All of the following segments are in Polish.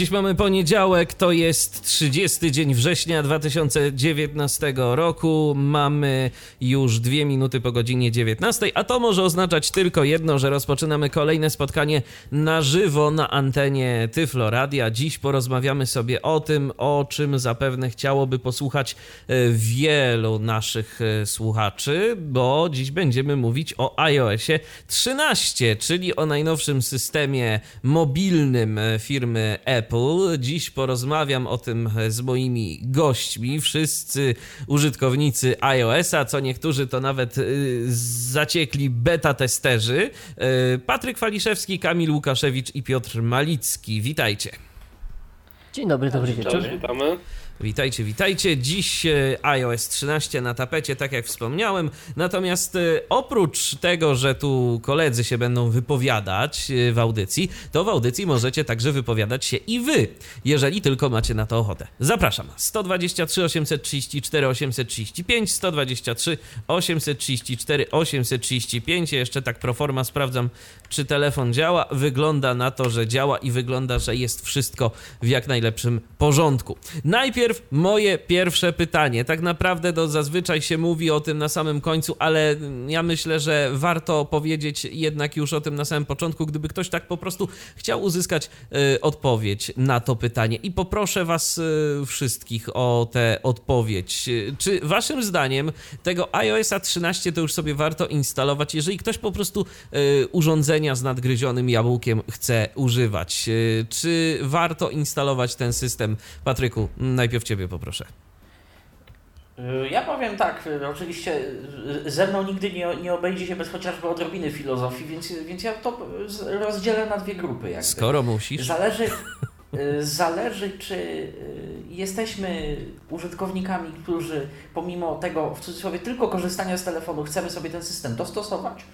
Dziś mamy poniedziałek, to jest 30 dzień września 2019 roku. Mamy już dwie minuty po godzinie 19, a to może oznaczać tylko jedno, że rozpoczynamy kolejne spotkanie na żywo na antenie Tyflo Radia. Dziś porozmawiamy sobie o tym, o czym zapewne chciałoby posłuchać e, wielu naszych e, słuchaczy, bo dziś będziemy mówić o iOSie 13, czyli o najnowszym systemie mobilnym e, firmy Apple Apple. Dziś porozmawiam o tym z moimi gośćmi, wszyscy użytkownicy iOS-a, co niektórzy to nawet y, zaciekli beta testerzy. Y, Patryk Waliszewski, Kamil Łukaszewicz i Piotr Malicki. Witajcie. Dzień dobry, dobry wieczór. Witamy. Witajcie, witajcie. Dziś e, iOS 13 na tapecie, tak jak wspomniałem. Natomiast e, oprócz tego, że tu koledzy się będą wypowiadać e, w audycji, to w audycji możecie także wypowiadać się i wy, jeżeli tylko macie na to ochotę. Zapraszam. 123 834 835, 123 834 835. Jeszcze tak pro forma sprawdzam, czy telefon działa. Wygląda na to, że działa i wygląda, że jest wszystko w jak najlepszym porządku. Najpierw najpierw moje pierwsze pytanie. Tak naprawdę to zazwyczaj się mówi o tym na samym końcu, ale ja myślę, że warto powiedzieć jednak już o tym na samym początku, gdyby ktoś tak po prostu chciał uzyskać y, odpowiedź na to pytanie. I poproszę Was y, wszystkich o tę odpowiedź. Czy Waszym zdaniem tego iOSa 13 to już sobie warto instalować, jeżeli ktoś po prostu y, urządzenia z nadgryzionym jabłkiem chce używać? Czy warto instalować ten system? Patryku, najpierw najpierw Ciebie poproszę. Y, ja powiem tak, y, oczywiście y, ze mną nigdy nie, nie obejdzie się bez chociażby odrobiny filozofii, więc, więc ja to rozdzielę na dwie grupy. Jakby. Skoro musisz. Zależy, zależy, czy jesteśmy użytkownikami, którzy pomimo tego, w cudzysłowie, tylko korzystania z telefonu, chcemy sobie ten system dostosować,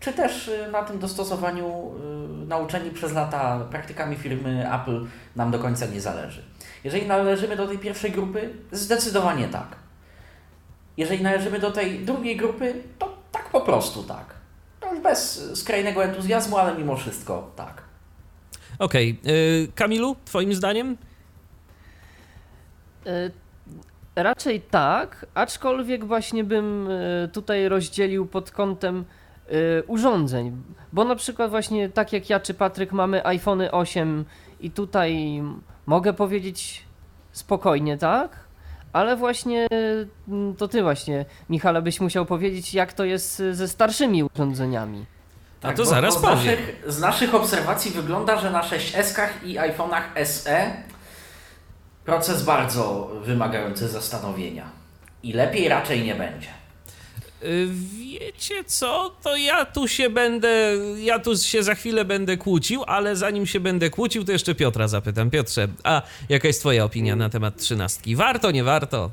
czy też na tym dostosowaniu nauczeni przez lata praktykami firmy Apple nam do końca nie zależy. Jeżeli należymy do tej pierwszej grupy, zdecydowanie tak. Jeżeli należymy do tej drugiej grupy, to tak po prostu tak. To już bez skrajnego entuzjazmu, ale mimo wszystko tak. Okej. Okay. Kamilu, Twoim zdaniem? Y, raczej tak, aczkolwiek właśnie bym y, tutaj rozdzielił pod kątem y, urządzeń, bo na przykład właśnie tak jak ja czy Patryk mamy iPhone 8 i tutaj mogę powiedzieć spokojnie, tak? Ale właśnie mm, to ty właśnie, Michale, byś musiał powiedzieć, jak to jest ze starszymi urządzeniami. Tak, A to bo, zaraz bo z powiem. Naszych, z naszych obserwacji wygląda, że na 6S i iPhone'ach SE proces bardzo wymagający zastanowienia. I lepiej raczej nie będzie. Y, wiecie co, to ja tu się będę, ja tu się za chwilę będę kłócił, ale zanim się będę kłócił, to jeszcze Piotra zapytam. Piotrze, a jaka jest twoja opinia na temat trzynastki? Warto, nie warto?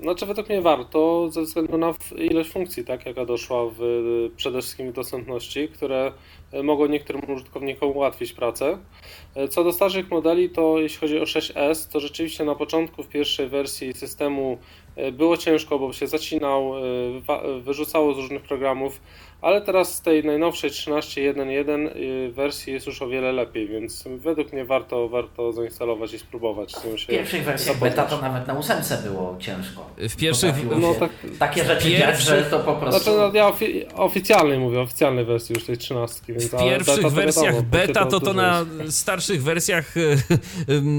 Znaczy według mnie warto ze względu na ilość funkcji, tak, jaka doszła w przede wszystkim dostępności, które mogą niektórym użytkownikom ułatwić pracę. Co do starszych modeli, to jeśli chodzi o 6S, to rzeczywiście na początku w pierwszej wersji systemu było ciężko, bo się zacinał, e, wyrzucało z różnych programów, ale teraz z tej najnowszej 13.1.1 y, wersji jest już o wiele lepiej, więc według mnie warto, warto zainstalować i spróbować W pierwszych wersjach beta to nawet na ósemce było ciężko. W pierwszych... No, tak, takie rzeczy dziać, że to po prostu... Znaczy, no, ja ofi oficjalnej mówię, oficjalnej wersji już tej 13. Więc, w pierwszych beta wersjach wiadomo, beta to to na jest. starszych wersjach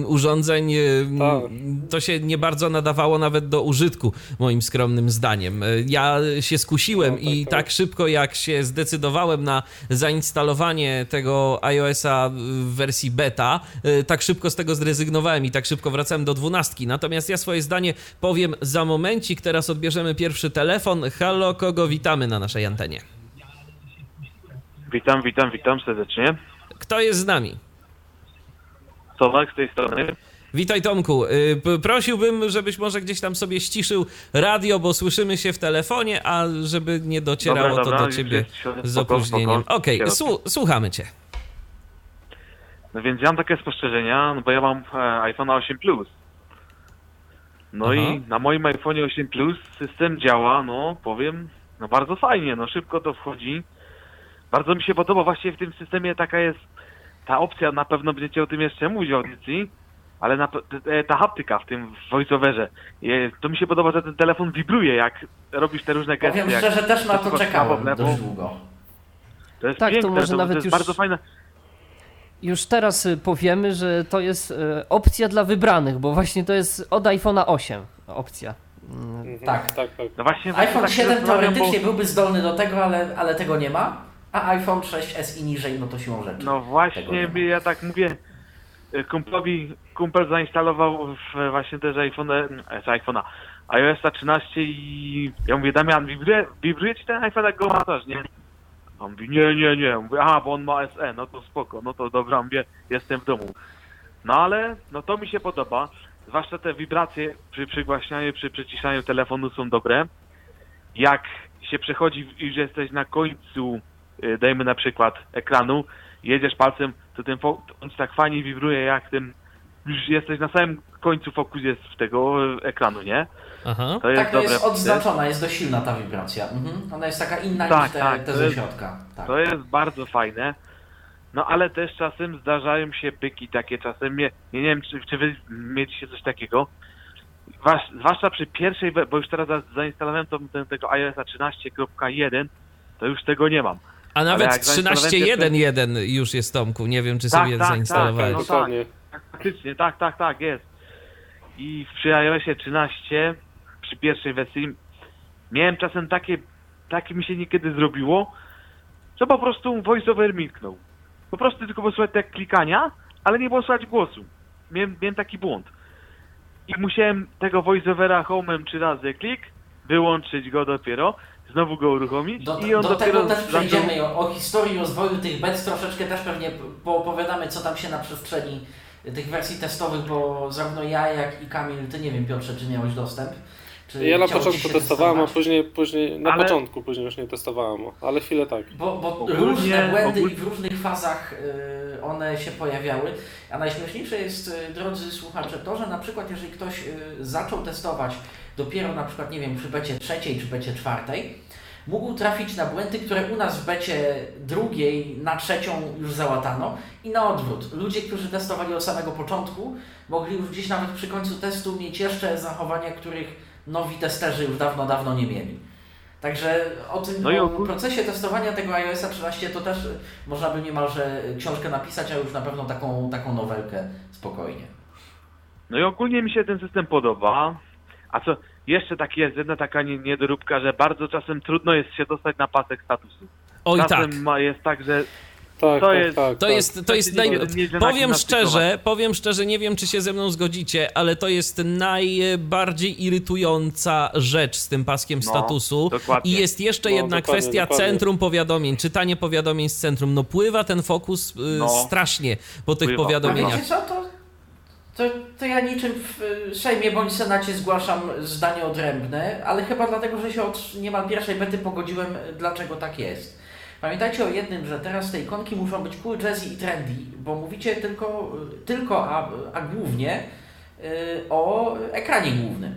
urządzeń tak. to się nie bardzo nadawało nawet do użytku, moim skromnym zdaniem. Ja się skusiłem no, tak, i tak, tak szybko jak jak się zdecydowałem na zainstalowanie tego iOS-a w wersji beta, y, tak szybko z tego zrezygnowałem i tak szybko wracałem do dwunastki. Natomiast ja swoje zdanie powiem za momencik. Teraz odbierzemy pierwszy telefon. Halo, kogo witamy na naszej antenie? Witam, witam, witam serdecznie. Kto jest z nami? Tomek z tej strony. Witaj Tomku. Y, Prosiłbym, żebyś może gdzieś tam sobie ściszył radio, bo słyszymy się w telefonie, a żeby nie docierało Dobra, dobra, to do ciebie z opóźnieniem. Okej, słu- słuchamy cię. No więc ja mam takie spostrzeżenia, no bo ja mam e, iPhone'a 8 Plus. No Aha. i na moim iPhone'ie 8 Plus system działa, no powiem, no bardzo fajnie, no szybko to wchodzi. Bardzo mi się podoba właśnie w tym systemie taka jest ta opcja, na pewno będziecie o tym jeszcze mówić w audycji, ale na, ta haptyka w tym voiceoverze. To mi się podoba, że ten telefon wibruje, jak robisz te różne gesty. Powiem szczerze, też na to czekałem lewo. dość długo. To jest Tak, to piękne, może to, nawet to jest już- bardzo fajne. Już teraz y, powiemy, że to jest y, opcja dla wybranych, bo właśnie to jest od iPhone'a 8 opcja. Mm, Mhm. Tak. tak, tak. No właśnie, właśnie iPhone tak się 7 zastanawiam, bo- teoretycznie byłby zdolny do tego, ale, ale tego nie ma. A iPhone 6s i niżej, no to siłą rzeczy. No właśnie, ja tak mówię, kumplowi, kumpel zainstalował właśnie też iPhone, e, z iPhone'a iOS 13 i ja mówię, Damian, wibruje, wibruje ci ten iPhone jak go masaż, nie? On mówi, nie, nie, nie. Mówię, aha, bo on ma SE, no to spoko, no to dobra, mówię, jestem w domu. No ale, no to mi się podoba, zwłaszcza te wibracje przy przygłaśnianiu, przy przyciszaniu telefonu są dobre. Jak się przechodzi i już jesteś na końcu, y, dajmy na przykład ekranu, jedziesz palcem, to ten fo- on tak fajnie wibruje, jak ten już jesteś na samym końcu fokus jest w tego ekranu, nie? Aha. To jest Tak, to dobre. jest odznaczona, jest dość silna ta wibracja. Mhm. Ona jest taka inna Tak, niż te, tak, te ze środka. Tak. To jest bardzo fajne. No ale też czasem zdarzają się pyki takie czasem. Nie, nie wiem, czy, czy wy mieliście coś takiego. Zważ- Zwłaszcza przy pierwszej, bo już teraz za- zainstalowałem to, ten, tego iOS 13.1, to już tego nie mam. A nawet jak zainstalowałem 13.1.1 już jest Tomku. Nie wiem, czy Tak, sobie tak, zainstalowałeś. No Tak. Faktycznie, tak, tak, tak, jest. I przy iOSie 13, przy pierwszej wersji, miałem czasem takie, takie mi się niekiedy zrobiło, że po prostu voiceover milknął. Po prostu tylko było jak klikania, ale nie było słychać głosu. Miałem, miałem taki błąd. I musiałem tego voiceovera home'em trzy razy klik, wyłączyć go dopiero, znowu go uruchomić Do, i on do dopiero tego też zaczął- przejdziemy. O, o historii rozwoju tych bets troszeczkę też pewnie poopowiadamy, co tam się na przestrzeni tych wersji testowych, bo zarówno ja, jak i Kamil, ty nie wiem Piotrze, czy miałeś dostęp. Czy Ja na początku testowałem, a później, później na Ale- początku później już nie testowałem, ale chwilę tak. Bo, bo Ogólnie- różne błędy ogól- i w różnych fazach y, one się pojawiały. A najśmieszniejsze jest, y, drodzy słuchacze, to, że na przykład jeżeli ktoś y, zaczął testować dopiero na przykład, nie wiem, przy becie trzeciej czy becie czwartej, mógł trafić na błędy, które u nas w becie drugiej na trzecią już załatano i na odwrót. Ludzie, którzy testowali od samego początku, mogli już gdzieś nawet przy końcu testu mieć jeszcze zachowania, których nowi testerzy już dawno, dawno nie mieli. Także o tym No o procesie testowania tego iOS 13 to też y, można by niemalże książkę napisać, a już na pewno taką, taką nowelkę spokojnie. No i ogólnie mi się ten system podoba. A co, jeszcze tak jest, jedna taka nie- niedoróbka, że bardzo czasem trudno jest się dostać na pasek statusu. Oj czasem tak. jest tak, że Tak, To tak, jest- tak. To tak. jest, to jest naj... powiem szczerze, powiem szczerze, nie wiem czy się ze mną zgodzicie, ale to jest najbardziej irytująca rzecz z tym paskiem No, statusu. dokładnie. I jest jeszcze No, jedna dokładnie, kwestia dokładnie. centrum powiadomień, czytanie powiadomień z centrum. No pływa ten fokus y, No. strasznie po tych Pływa, A powiadomieniach. to, to, to ja niczym w Sejmie bądź Senacie zgłaszam zdanie odrębne, ale chyba dlatego, że się od niemal pierwszej bety pogodziłem, dlaczego tak jest. Pamiętajcie o jednym, że teraz te ikonki muszą być cool, jazzy i trendy, bo mówicie tylko, tylko a, a głównie y, o ekranie głównym.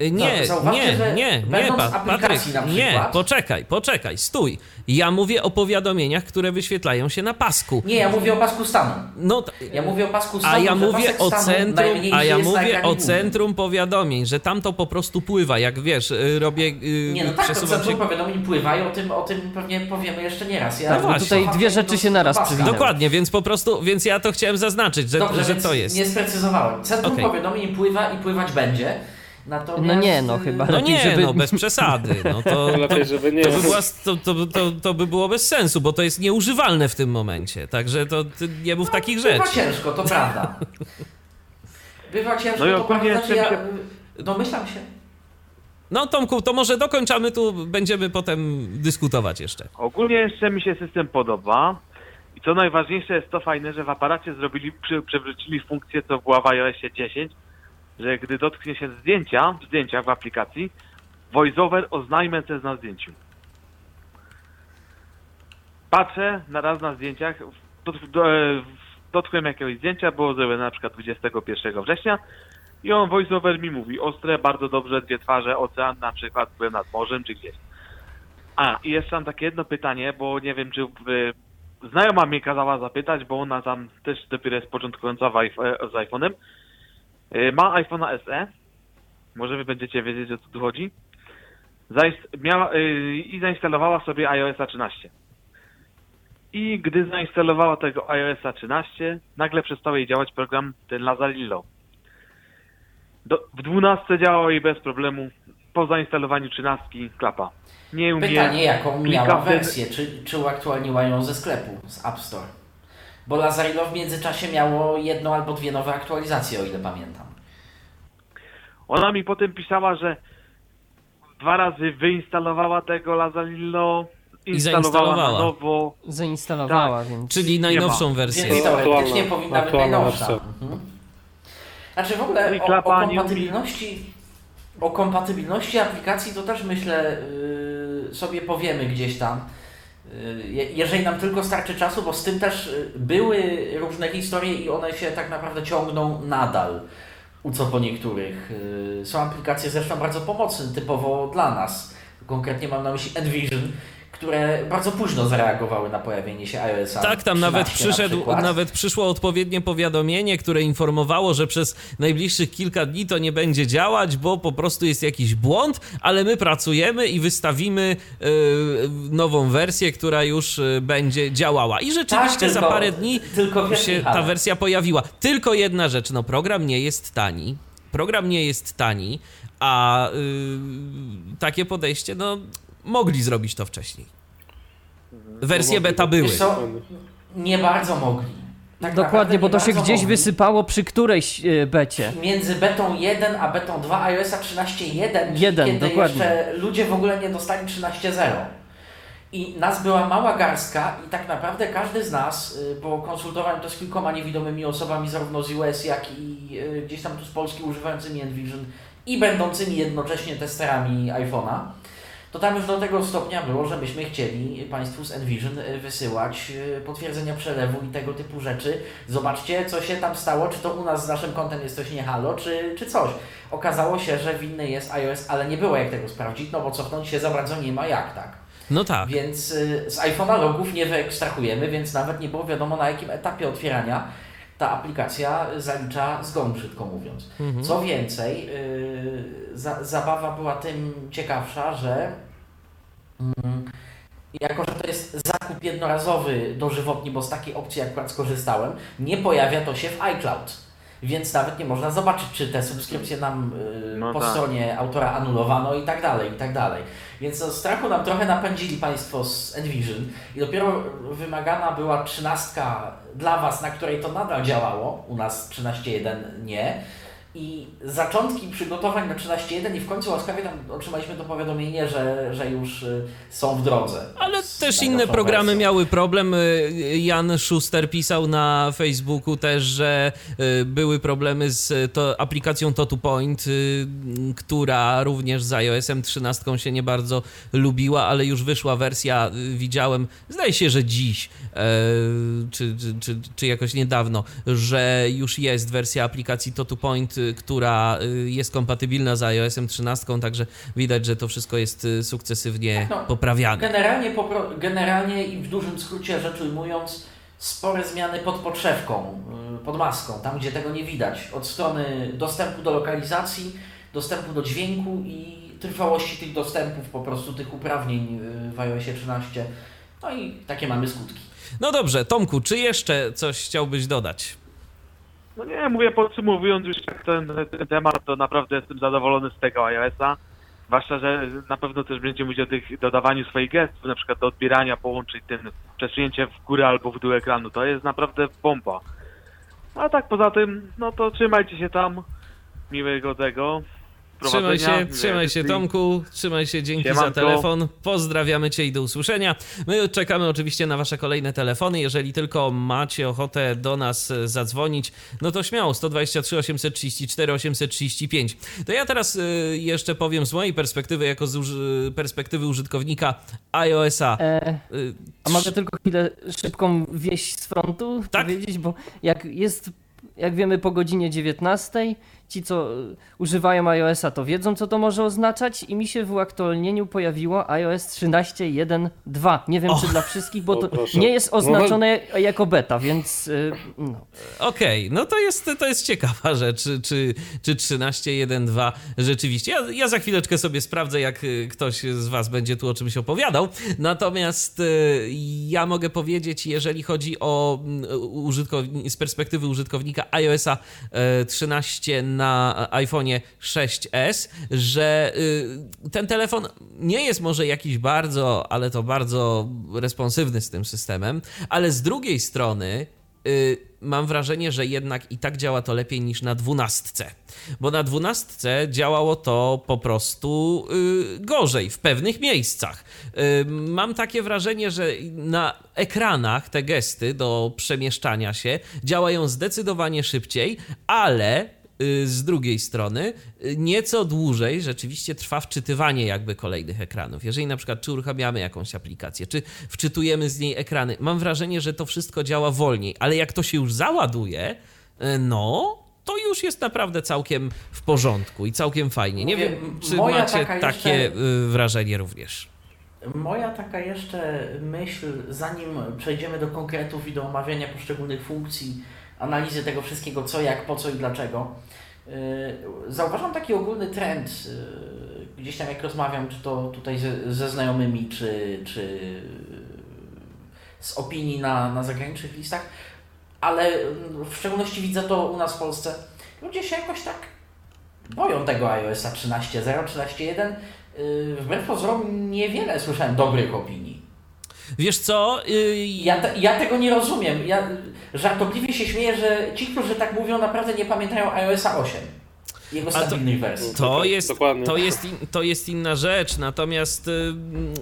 Y, Nie, zauważcie, nie, że nie, nie, będąc pa, Patryk, nie, poczekaj, poczekaj, stój. Ja mówię o powiadomieniach, które wyświetlają się na pasku. Nie, ja mówię o pasku stanu. No, Ja mówię o pasku stanu, a ja mówię o centrum, a ja mówię o centrum powiadomień, że tam to po prostu pływa, jak wiesz, y, robię, y, Nie, no tak, to centrum się... powiadomień pływają, o tym, o tym pewnie powiemy jeszcze nie raz. Ja No właśnie. Tutaj dwie rzeczy się naraz paska. przewinęły. Dokładnie, więc po prostu, więc ja to chciałem zaznaczyć, że, Dobrze, że to jest. nie sprecyzowałem. Centrum Okej. powiadomień pływa i pływać będzie. Natomiast, No nie, no y, chyba. No lepiej, nie, żeby- no bez przesady. No to, Lepiej, żeby nie to, by była, to, to, to, to by było bez sensu, bo to jest nieużywalne w tym momencie. Także to nie mów takich Bywa rzeczy. ciężko, to prawda. Bywa ciężko, No i to prawda. Jeszcze ja, y, domyślam się. No Tomku, to może dokończamy tu, będziemy potem dyskutować jeszcze. ogólnie jeszcze mi się system podoba. I co najważniejsze jest to fajne, że w aparacie zrobili, przy, przywrócili funkcję, co była w iOSie 10, że gdy dotknie się zdjęcia, w zdjęciach w aplikacji, voiceover oznajmia, co jest na zdjęciu. Patrzę na raz na zdjęciach, e, dotknąłem jakiegoś zdjęcia, było zrobione na przykład 21 września i on voiceover mi mówi, ostre, bardzo dobrze, dwie twarze, ocean, na przykład byłem nad morzem czy gdzieś. A, i jeszcze mam takie jedno pytanie, bo nie wiem, czy y, znajoma mnie kazała zapytać, bo ona tam też dopiero jest początkująca e, z iPhone'em. Y, ma iPhone'a SE. Może wy będziecie wiedzieć, o co tu chodzi. Zainst- miała, y, I zainstalowała sobie iOSa 13. I gdy zainstalowała tego iOSa 13, nagle przestał jej działać program ten Lazalillo. Do, w 12 działał jej bez problemu. Po zainstalowaniu 13 klapa. Nie umie. Pytanie, jaką miała wersję, czy, czy uaktualniła ją ze sklepu, z App Store. Bo Lazarilo w międzyczasie miało jedną albo dwie nowe aktualizacje, o ile pamiętam. Ona mi potem pisała, że dwa razy wyinstalowała tego instalowała na zainstalowała. nowo. Zainstalowała, więc... Czyli najnowszą wersję. Więc teoretycznie powinna być najnowsza. Mhm. Znaczy w ogóle i o, o kompatybilności o kompatybilności aplikacji to też myślę yy, sobie powiemy gdzieś tam. Je- jeżeli nam tylko starczy czasu, bo z tym też yy, były różne historie i one się tak naprawdę ciągną nadal. U co po niektórych. Yy, Są aplikacje zresztą bardzo pomocne, typowo dla nas. Konkretnie mam na myśli Envision, które bardzo późno zareagowały na pojawienie się iOS-a. Tak, tam nawet 13 na przyszedł, przykład. nawet przyszło odpowiednie powiadomienie, które informowało, że przez najbliższych kilka dni to nie będzie działać, bo po prostu jest jakiś błąd, ale my pracujemy i wystawimy e, nową wersję, która już e, będzie działała. I rzeczywiście Tak, za tylko- parę dni tylko się ta wersja pojawiła. Tylko jedna rzecz, no program nie jest tani. Program nie jest tani, a y, takie podejście, no mogli zrobić to wcześniej. Wersje beta były. Wiesz co, nie bardzo mogli. Tak Dokładnie, bo to się gdzieś mogli. wysypało przy którejś e, becie. Między betą 1 a betą 2 iOSa 13.1, Jeden, kiedy dokładnie. jeszcze ludzie w ogóle nie dostali 13.0. I nas była mała garstka i tak naprawdę każdy z nas, y, bo konsultowałem to z kilkoma niewidomymi osobami zarówno z US, jak i y, gdzieś tam tu z Polski używającymi Envision i będącymi jednocześnie testerami iPhone'a, to tam już do tego stopnia było, że myśmy chcieli Państwu z Envision y, wysyłać y, potwierdzenia przelewu i tego typu rzeczy. Zobaczcie, co się tam stało, czy to u nas z naszym kontem jest coś nie halo, czy, czy coś. Okazało się, że winny jest iOS, ale nie było jak tego sprawdzić, no bo cofnąć się za bardzo nie ma jak, tak. No tak. Więc y, z iPhone'a logów nie wyekstrahujemy, więc nawet nie było wiadomo na jakim etapie otwierania ta aplikacja zalicza zgon, brzydko mówiąc. Mhm. Co więcej, y, za, zabawa była tym ciekawsza, że mm, jako, że to jest zakup jednorazowy dożywotni, bo z takiej opcji akurat skorzystałem, nie pojawia to się w iCloud. Więc nawet nie można zobaczyć, czy te subskrypcje nam y, No po tak. stronie autora anulowano i tak dalej, i tak dalej. Więc no, strachu nam trochę napędzili Państwo z Envision i dopiero wymagana była trzynastka dla Was, na której to nadal działało, u nas 13.1 nie. I zaczątki przygotowań na 13.1 i w końcu łaskawie tam otrzymaliśmy to powiadomienie, że, że już y, są w drodze. Ale też inne programy wersją. miały problem. Y, Jan Schuster pisał na Facebooku też, że y, były problemy z to, aplikacją To To Point, y, która również z iOS-em 13 się nie bardzo lubiła, ale już wyszła wersja, widziałem, zdaje się, że dziś, e, czy, czy, czy, czy jakoś niedawno, że już jest wersja aplikacji To To Point, y, która y, jest kompatybilna z iOS-em 13, także widać, że to wszystko jest y, sukcesywnie Tak, no, poprawiane. Generalnie, generalnie i w dużym skrócie rzecz ujmując, spore zmiany pod podszewką, yy, pod maską, tam gdzie tego nie widać. Od strony dostępu do lokalizacji, dostępu do dźwięku i trwałości tych dostępów, po prostu tych uprawnień w iOSie 13. No i takie mamy skutki. No dobrze, Tomku, czy jeszcze coś chciałbyś dodać? No nie, mówię podsumowując już tak ten, ten temat, to naprawdę jestem zadowolony z tego iOS-a. Zwłaszcza, że na pewno też będzie mówić o tych dodawaniu swoich gestów, na przykład do odbierania połączyć ten przesunięcie w górę albo w dół ekranu. To jest naprawdę pompa. A tak poza tym, no to trzymajcie się tam. Miłego tego. Trzymaj się, trzymaj się Tomku, trzymaj się, dzięki za Siemanko. telefon. Pozdrawiamy Cię i do usłyszenia. My czekamy oczywiście na Wasze kolejne telefony. Jeżeli tylko macie ochotę do nas e, zadzwonić, no to śmiało 123 834 835. To ja teraz e, jeszcze powiem z mojej perspektywy, jako z uży- perspektywy użytkownika iOS-a. E, E, a mogę tylko chwilę szybką wieść z frontu Tak. powiedzieć, bo jak jest, jak wiemy po godzinie 19, ci co y, używają iOS-a to wiedzą co to może oznaczać i mi się w uaktualnieniu pojawiło iOS 13.1.2. Nie wiem czy dla wszystkich, bo to nie jest oznaczone jako beta, więc y, no. Okej, no to jest, to jest ciekawa rzecz, czy, czy, czy 13.1.2 rzeczywiście. Ja, ja za chwileczkę sobie sprawdzę, jak y, ktoś z Was będzie tu o czymś opowiadał. Natomiast ja mogę powiedzieć, jeżeli chodzi o użytkowni- z perspektywy użytkownika iOS-a y, 13 na iPhone'ie 6S, że y, ten telefon nie jest może jakiś bardzo, ale to bardzo responsywny z tym systemem, ale z drugiej strony y, mam wrażenie, że jednak i tak działa to lepiej niż na dwunastce. Bo na dwunastce działało to po prostu y, gorzej w pewnych miejscach. Y, mam takie wrażenie, że na ekranach te gesty do przemieszczania się działają zdecydowanie szybciej, ale z drugiej strony y, nieco dłużej rzeczywiście trwa wczytywanie jakby kolejnych ekranów. Jeżeli na przykład czy uruchamiamy jakąś aplikację, czy wczytujemy z niej ekrany, mam wrażenie, że to wszystko działa wolniej, ale jak to się już załaduje, y, no to już jest naprawdę całkiem w porządku i całkiem fajnie. Nie Mówię, wiem, czy macie takie jeszcze- y, wrażenie również. Moja taka jeszcze myśl, zanim przejdziemy do konkretów i do omawiania poszczególnych funkcji, analizy tego wszystkiego, co, jak, po co i dlaczego, yy, zauważam taki ogólny trend, yy, gdzieś tam jak rozmawiam, czy to tutaj ze, znajomymi, czy, czy z opinii na, na zagranicznych listach, ale w szczególności widzę to u nas w Polsce. Ludzie się jakoś tak boją tego iOS-a 13.0, 13.1. Yy, Wbrew pozorom niewiele słyszałem dobrych opinii. Wiesz co? y, Ja, te, ja tego nie rozumiem. Ja żartobliwie się śmieję, że ci, którzy tak mówią, naprawdę nie pamiętają iOS-a 8. Jego A to- wersji. To jest, Dokładnie. to, jest in, to jest inna rzecz, natomiast y,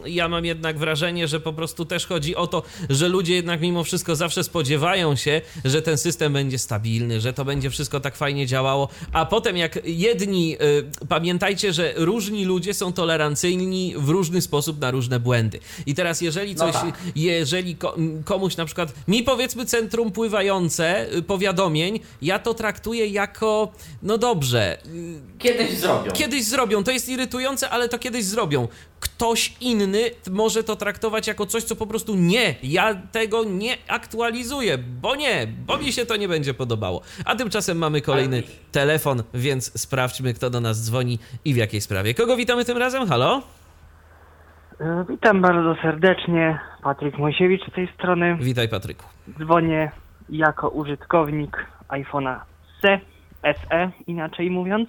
ja mam jednak wrażenie, że po prostu też chodzi o to, że ludzie jednak mimo wszystko zawsze spodziewają się, że ten system będzie stabilny, że to będzie wszystko tak fajnie działało, a potem jak jedni, y, pamiętajcie, że różni ludzie są tolerancyjni w różny sposób na różne błędy. I teraz jeżeli No coś, tak. jeżeli ko- komuś na przykład, mi powiedzmy centrum pływające y, powiadomień, ja to traktuję jako, no dobrze, Kiedyś zrobią. Kiedyś zrobią, to jest irytujące, ale to kiedyś zrobią. Ktoś inny może to traktować jako coś, co po prostu nie, ja tego nie aktualizuję, bo nie, bo mi się to nie będzie podobało. A tymczasem mamy kolejny telefon, więc sprawdźmy, kto do nas dzwoni i w jakiej sprawie. Kogo witamy tym razem? Halo? E, Witam bardzo serdecznie. Patryk Mojsiewicz z tej strony. Witaj, Patryku. Dzwonię jako użytkownik iPhone'a C, SE inaczej mówiąc.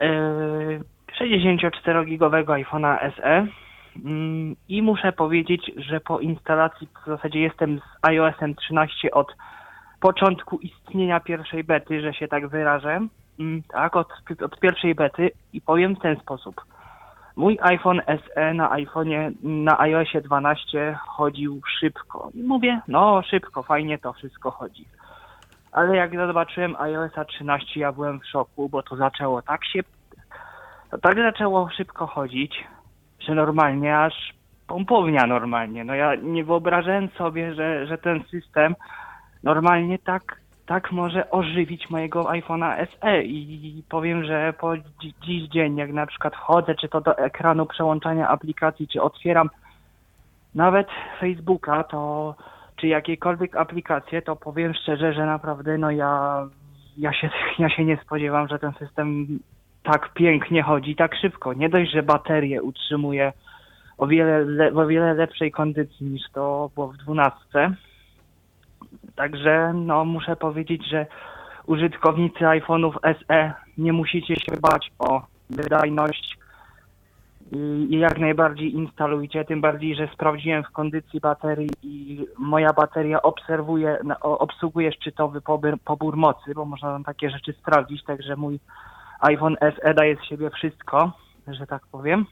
E, 64-gigowego iPhone'a SE. Mm, I muszę powiedzieć, że po instalacji w zasadzie jestem z iOS-em 13 od początku istnienia pierwszej bety, że się tak wyrażę. Mm, Tak, od, od pierwszej bety i powiem w ten sposób. Mój iPhone SE na iPhone'ie, na iOSie 12 chodził szybko. I mówię, no szybko, fajnie to wszystko chodzi. Ale jak zobaczyłem iOSa 13, ja byłem w szoku, bo to zaczęło tak się, to tak zaczęło szybko chodzić, że normalnie aż pompownia normalnie. No ja nie wyobrażałem sobie, że, że ten system normalnie tak, tak może ożywić mojego iPhone'a SE i powiem, że po dzi- dziś dzień, jak na przykład wchodzę, czy to do ekranu przełączania aplikacji, czy otwieram nawet Facebooka, to czy jakiekolwiek aplikacje, to powiem szczerze, że naprawdę no ja, ja, się, ja się nie spodziewam, że ten system tak pięknie chodzi, tak szybko. Nie dość, że baterię utrzymuje o wiele, le, o wiele lepszej kondycji niż to było w dwunastce. Także no muszę powiedzieć, że użytkownicy iPhone'ów SE nie musicie się bać o wydajność i i jak najbardziej instalujcie, tym bardziej, że sprawdziłem w kondycji baterii i moja bateria obserwuje, obsługuje szczytowy pobór, pobór mocy, bo można tam takie rzeczy sprawdzić, także mój iPhone SE daje z siebie wszystko, że tak powiem.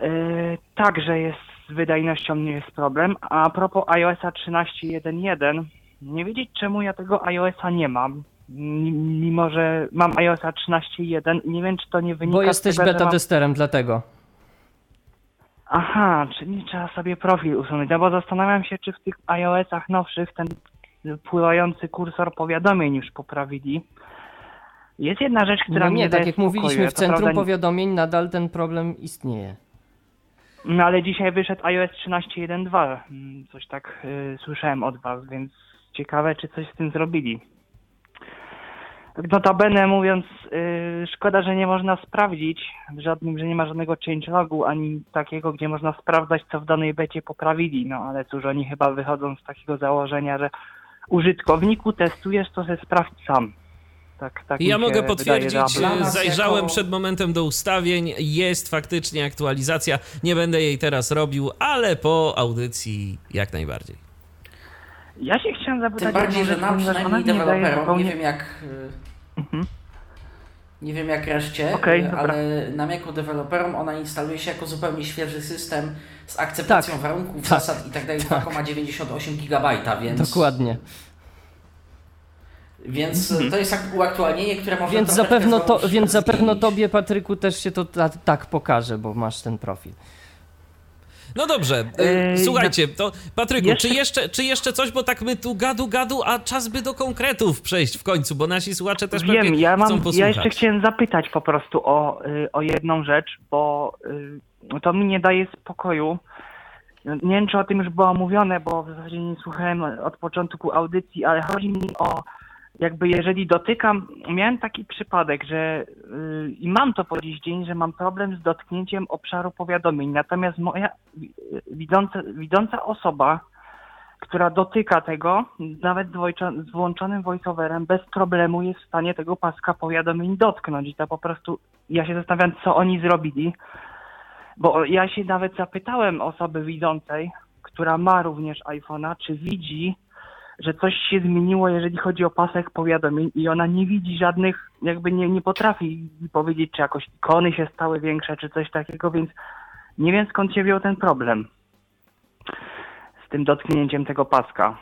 Yy, także jest z wydajnością nie jest problem. A propos iOSa 13.1.1, nie wiedzieć czemu ja tego iOSa nie mam. Mimo, że mam iOSa 13.1 i nie wiem, czy to nie wynika Bo z jesteś tego, że beta mam... testerem, dlatego. Aha, czyli trzeba sobie profil usunąć. No bo zastanawiam się, czy w tych iOS-ach nowszych ten pływający kursor powiadomień już poprawili. Jest jedna rzecz, która No mnie nie, daje tak jak mówiliśmy w centrum prawda, powiadomień, nadal ten problem istnieje. No ale dzisiaj wyszedł iOS 13.1.2. Mm, Coś tak y, słyszałem od was, więc ciekawe, czy coś z tym zrobili. Notabene mówiąc, y, szkoda, że nie można sprawdzić w żadnym, że nie ma żadnego changelogu, ani takiego, gdzie można sprawdzać, co w danej becie poprawili. No ale cóż, oni chyba wychodzą z takiego założenia, że użytkowniku testujesz, to się sprawdź sam. Tak, tak Ja mogę potwierdzić, nas zajrzałem jako- przed momentem do ustawień, jest faktycznie aktualizacja, nie będę jej teraz robił, ale po audycji jak najbardziej. Ja się chciałem zapytać... Tym bardziej, że nam przynajmniej deweloperom, zupełnie- nie wiem jak... Mhm. Nie wiem jak reszcie, y, dobra. ale nam jako deweloperom ona instaluje się jako zupełnie świeży system z akceptacją Tak, warunków, tak, zasad i tak dalej tak. 2,98 GB, więc... Dokładnie. Więc y, to jest tak uaktualnienie, które może Więc zapewne, to, więc zapewne zmienić. tobie, Patryku, też się to ta, tak pokaże, bo masz ten profil. No dobrze, y, Ej, słuchajcie, to Patryku, jeszcze- czy, jeszcze, czy jeszcze coś, bo tak my tu gadu gadu, a czas by do konkretów przejść w końcu, bo nasi słuchacze też Wiem, pewnie ja, chcą mam, posłuchać. ja jeszcze chciałem zapytać po prostu o, y, o jedną rzecz, bo y, to mi nie daje spokoju. Nie wiem, czy o tym już było mówione, bo w zasadzie nie słuchałem od początku audycji, ale chodzi mi o jakby jeżeli dotykam, miałem taki przypadek, że y, i mam to po dziś dzień, że mam problem z dotknięciem obszaru powiadomień. Natomiast moja wi- widząca, widząca osoba, która dotyka tego, nawet z włączonym voiceoverem, bez problemu jest w stanie tego paska powiadomień dotknąć. I to po prostu, ja się zastanawiam, co oni zrobili, bo ja się nawet zapytałem osoby widzącej, która ma również iPhone'a, czy widzi, że coś się zmieniło, jeżeli chodzi o pasek powiadomień i ona nie widzi żadnych, jakby nie, nie potrafi powiedzieć, czy jakoś ikony się stały większe, czy coś takiego, więc nie wiem skąd się wziął ten problem z tym dotknięciem tego paska.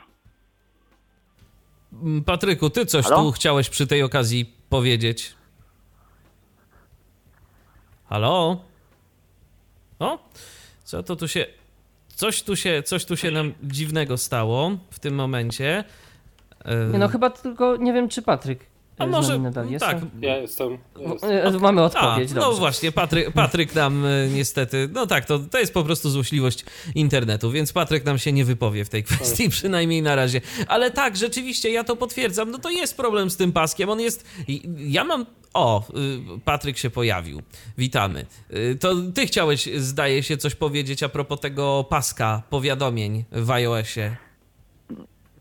Mm, Patryku, ty coś Halo? tu chciałeś przy tej okazji powiedzieć. Halo? O? Co to tu się... Coś tu się, coś tu się nam dziwnego stało w tym momencie. E, Nie, no chyba tylko, nie wiem czy Patryk A może nadal jest. tak, Ja jestem. Ja jestem. e, Mamy A, odpowiedź, no dobrze. właśnie, Patryk, Patryk nam e, niestety, no tak, to, to jest po prostu złośliwość internetu, więc Patryk nam się nie wypowie w tej kwestii, przynajmniej na razie. Ale tak, rzeczywiście, ja to potwierdzam, no to jest problem z tym paskiem, on jest, ja mam, o, y, Patryk się pojawił, witamy. Y, To ty chciałeś, zdaje się, coś powiedzieć a propos tego paska powiadomień w iOSie.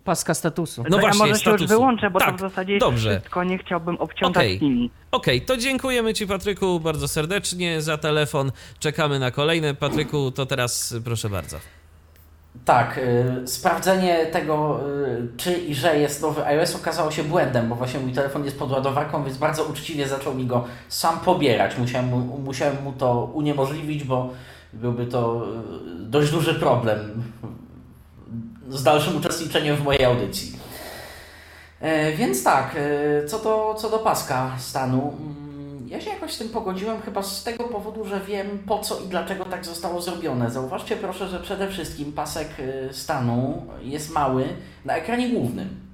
Paska statusu. No to właśnie, ja może się już statusu. wyłączę, bo Tak, to w zasadzie jest dobrze. wszystko, nie chciałbym obciągać Okej. nimi. Okej, to dziękujemy Ci, Patryku, bardzo serdecznie za telefon. Czekamy na kolejne. Patryku, to teraz proszę bardzo. Tak, y, sprawdzenie tego, y, czy i że jest nowy iOS okazało się błędem, bo właśnie mój telefon jest pod ładowarką, więc bardzo uczciwie zaczął mi go sam pobierać. Musiałem mu, musiałem mu to uniemożliwić, bo byłby to y, dość duży problem z dalszym uczestniczeniem w mojej audycji. E, Więc tak, co do, co do paska stanu, mm, ja się jakoś z tym pogodziłem chyba z tego powodu, że wiem po co i dlaczego tak zostało zrobione. Zauważcie proszę, że przede wszystkim pasek e, stanu jest mały na ekranie głównym.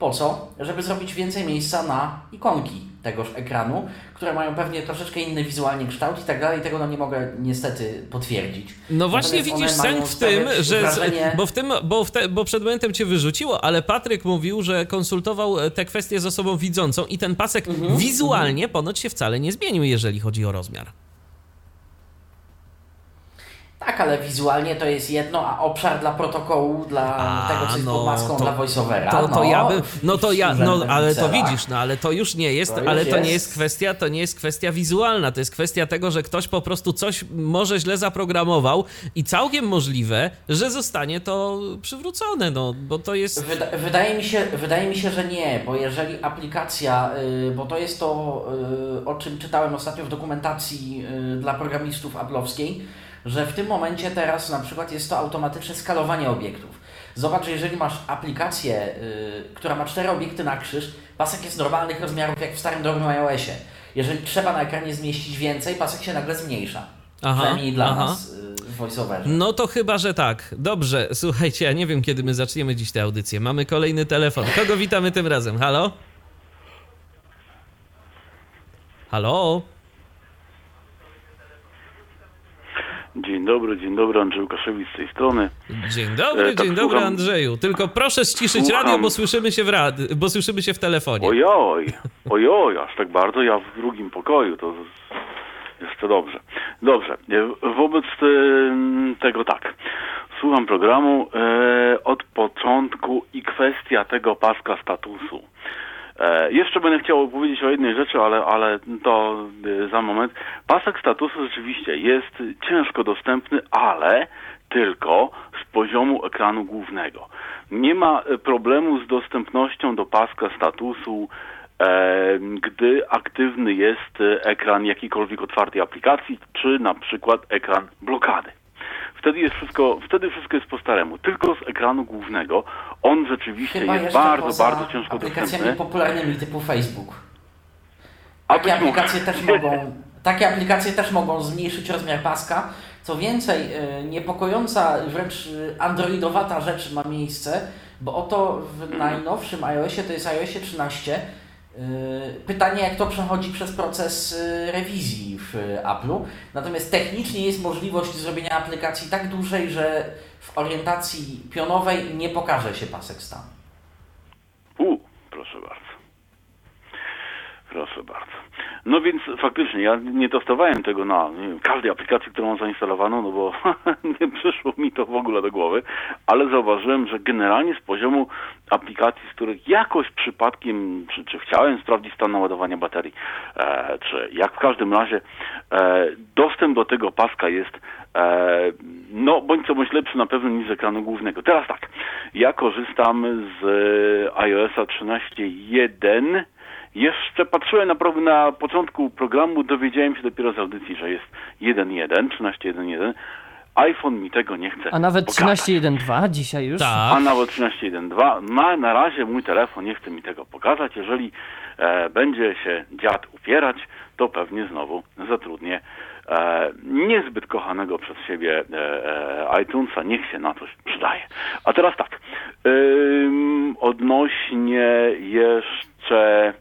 Po co? Żeby zrobić więcej miejsca na ikonki tegoż ekranu, które mają pewnie troszeczkę inny wizualnie kształt i tak dalej. Tego no nie mogę niestety potwierdzić. No właśnie widzisz sęk w tym, że. wrażenie- Bo, w tym bo, w te, bo przed momentem cię wyrzuciło, ale Patryk mówił, że konsultował e, te kwestie z osobą widzącą i ten pasek Mhm, wizualnie ponoć się wcale nie zmienił, jeżeli chodzi o rozmiar. Tak, ale wizualnie to jest jedno, a obszar dla protokołu, dla A, tego, co jest no, pod maską to- dla voiceovera. To, to no, ja bym, no to ja, no urzędem ale to widzisz, no ale to już nie jest, To ale to nie jest. jest kwestia, to nie jest kwestia wizualna, to jest kwestia tego, że ktoś po prostu coś może źle zaprogramował i całkiem możliwe, że zostanie to przywrócone, no bo to jest... Wyda wydaje, mi się, wydaje mi się, że nie, bo jeżeli aplikacja, y, bo to jest to, y, o czym czytałem ostatnio w dokumentacji y, dla programistów aplowskiej, że w tym momencie teraz na przykład jest to automatyczne skalowanie obiektów. Zobacz, że jeżeli masz aplikację, y, która ma cztery obiekty na krzyż, pasek jest normalnych rozmiarów jak w starym dobrym iOSie. Jeżeli trzeba na ekranie zmieścić więcej, pasek się nagle zmniejsza. Aha, Przynajmniej dla aha. nas y, w voiceoverze. No to chyba, że tak. Dobrze, słuchajcie, ja nie wiem, kiedy my zaczniemy dziś tę audycję. Mamy kolejny telefon. Kogo witamy tym razem? Halo? Halo? Dzień dobry, dzień dobry, Andrzej Łukaszewicz z tej strony. Dzień dobry, E, tak dzień dobry słucham- Andrzeju. Tylko proszę ściszyć Słucham. radio, bo słyszymy się w rad... bo słyszymy się w telefonie. Ojoj, ojoj, aż tak bardzo, ja w drugim pokoju, to jeszcze dobrze. Dobrze, e, wobec e, tego tak, słucham programu e, od początku i kwestia tego paska statusu. E, jeszcze będę chciał powiedzieć o jednej rzeczy, ale, ale to e, za moment. Pasek statusu rzeczywiście jest ciężko dostępny, ale tylko z poziomu ekranu głównego. Nie ma e, problemu z dostępnością do paska statusu, gdy aktywny jest ekran jakiejkolwiek otwartej aplikacji, czy na przykład ekran blokady. Wtedy jest wszystko, wtedy wszystko jest po staremu. Tylko z ekranu głównego on rzeczywiście Chyba jest bardzo, bardzo ciężko aplikacjami dostępny. popularnymi typu Facebook. Takie aplikacje, też mogą, takie aplikacje też mogą zmniejszyć rozmiar paska. Co więcej, y, niepokojąca, wręcz androidowata rzecz ma miejsce, bo oto w najnowszym iOSie, to jest iOSie 13, y, pytanie jak to przechodzi przez proces y, rewizji w y, Apple'u. Natomiast technicznie jest możliwość zrobienia aplikacji tak dużej, że w orientacji pionowej nie pokaże się pasek stanu. U, proszę bardzo. Proszę bardzo. No więc faktycznie, ja nie testowałem tego na wiem, każdej aplikacji, którą mam zainstalowaną, no bo nie przyszło mi to w ogóle do głowy, ale zauważyłem, że generalnie z poziomu aplikacji, z których jakoś przypadkiem, czy, czy chciałem sprawdzić stan naładowania baterii, e, czy jak w każdym razie, e, dostęp do tego paska jest e, no, bądź co bądź lepszy na pewno niż z ekranu głównego. Teraz tak, ja korzystam z iOSa 13.1 jeszcze patrzyłem na, pro- na początku programu, dowiedziałem się dopiero z audycji, że jest 1.1, 13.1.1. iPhone mi tego nie chce A nawet pokazać. 13.1.2 dzisiaj już? Tak. A nawet 13.1.2. Na, na razie mój telefon nie chce mi tego pokazać. Jeżeli e, będzie się dziad upierać, to pewnie znowu zatrudnię e, niezbyt kochanego przez siebie e, e, iTunesa. Niech się na coś przydaje. A teraz tak. Ym, odnośnie jeszcze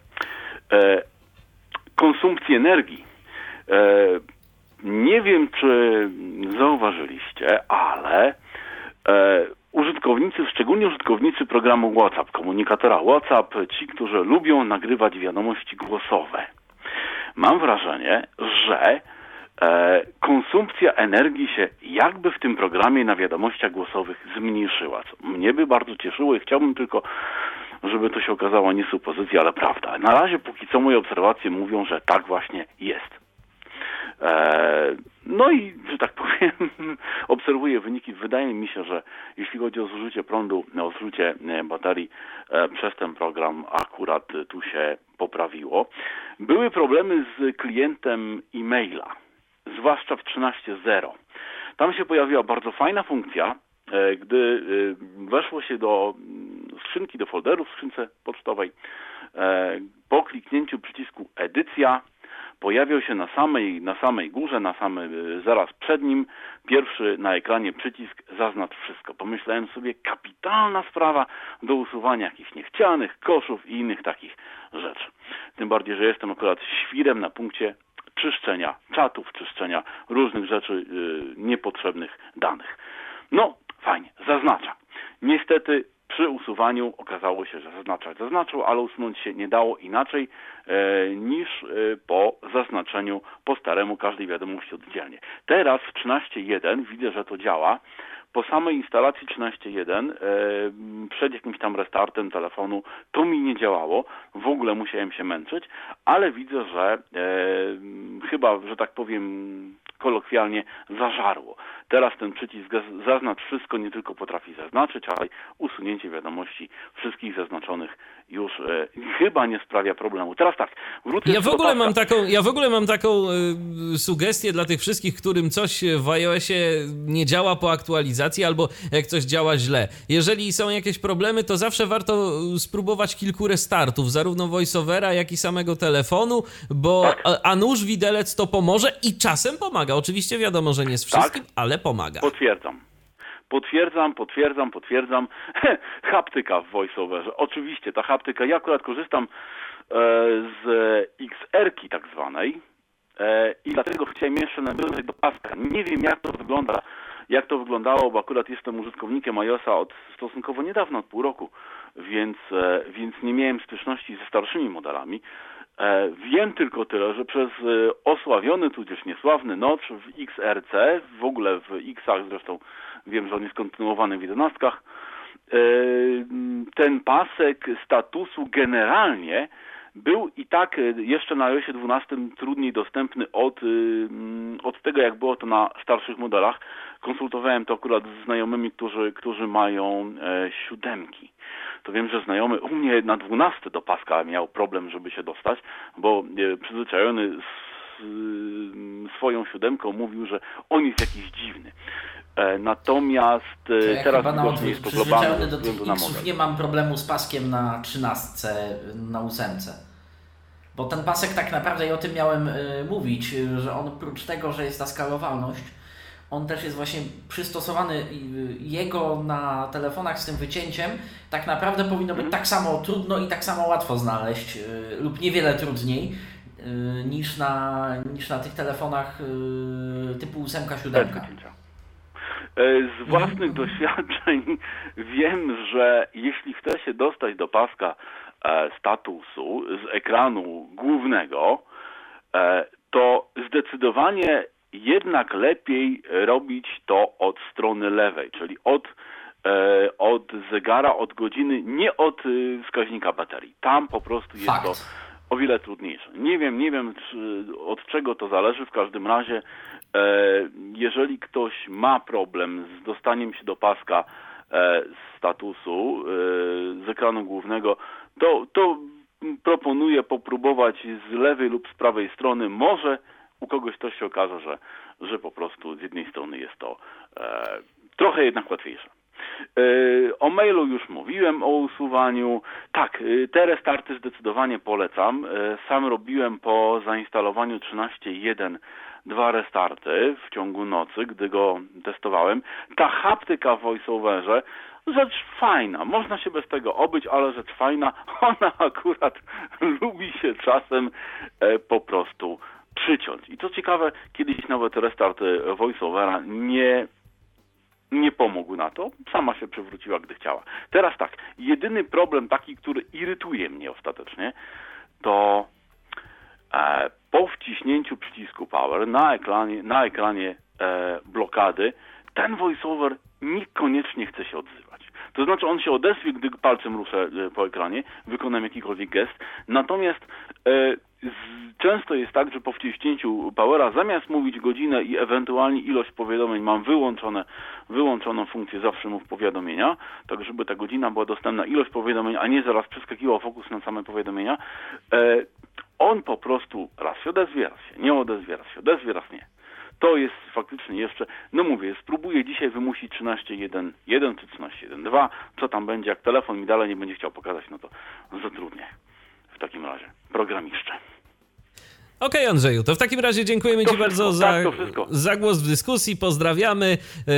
konsumpcji energii. E, nie wiem, czy zauważyliście, ale e, użytkownicy, szczególnie użytkownicy programu WhatsApp, komunikatora WhatsApp, ci, którzy lubią nagrywać wiadomości głosowe, mam wrażenie, że e, konsumpcja energii się jakby w tym programie na wiadomościach głosowych zmniejszyła, co mnie by bardzo cieszyło i chciałbym tylko, żeby to się okazało nie supozycja, ale prawda. Na razie póki co moje obserwacje mówią, że tak właśnie jest. E, No i, że tak powiem, obserwuję wyniki. Wydaje mi się, że jeśli chodzi o zużycie prądu, o zużycie e, baterii e, przez ten program akurat tu się poprawiło. Były problemy z klientem e-maila, zwłaszcza w 13.0. Tam się pojawiła bardzo fajna funkcja, gdy weszło się do skrzynki, do folderu w skrzynce pocztowej. e, Po kliknięciu przycisku edycja pojawiał się na samej, na samej górze, na samym, y, zaraz przed nim, pierwszy na ekranie przycisk zaznacz wszystko. Pomyślałem sobie, kapitalna sprawa do usuwania jakichś niechcianych koszów i innych takich rzeczy. Tym bardziej, że jestem akurat świrem na punkcie czyszczenia czatów, czyszczenia różnych rzeczy yy, niepotrzebnych danych. No, fajnie, zaznacza. Niestety przy usuwaniu okazało się, że zaznaczać zaznaczył, ale usunąć się nie dało inaczej e, niż e, po zaznaczeniu po staremu każdej wiadomości oddzielnie. Teraz w 13.1 widzę, że to działa. Po samej instalacji 13.1 e, przed jakimś tam restartem telefonu to mi nie działało, w ogóle musiałem się męczyć, ale widzę, że e, chyba, że tak powiem kolokwialnie zażarło. Teraz ten przycisk zaznacz wszystko nie tylko potrafi zaznaczyć, ale usunięcie wiadomości wszystkich zaznaczonych już e, chyba nie sprawia problemu. Teraz tak, wrócę ja w ogóle mam taką, Ja w ogóle mam taką e, sugestię dla tych wszystkich, którym coś w iOSie nie działa po aktualizacji albo jak coś działa źle. Jeżeli są jakieś problemy, to zawsze warto spróbować kilku restartów, zarówno voiceovera, jak i samego telefonu, bo tak. a, a nóż widelec to pomoże i czasem pomaga. Oczywiście wiadomo, że nie z wszystkim, tak. ale pomaga. Potwierdzam. Potwierdzam, potwierdzam, potwierdzam. haptyka w voiceoverze. Oczywiście, ta haptyka, ja akurat korzystam e, z XR-ki tak zwanej e, i dlatego chciałem jeszcze nawiązać do paska. Nie wiem jak to wygląda, jak to wyglądało, bo akurat jestem użytkownikiem iOSa od stosunkowo niedawno, od pół roku, więc, e, więc nie miałem styczności ze starszymi modelami. E, wiem tylko tyle, że przez e, osławiony, tudzież niesławny notch w XRC, w ogóle w X-ach zresztą wiem, że on jest kontynuowany w jedenastkach, e, ten pasek statusu generalnie był i tak jeszcze na iOSie 12 trudniej dostępny od, od tego, jak było to na starszych modelach. Konsultowałem to akurat z znajomymi, którzy, którzy mają siódemki to wiem, że znajomy u mnie na 12 do paska miał problem, żeby się dostać, bo e, przyzwyczajony e, swoją siódemką mówił, że on jest jakiś dziwny. E, natomiast ja teraz chyba na jest to globalne do tych na nie mam problemu z paskiem na 13, na ósemce. Bo ten pasek tak naprawdę, i o tym miałem mówić, że on oprócz tego, że jest ta skalowalność, on też jest właśnie przystosowany jego na telefonach z tym wycięciem. Tak naprawdę powinno być tak samo trudno i tak samo łatwo znaleźć, y, lub niewiele trudniej y, niż na, niż na tych telefonach y, typu 8 7 e, z własnych mhm. doświadczeń wiem, że jeśli chce się dostać do paska e, statusu z ekranu głównego, e, to zdecydowanie jednak lepiej robić to od strony lewej, czyli od, e, od zegara, od godziny, nie od e, wskaźnika baterii. Tam po prostu jest Fakt. to o wiele trudniejsze. Nie wiem, nie wiem czy, od czego to zależy, w każdym razie e, jeżeli ktoś ma problem z dostaniem się do paska e, statusu e, z ekranu głównego, to, to proponuję popróbować z lewej lub z prawej strony. Może u kogoś to się okaże, że, że po prostu z jednej strony jest to e, trochę jednak łatwiejsze. E, o mailu już mówiłem, o usuwaniu. Tak, e, te restarty zdecydowanie polecam. E, sam robiłem po zainstalowaniu 13.1 dwa restarty w ciągu nocy, gdy go testowałem. Ta haptyka w VoiceOverze rzecz fajna. Można się bez tego obyć, ale rzecz fajna. Ona akurat lubi się czasem po prostu przyciąć. I co ciekawe, kiedyś nawet restart e, voiceovera nie nie pomógł na to, sama się przewróciła, gdy chciała. Teraz tak, jedyny problem taki, który irytuje mnie ostatecznie, to e, po wciśnięciu przycisku power na ekranie, na ekranie e, blokady ten voiceover niekoniecznie chce się odzywać. To znaczy on się odezwie, gdy palcem ruszę e, po ekranie, wykonam jakikolwiek gest, natomiast e, Często jest tak, że po wciśnięciu powera zamiast mówić godzinę i ewentualnie ilość powiadomień mam wyłączone, wyłączoną funkcję zawsze mów powiadomienia, tak żeby ta godzina była dostępna ilość powiadomień, a nie zaraz przeskakiwał fokus na same powiadomienia. E, on po prostu raz się odezwie, raz się nie odezwie, raz się odezwie, raz nie. To jest faktycznie jeszcze, no mówię, spróbuję dzisiaj wymusić 13.1.1 czy 13.1.2, co tam będzie, jak telefon mi dalej nie będzie chciał pokazać, no to zatrudnię w takim razie programiszcze. Okej, okay, Andrzeju, to w takim razie dziękujemy to Ci wszystko, bardzo za, tak, za głos w dyskusji. Pozdrawiamy yy,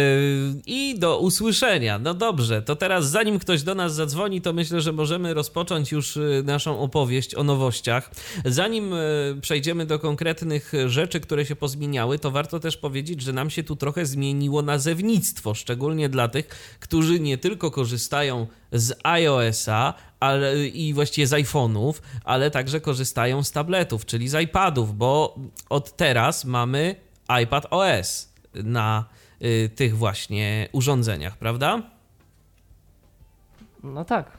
i do usłyszenia. No dobrze, to teraz zanim ktoś do nas zadzwoni, to myślę, że możemy rozpocząć już y, naszą opowieść o nowościach. Zanim yy, przejdziemy do konkretnych rzeczy, które się pozmieniały, to warto też powiedzieć, że nam się tu trochę zmieniło nazewnictwo, szczególnie dla tych, którzy nie tylko korzystają z iOS-a ale, i właściwie z iPhone'ów, ale także korzystają z tabletów, czyli z iPadów, bo od teraz mamy iPad OS na y, tych właśnie urządzeniach, prawda? No tak.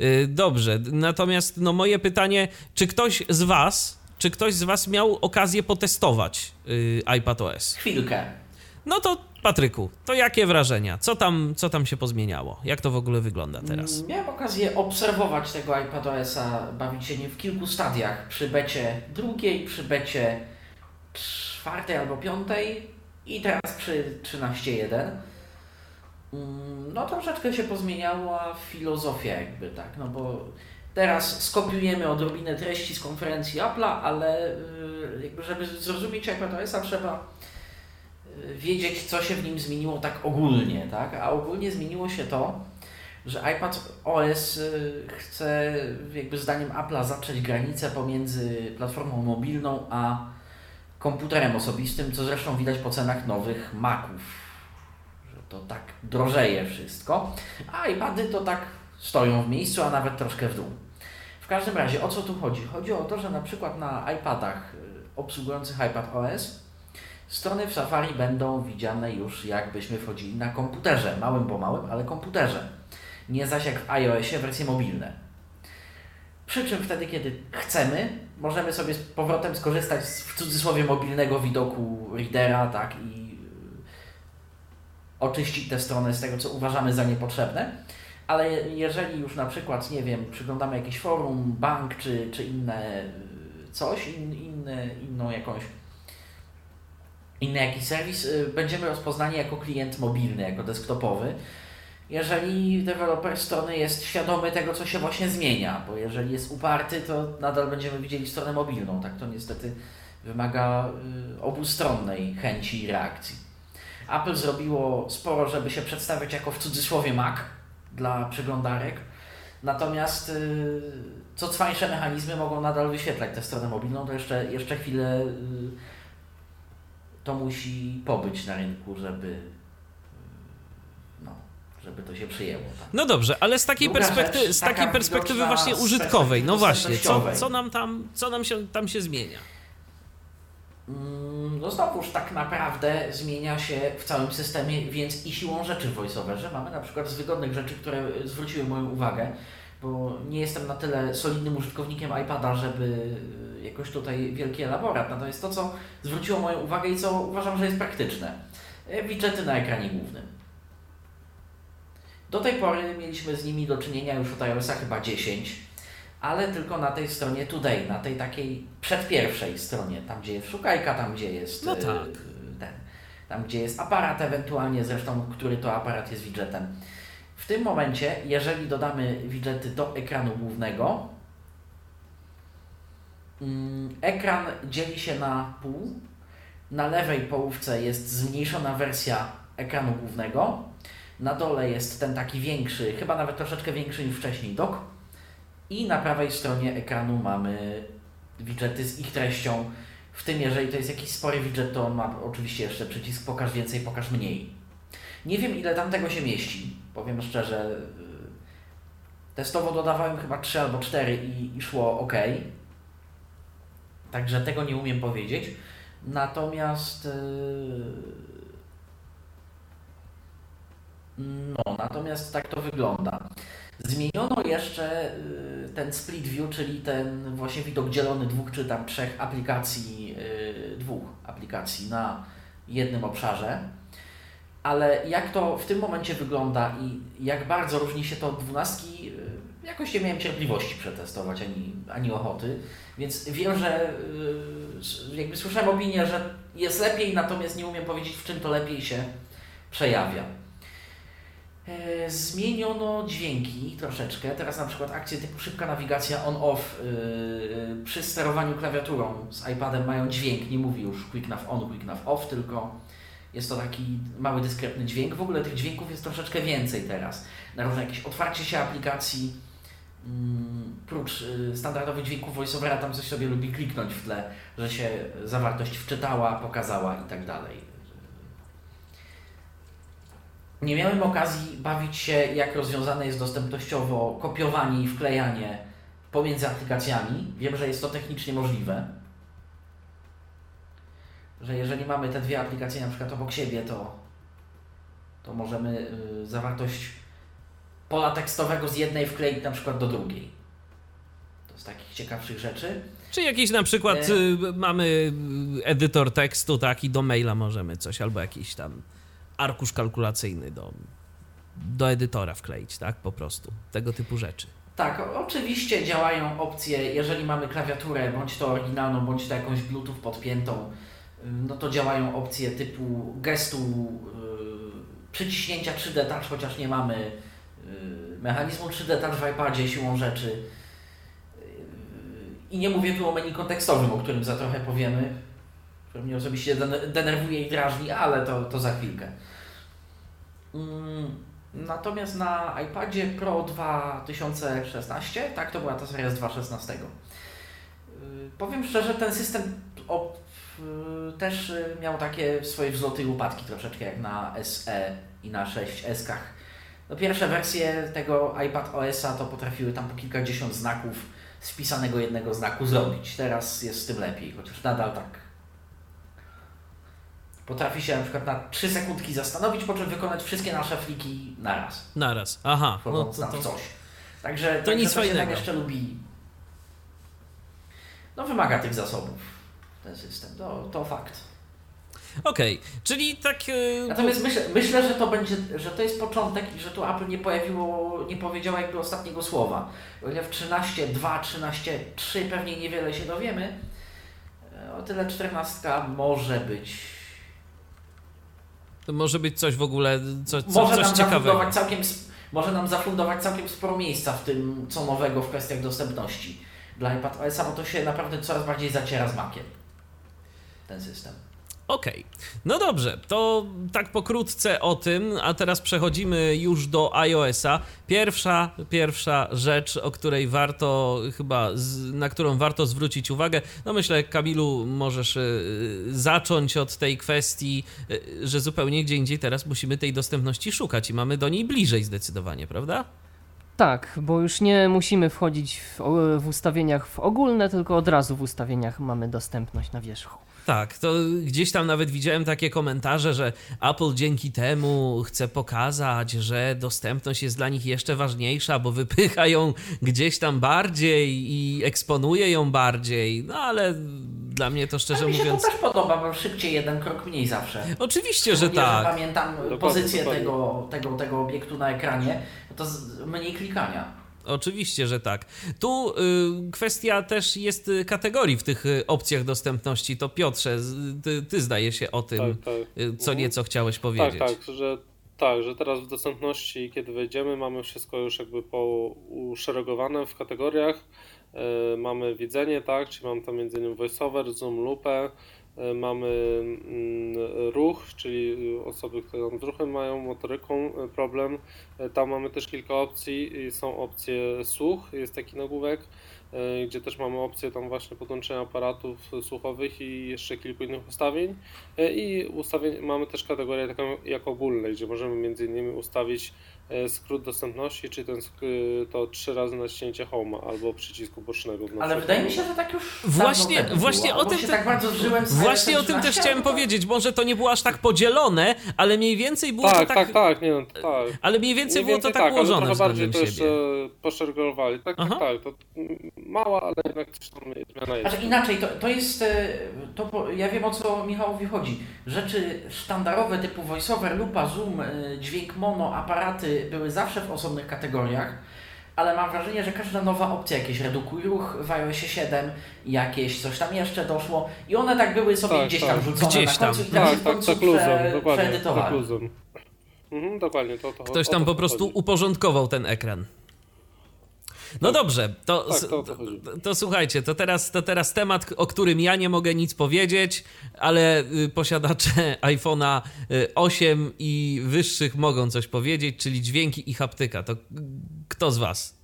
Y, dobrze, natomiast no moje pytanie, czy ktoś z Was, czy ktoś z Was miał okazję potestować y, iPad OS? Chwilkę. No to Patryku, to jakie wrażenia? Co tam, co tam się pozmieniało? Jak to w ogóle wygląda teraz? Mm, Miałem okazję obserwować tego iPadOS-a, bawić się nim w kilku stadiach. Przy becie drugiej, przy becie czwartej albo piątej i teraz przy 13.1. Mm, No troszeczkę się pozmieniała filozofia jakby tak, no bo teraz skopiujemy odrobinę treści z konferencji Apple'a, ale y, jakby żeby zrozumieć iPadOS-a trzeba wiedzieć, co się w nim zmieniło tak ogólnie, tak? A ogólnie zmieniło się to, że iPad OS y, chce, jakby zdaniem Apple'a, zacząć granicę pomiędzy platformą mobilną a komputerem osobistym, co zresztą widać po cenach nowych Maców, że to tak drożeje wszystko, a iPady to tak stoją w miejscu, a nawet troszkę w dół. W każdym razie, o co tu chodzi? Chodzi o to, że na przykład na iPadach y, obsługujących iPad OS strony w Safari będą widziane już jakbyśmy wchodzili na komputerze, małym po małym, ale komputerze. Nie zaś jak w iOSie wersje mobilne. Przy czym wtedy, kiedy chcemy, możemy sobie z powrotem skorzystać z w cudzysłowie mobilnego widoku readera, tak, i y, oczyścić tę stronę z tego, co uważamy za niepotrzebne. Ale jeżeli już na przykład, nie wiem, przyglądamy jakieś forum, bank czy, czy inne y, coś, in, inną jakąś inny jakiś serwis, y, będziemy rozpoznani jako klient mobilny, jako desktopowy, jeżeli deweloper strony jest świadomy tego, co się właśnie zmienia, bo jeżeli jest uparty, to nadal będziemy widzieli stronę mobilną. Tak to niestety wymaga y, obustronnej chęci i reakcji. Apple zrobiło sporo, żeby się przedstawiać jako w cudzysłowie Mac dla przeglądarek, natomiast y, co cwańsze mechanizmy mogą nadal wyświetlać tę stronę mobilną, to jeszcze, jeszcze chwilę to musi pobyć na rynku, żeby no, żeby to się przyjęło. Tak. No dobrze, ale z takiej, Druga perspekty- rzecz, z takiej perspektywy właśnie użytkowej, no perspektywy właśnie, co, co nam tam, co nam się, tam się zmienia? Mm, No znowuż tak naprawdę zmienia się w całym systemie, więc i siłą rzeczy VoiceOverze mamy na przykład z wygodnych rzeczy, które zwróciły moją uwagę, bo nie jestem na tyle solidnym użytkownikiem iPada, żeby y, jakoś tutaj wielki elaborat. Natomiast to, co zwróciło moją uwagę i co uważam, że jest praktyczne, y, widgety na ekranie głównym. Do tej pory mieliśmy z nimi do czynienia już od iOSa chyba 10, ale tylko na tej stronie Today, na tej takiej przedpierwszej stronie, tam gdzie jest szukajka, tam gdzie jest No e, tak. ten, tam gdzie jest aparat ewentualnie, zresztą który to aparat jest widgetem. W tym momencie, jeżeli dodamy widgety do ekranu głównego, mm, ekran dzieli się na pół. Na lewej połówce jest zmniejszona wersja ekranu głównego. Na dole jest ten taki większy, chyba nawet troszeczkę większy niż wcześniej dok. I na prawej stronie ekranu mamy widgety z ich treścią. W tym, jeżeli to jest jakiś spory widget, to ma oczywiście jeszcze przycisk pokaż więcej, pokaż mniej. Nie wiem, ile tam tego się mieści. Powiem szczerze, y, testowo dodawałem chyba 3 albo 4 i, i szło ok. Także tego nie umiem powiedzieć. Natomiast yy, no, natomiast tak to wygląda. Zmieniono jeszcze y, ten split view, czyli ten właśnie widok dzielony dwóch czy tam trzech aplikacji, y, dwóch aplikacji na jednym obszarze. Ale jak to w tym momencie wygląda i jak bardzo różni się to od dwunastki, y, jakoś nie miałem cierpliwości przetestować ani, ani ochoty, więc wiem, że y, jakby słyszałem opinię, że jest lepiej, natomiast nie umiem powiedzieć, w czym to lepiej się przejawia. E, Zmieniono dźwięki troszeczkę. Teraz na przykład akcje typu szybka nawigacja on-off yy, przy sterowaniu klawiaturą z iPadem mają dźwięk. Nie mówi już quick nav on, quick nav off, tylko jest to taki mały, dyskretny dźwięk. W ogóle tych dźwięków jest troszeczkę więcej teraz. Na różne jakieś otwarcie się aplikacji, mm, prócz y, standardowych dźwięków voiceovera, tam coś sobie lubi kliknąć w tle, że się zawartość wczytała, pokazała i tak dalej. Nie miałem okazji bawić się, jak rozwiązane jest dostępnościowo kopiowanie i wklejanie pomiędzy aplikacjami. Wiem, że jest to technicznie możliwe. Że jeżeli mamy te dwie aplikacje na przykład obok siebie, to, to możemy y, zawartość pola tekstowego z jednej wkleić na przykład do drugiej. To z takich ciekawszych rzeczy. Czy jakiś na przykład Nie. y, mamy y, edytor tekstu, tak, i do maila możemy coś, albo jakiś tam arkusz kalkulacyjny do, do edytora wkleić, tak, po prostu. Tego typu rzeczy. Tak, oczywiście działają opcje, jeżeli mamy klawiaturę, bądź to oryginalną, bądź to jakąś Bluetooth podpiętą, no to działają opcje typu gestu yy, przyciśnięcia 3D Touch, chociaż nie mamy yy, mechanizmu 3D Touch w iPadzie siłą rzeczy. Yy, I nie mówię tu o menu kontekstowym, o którym za trochę powiemy, który mnie osobiście den- denerwuje i drażni, ale to, to za chwilkę. Mm, Natomiast na iPadzie Pro 2016, tak to była ta seria z 2016. Yy, Powiem szczerze, ten system też yy, miał takie swoje wzloty i upadki troszeczkę jak na SE i na 6S-kach. No pierwsze wersje tego iPad OS-a to potrafiły tam po kilkadziesiąt znaków z wpisanego jednego znaku zrobić. Teraz jest z tym lepiej, chociaż nadal tak. Potrafi się na przykład na 3 sekundki zastanowić, po czym wykonać wszystkie nasze fliki naraz Naraz. Aha. No to, to, coś. Także to także nic się tak jeszcze lubi. No wymaga tych zasobów ten system, to, to fakt. Okej, czyli tak... y, Natomiast myślę, myślę, że to będzie, że to jest początek i że tu Apple nie pojawiło, nie powiedziała jakby ostatniego słowa. O ile w 13.2, 13.3 pewnie niewiele się dowiemy, e, o tyle 14 może być. To może być coś w ogóle, co, co, Może coś nam ciekawego. zafundować całkiem, może nam zafundować całkiem sporo miejsca w tym, co nowego w kwestiach dostępności dla iPad OS, bo to się naprawdę coraz bardziej zaciera z Maciem. Ten system. Okej, no dobrze, to tak pokrótce o tym, a teraz przechodzimy już do iOS-a. Pierwsza, pierwsza rzecz, o której warto chyba, z, na którą warto zwrócić uwagę, no myślę, Kamilu, możesz y, zacząć od tej kwestii, y, że zupełnie gdzie indziej teraz musimy tej dostępności szukać i mamy do niej bliżej zdecydowanie, prawda? Tak, bo już nie musimy wchodzić w, w ustawieniach w ogólne, tylko od razu w ustawieniach mamy dostępność na wierzchu. Tak, to gdzieś tam nawet widziałem takie komentarze, że Apple dzięki temu chce pokazać, że dostępność jest dla nich jeszcze ważniejsza, bo wypycha ją gdzieś tam bardziej i eksponuje ją bardziej. No ale dla mnie to szczerze Ale mi się mówiąc. to też podoba, bo szybciej jeden krok mniej zawsze. Oczywiście, że tak. pamiętam Dokładnie, pozycję dokładnie. tego, tego, tego obiektu na ekranie, to z, mniej klikania. Oczywiście, że tak. Tu y, kwestia też jest y, kategorii w tych y, opcjach dostępności. To Piotrze, ty, ty zdaje się o tym, Tak, tak. y, co Mhm. nieco chciałeś Tak, powiedzieć. tak, że tak, że teraz w dostępności, kiedy wejdziemy, mamy wszystko już jakby uszeregowane w kategoriach. E, mamy widzenie, tak, czyli mam tam innymi voiceover, zoom, lupę. E, mamy mm, ruch, czyli osoby, które z ruchem mają, motoryką e, problem. E, tam mamy też kilka opcji. Są opcje słuch, jest taki nagłówek, gdzie też mamy opcję tam właśnie podłączenia aparatów słuchowych i jeszcze kilku innych ustawień. I ustawień, mamy też kategorię taką jak ogólne, gdzie możemy między innymi ustawić skrót dostępności, czy ten, sk- to trzy razy naciśnięcie home albo przycisku bocznego. w Ale wydaje mi się, że tak już. Właśnie- właśnie było, o tym te- tak bardzo zżyłem z Właśnie o tym też 13, chciałem to- powiedzieć. Może to nie było aż tak podzielone, ale mniej więcej było Tak, to tak, tak. tak, nie no, tak. Ale mniej więcej Mniej było to więcej tak ale ułożone trochę bardziej to siebie. jeszcze poszeregowali. Tak, Aha. tak, tak. To mała, ale jednak też tam zmiana jest. Znaczy inaczej, to, to jest, e, to, ja wiem o co Michałowi chodzi. Rzeczy sztandarowe typu voiceover, lupa, zoom, e, dźwięk mono, aparaty były zawsze w osobnych kategoriach, ale mam wrażenie, że każda nowa opcja, jakieś redukuj ruch w iOSie 7, jakieś coś tam jeszcze doszło i one tak były sobie Tak, gdzieś tak. tam rzucone Gdzieś na końcu tam. i teraz Tak, tak, końcu tak prze, dokładnie, tak. Mhm, dokładnie, to, to Ktoś tam to po prostu chodzi. uporządkował ten ekran. No dobrze, to, Tak, to to to, słuchajcie, to teraz, to teraz temat, o którym ja nie mogę nic powiedzieć, ale y, posiadacze iPhone'a y, 8 i wyższych mogą coś powiedzieć, czyli dźwięki i haptyka. To y, kto z was?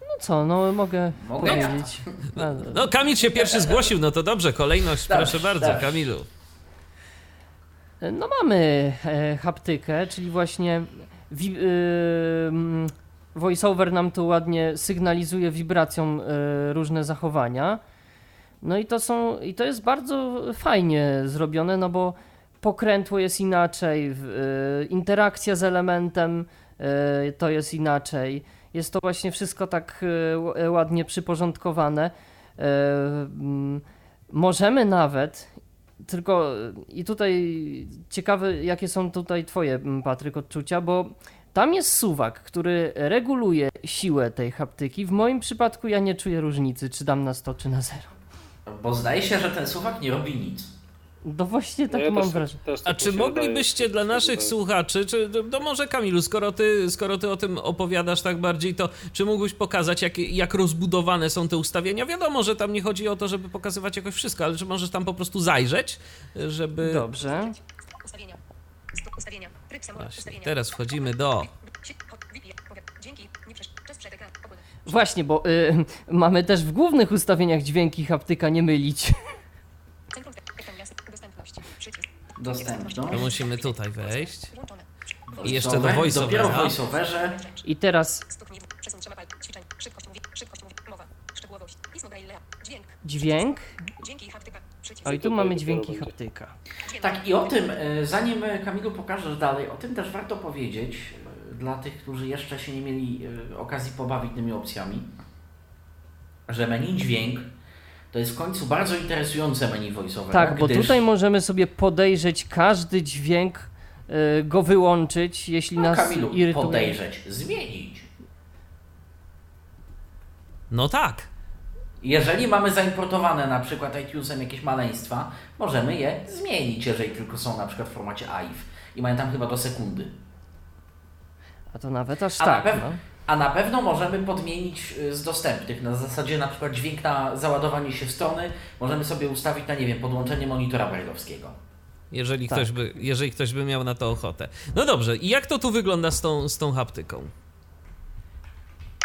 No co, no mogę Mogę ja. powiedzieć. A, No Kamil się pierwszy zgłosił, no to dobrze, kolejność, Dobrze, proszę bardzo, dobrze. Kamilu. No mamy e, haptykę, czyli właśnie wi- y, voiceover nam tu ładnie sygnalizuje wibracją y, różne zachowania. No i to są, i to jest bardzo fajnie zrobione, no bo pokrętło jest inaczej, y, interakcja z elementem y, to jest inaczej. Jest to właśnie wszystko tak ładnie przyporządkowane. Możemy nawet, tylko i tutaj ciekawe, jakie są tutaj Twoje, Patryk, odczucia, bo tam jest suwak, który reguluje siłę tej haptyki. W moim przypadku ja nie czuję różnicy, czy dam na 100, czy na 0. Bo zdaje się, że ten suwak nie robi nic. No właśnie tak ja mam też, wrażenie. Też tak A czy moglibyście dla naszych słuchaczy, czy no może Kamilu, skoro ty, skoro ty o tym opowiadasz tak bardziej, to czy mógłbyś pokazać, jak, jak rozbudowane są te ustawienia? Wiadomo, że tam nie chodzi o to, żeby pokazywać jakoś wszystko, ale czy możesz tam po prostu zajrzeć, żeby... Dobrze. Ustawienia. Ustawienia. Właśnie, teraz wchodzimy do... Właśnie, bo y, mamy też w głównych ustawieniach dźwięki haptyka nie mylić. Dostępność. To musimy tutaj wejść. I jeszcze do voiceovera. Dopiero voiceoverze. I teraz... Dźwięk. O i tu mamy dźwięki haptyka. Tak i o tym, e, zanim e, Kamilu pokażesz dalej, o tym też warto powiedzieć e, dla tych, którzy jeszcze się nie mieli okazji pobawić tymi opcjami, że menu dźwięk to jest w końcu bardzo interesujące menu voiceover. Tak, bo tutaj możemy sobie podejrzeć każdy dźwięk, go wyłączyć, jeśli no, nas Kamilu, irytuje. podejrzeć, zmienić. No tak. Jeżeli mamy zaimportowane na przykład iTunesem jakieś maleństwa, możemy je zmienić, jeżeli tylko są na przykład w formacie AIF i mają tam chyba do sekundy. A to nawet aż a tak. Na no. A na pewno możemy podmienić y, z dostępnych. Na zasadzie na przykład dźwięk na załadowanie się w strony możemy sobie ustawić na, nie wiem, podłączenie monitora brailleowskiego. Jeżeli, tak. ktoś by, jeżeli ktoś by miał na to ochotę. No dobrze, i jak to tu wygląda z tą, z tą haptyką?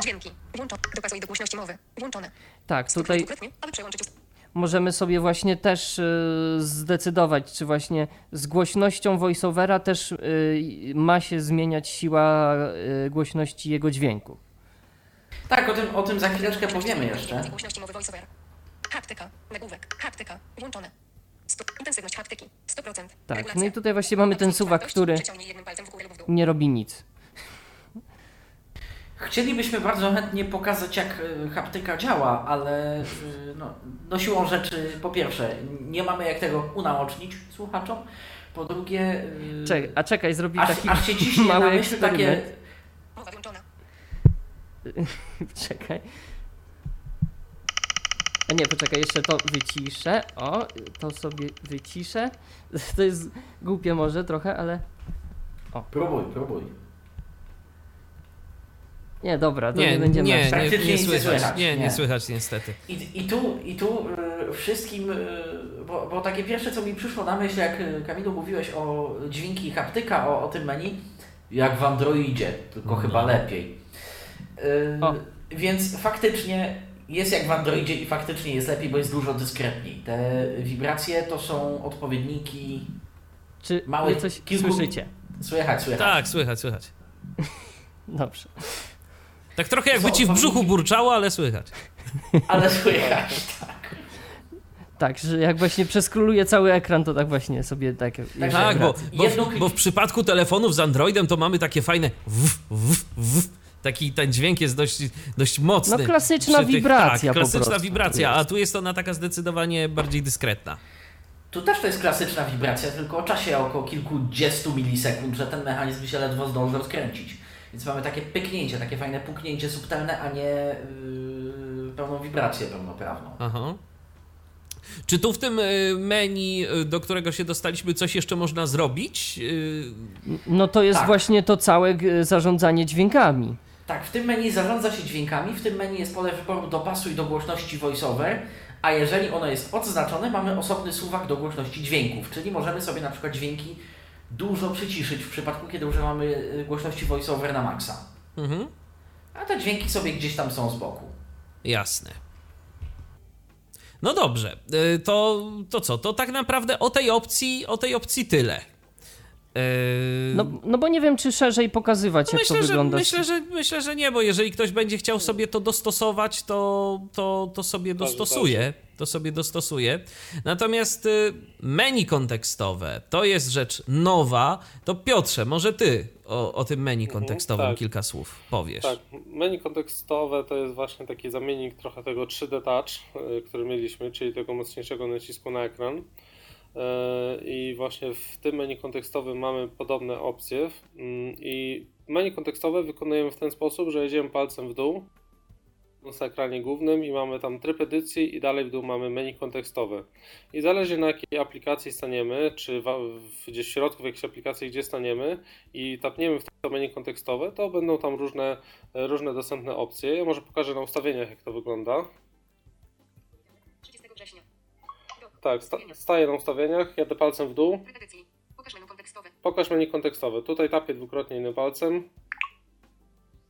Dźwięki. Włączone. Dopasuj do głośności mowy. Włączone. Tak, tutaj możemy sobie właśnie też y, zdecydować, czy właśnie z głośnością voiceovera też y, ma się zmieniać siła y, głośności jego dźwięku. Tak, o tym, o tym za chwileczkę powiemy jeszcze. Głośności mowy voiceover. Haptyka, nagłówek, haptyka, włączone. Intensywność haptyki, 100%. Tak, no i tutaj właśnie mamy ten suwak, który nie robi nic. Chcielibyśmy bardzo chętnie pokazać, jak e, haptyka działa, ale e, no, no siłą rzeczy, po pierwsze, nie mamy jak tego unaocznić słuchaczom, po drugie... E, czekaj, a czekaj, zrobimy aż, taki aż się ciśnie mały na myśl takie... czekaj. A nie, poczekaj, jeszcze to wyciszę. O, to sobie wyciszę. To jest głupie może trochę, ale... O. Próbuj, próbuj. Nie, dobra, to nie, nie będziemy... Nie, nie, nie, słychać, słychać, nie, nie, nie słychać niestety. I, i tu, i tu y, wszystkim, y, bo, bo takie pierwsze, co mi przyszło na myśl, jak y, Kamilu mówiłeś o dźwięki haptyka, o, o tym menu, jak w Androidzie, tylko no. chyba lepiej. Więc faktycznie jest jak w Androidzie i faktycznie jest lepiej, bo jest dużo dyskretniej. Te wibracje to są odpowiedniki Czy małych, coś kilku... słyszycie? Słychać, słychać. Tak, słychać, słychać. Dobrze. Tak trochę jakby ci w brzuchu burczało, ale słychać. Ale słychać, tak. Tak, że jak właśnie przeskroluje cały ekran, to tak właśnie sobie tak. Tak, bo, bo, w, bo w przypadku telefonów z Androidem to mamy takie fajne. W, w, w, taki ten dźwięk jest dość, dość mocny. No klasyczna tych, wibracja. Tak, klasyczna wibracja, a tu jest ona taka zdecydowanie bardziej dyskretna. Tu też to jest klasyczna wibracja, tylko o czasie około kilkudziestu milisekund, że ten mechanizm się ledwo zdąży rozkręcić. Więc mamy takie pyknięcie, takie fajne puknięcie subtelne, a nie yy, pełną wibrację pełnoprawną. Aha. Czy tu w tym y, menu, y, do którego się dostaliśmy, coś jeszcze można zrobić? Y, no to jest tak. właśnie to całe zarządzanie dźwiękami. Tak, w tym menu zarządza się dźwiękami, w tym menu jest pole wyboru do basu i do głośności voiceover, a jeżeli ono jest odznaczone, mamy osobny suwak do głośności dźwięków, czyli możemy sobie na przykład dźwięki dużo przyciszyć w przypadku, kiedy używamy y, głośności voiceover na maksa. Mhm. A te dźwięki sobie gdzieś tam są z boku. Jasne. No dobrze, y, to, to co? To tak naprawdę o tej opcji, o tej opcji tyle. No, no bo nie wiem, czy szerzej pokazywać, jak myślę, to wygląda. Że, myślę, że, myślę, że nie, bo jeżeli ktoś będzie chciał sobie to dostosować, to, to, to sobie dostosuje. To sobie dostosuje. Natomiast y, menu kontekstowe to jest rzecz nowa. To Piotrze, może ty o, o tym menu Mhm, kontekstowym tak. kilka słów powiesz. Tak, menu kontekstowe to jest właśnie taki zamiennik trochę tego 3D Touch, y, który mieliśmy, czyli tego mocniejszego nacisku na ekran. Y, I właśnie w tym menu kontekstowym mamy podobne opcje. Mm, I menu kontekstowe wykonujemy w ten sposób, że jedziemy palcem w dół na ekranie głównym i mamy tam tryb edycji i dalej w dół mamy menu kontekstowe. I zależy na jakiej aplikacji staniemy, czy w, gdzieś w środku w jakiejś aplikacji, gdzie staniemy i tapniemy w to menu kontekstowe, to będą tam różne, różne dostępne opcje. Ja może pokażę na ustawieniach jak to wygląda. Tak, sta staję na ustawieniach, jadę palcem w dół. Pokaż menu kontekstowe. pokaż menu kontekstowe. Tutaj tapię dwukrotnie innym palcem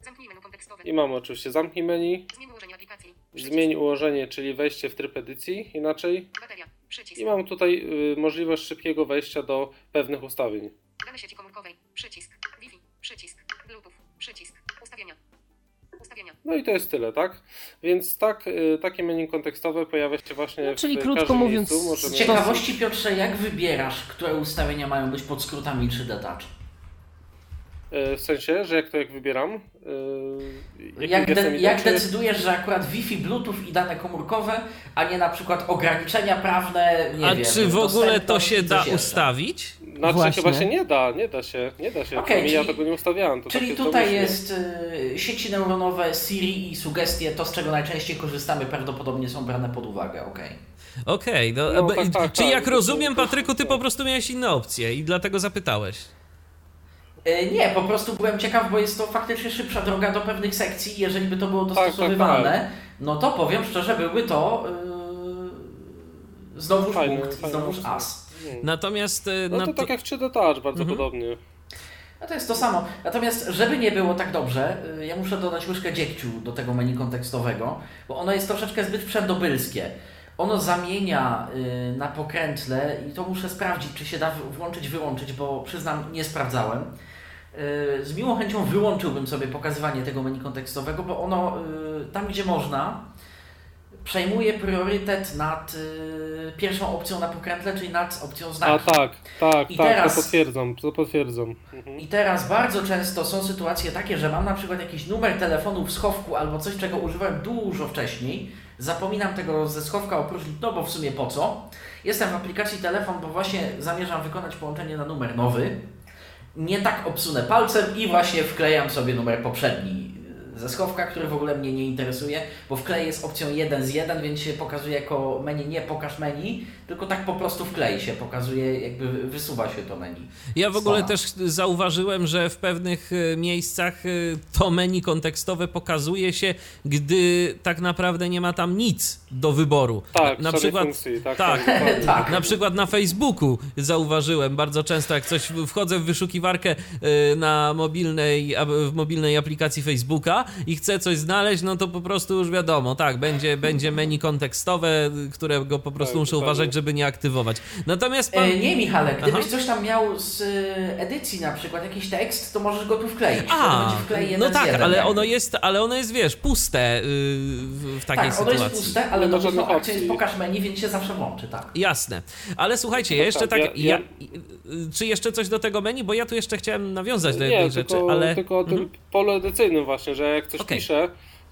Zamknij menu kontekstowe. i mamy oczywiście zamknij menu, Zmień ułożenie aplikacji. Zmień ułożenie, czyli wejście w tryb edycji inaczej Bateria. Przycisk. i mam tutaj y, możliwość szybkiego wejścia do pewnych ustawień. Dane sieci komórkowej. Przycisk. Wi-Fi. Przycisk. Bluetooth. Przycisk. No i to jest tyle, tak? Więc tak, y, takie menu kontekstowe pojawia się właśnie No, czyli w krótko mówiąc, miejscu. Z ciekawości, Piotrze, jak wybierasz, które ustawienia mają być pod skrótami 3D Touch? Y, W sensie, że jak to jak wybieram? jakim Jak, de- jak czy- decydujesz, że akurat Wi-Fi, Bluetooth i dane komórkowe, a nie na przykład ograniczenia prawne, nie A wiem, czy w ogóle to się da ustawić? Znaczy Właśnie. chyba się nie da, nie da się, nie da się. Okej, Przynajmniej ja czyli- tego nie ustawiałem. To Czyli tutaj jest y, sieci neuronowe, Siri i sugestie, to z czego najczęściej korzystamy, prawdopodobnie są brane pod uwagę, okej. Okej, no, No, b- tak, tak, czyli tak. jak rozumiem, To- Patryku, ty po prostu miałeś inne opcje i dlatego zapytałeś. Y, Nie, po prostu byłem ciekaw, bo jest to faktycznie szybsza droga do pewnych sekcji. Jeżeli by to było Tak, tak, dostosowywane, no to powiem szczerze, byłby to yy, znowuż Fajne, punkt, fajne znowuż as. Hmm. Natomiast... y, No na to tak jak w 3D Touch, bardzo Mhm. podobnie. No to jest to samo. Natomiast, żeby nie było tak dobrze, ja muszę dodać łyżkę dziegciu do tego menu kontekstowego, bo ono jest troszeczkę zbyt przedobylskie. Ono zamienia na pokrętle i to muszę sprawdzić, czy się da włączyć, wyłączyć, bo przyznam, nie sprawdzałem. Y, Z miłą chęcią wyłączyłbym sobie pokazywanie tego menu kontekstowego, bo ono y, tam, gdzie można, przejmuje priorytet nad y, pierwszą opcją na pokrętle, czyli nad opcją A znaku. tak, tak, I tak, teraz- to potwierdzam, to potwierdzam. Mhm. I teraz bardzo często są sytuacje takie, że mam na przykład jakiś numer telefonu w schowku albo coś, czego używałem dużo wcześniej. Zapominam tego ze schowka opróżnić, no bo w sumie po co? Jestem w aplikacji telefon, bo właśnie zamierzam wykonać połączenie na numer nowy. Nie tak obsunę palcem i właśnie wklejam sobie numer poprzedni ze schowka, który w ogóle mnie nie interesuje, bo wklej jest opcją 1 z 1, więc się pokazuje jako menu, nie pokaż menu, tylko tak po prostu wklej się, pokazuje, jakby wysuwa się to menu. Ja w ogóle też zauważyłem, że w pewnych e, miejscach e, to menu kontekstowe pokazuje się, gdy tak naprawdę nie ma tam nic do wyboru. Tak, na przykład funkcji, tak, tak, tak. Tak. Na przykład na Facebooku zauważyłem bardzo często, jak coś wchodzę w wyszukiwarkę e, na mobilnej, w mobilnej aplikacji Facebooka i chcę coś znaleźć, no to po prostu już wiadomo, tak, będzie, będzie menu kontekstowe, którego po prostu Tak, muszę dokładnie. uważać, żeby nie aktywować. Natomiast pan... E, nie, Michale, gdybyś Aha. coś tam miał z e, edycji na przykład, jakiś tekst, to możesz go tu wkleić. A, no tak, jeden, ale ono jest, ale ono jest, wiesz, puste yy, w, w takiej Tak, ono sytuacji. jest puste, ale Nie domyślną żadnych akcją jest pokaż menu, więc się zawsze włączy, tak. Jasne. Ale słuchajcie, ja No jeszcze tak, tak. ja- Ja, y, czy jeszcze coś do tego menu? Bo ja tu jeszcze chciałem nawiązać do Nie, jednej tylko, rzeczy, ale. tylko o tym Mhm. polu edycyjnym właśnie, że jak coś Okej. piszę,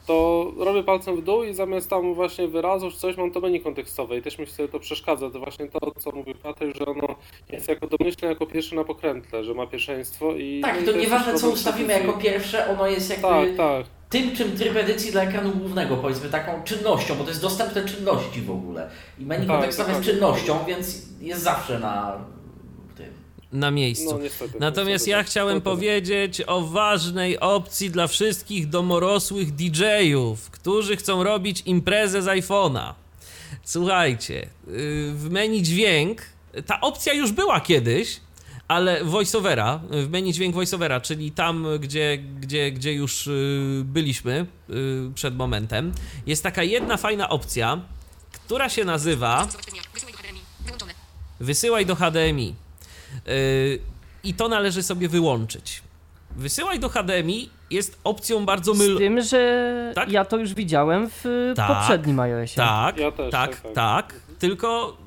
to robię palcem w dół i zamiast tam właśnie wyrazów czy coś mam to menu kontekstowe i też mi sobie to przeszkadza. To właśnie to, co mówił Patryk, że ono jest jako domyślne, jako pierwsze na pokrętle, że ma pierwszeństwo i... no Tak, i to jest nieważne co ustawimy jako pierwsze, ono jest jakby Tak, tak. tym, czym tryb edycji dla ekranu głównego, powiedzmy, taką czynnością, bo to jest dostępne czynności w ogóle. I menu Tak, kontekstowe jest dokładnie. czynnością, więc jest zawsze na. Na miejscu. No niestety. Natomiast niestety ja tak. chciałem powiedzieć o ważnej opcji dla wszystkich domorosłych DJ-ów, którzy chcą robić imprezę z iPhone'a. Słuchajcie, yy, w menu dźwięk ta opcja już była kiedyś, ale voiceovera, w menu dźwięk voiceovera, czyli tam, gdzie, gdzie, gdzie już yy, byliśmy yy, przed momentem, jest taka jedna fajna opcja, która się nazywa Wysyłaj do HDMI. I to należy sobie wyłączyć. Wysyłaj do HDMI jest opcją bardzo Z mylną. tym, że Tak? ja to już widziałem w Tak, poprzednim iOSie. Tak, Ja też, tak, tak, tak, tak. Tylko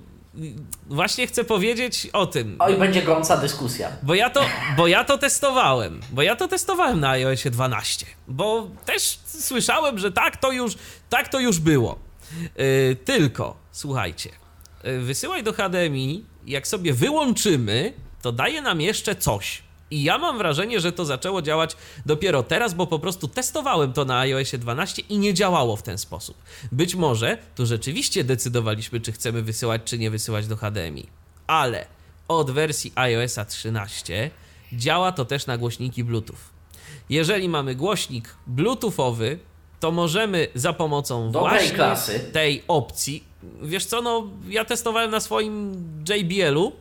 właśnie chcę powiedzieć o tym. Oj, będzie gorąca dyskusja. Bo ja, to, bo ja to testowałem. Bo ja to testowałem na iOSie 12. Bo też słyszałem, że tak to już, tak to już było. Yy, tylko, słuchajcie, yy, wysyłaj do HDMI, jak sobie wyłączymy, to daje nam jeszcze coś. I ja mam wrażenie, że to zaczęło działać dopiero teraz, bo po prostu testowałem to na iOSie 12 i nie działało w ten sposób. Być może tu rzeczywiście decydowaliśmy, czy chcemy wysyłać, czy nie wysyłać do HDMI. Ale od wersji iOSa 13 działa to też na głośniki Bluetooth. Jeżeli mamy głośnik Bluetoothowy, to możemy za pomocą Dobrej właśnie klasy. tej opcji. Wiesz co, no ja testowałem na swoim JBL-u.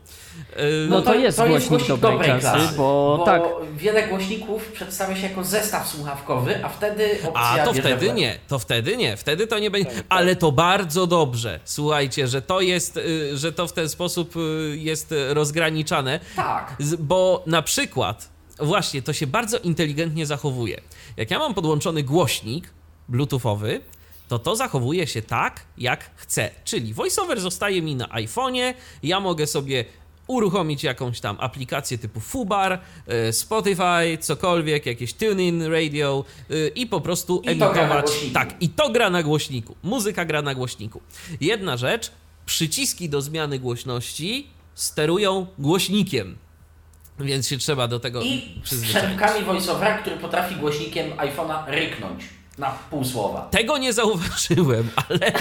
No to jest głośnik dobrej klasy, bo tak. wiele głośników przedstawia się jako zestaw słuchawkowy, a wtedy opcja A to wtedy nie, to wtedy nie, wtedy to nie będzie. Tak, tak. Ale to bardzo dobrze. Słuchajcie, że to jest, y, że to w ten sposób y, jest rozgraniczane. Tak. Bo na przykład, właśnie, to się bardzo inteligentnie zachowuje. Jak ja mam podłączony głośnik bluetoothowy, to to zachowuje się tak, jak chcę. Czyli voiceover zostaje mi na iPhone'ie, ja mogę sobie uruchomić jakąś tam aplikację typu Fubar, e, Spotify, cokolwiek, jakieś TuneIn Radio e, i po prostu I emitować. Tak, i to gra na głośniku. Muzyka gra na głośniku. Jedna rzecz, przyciski do zmiany głośności sterują głośnikiem. Więc się trzeba do tego I z przyzwyczaić. strzępkami voiceovera, który potrafi głośnikiem iPhone'a ryknąć na pół słowa. Tego nie zauważyłem, ale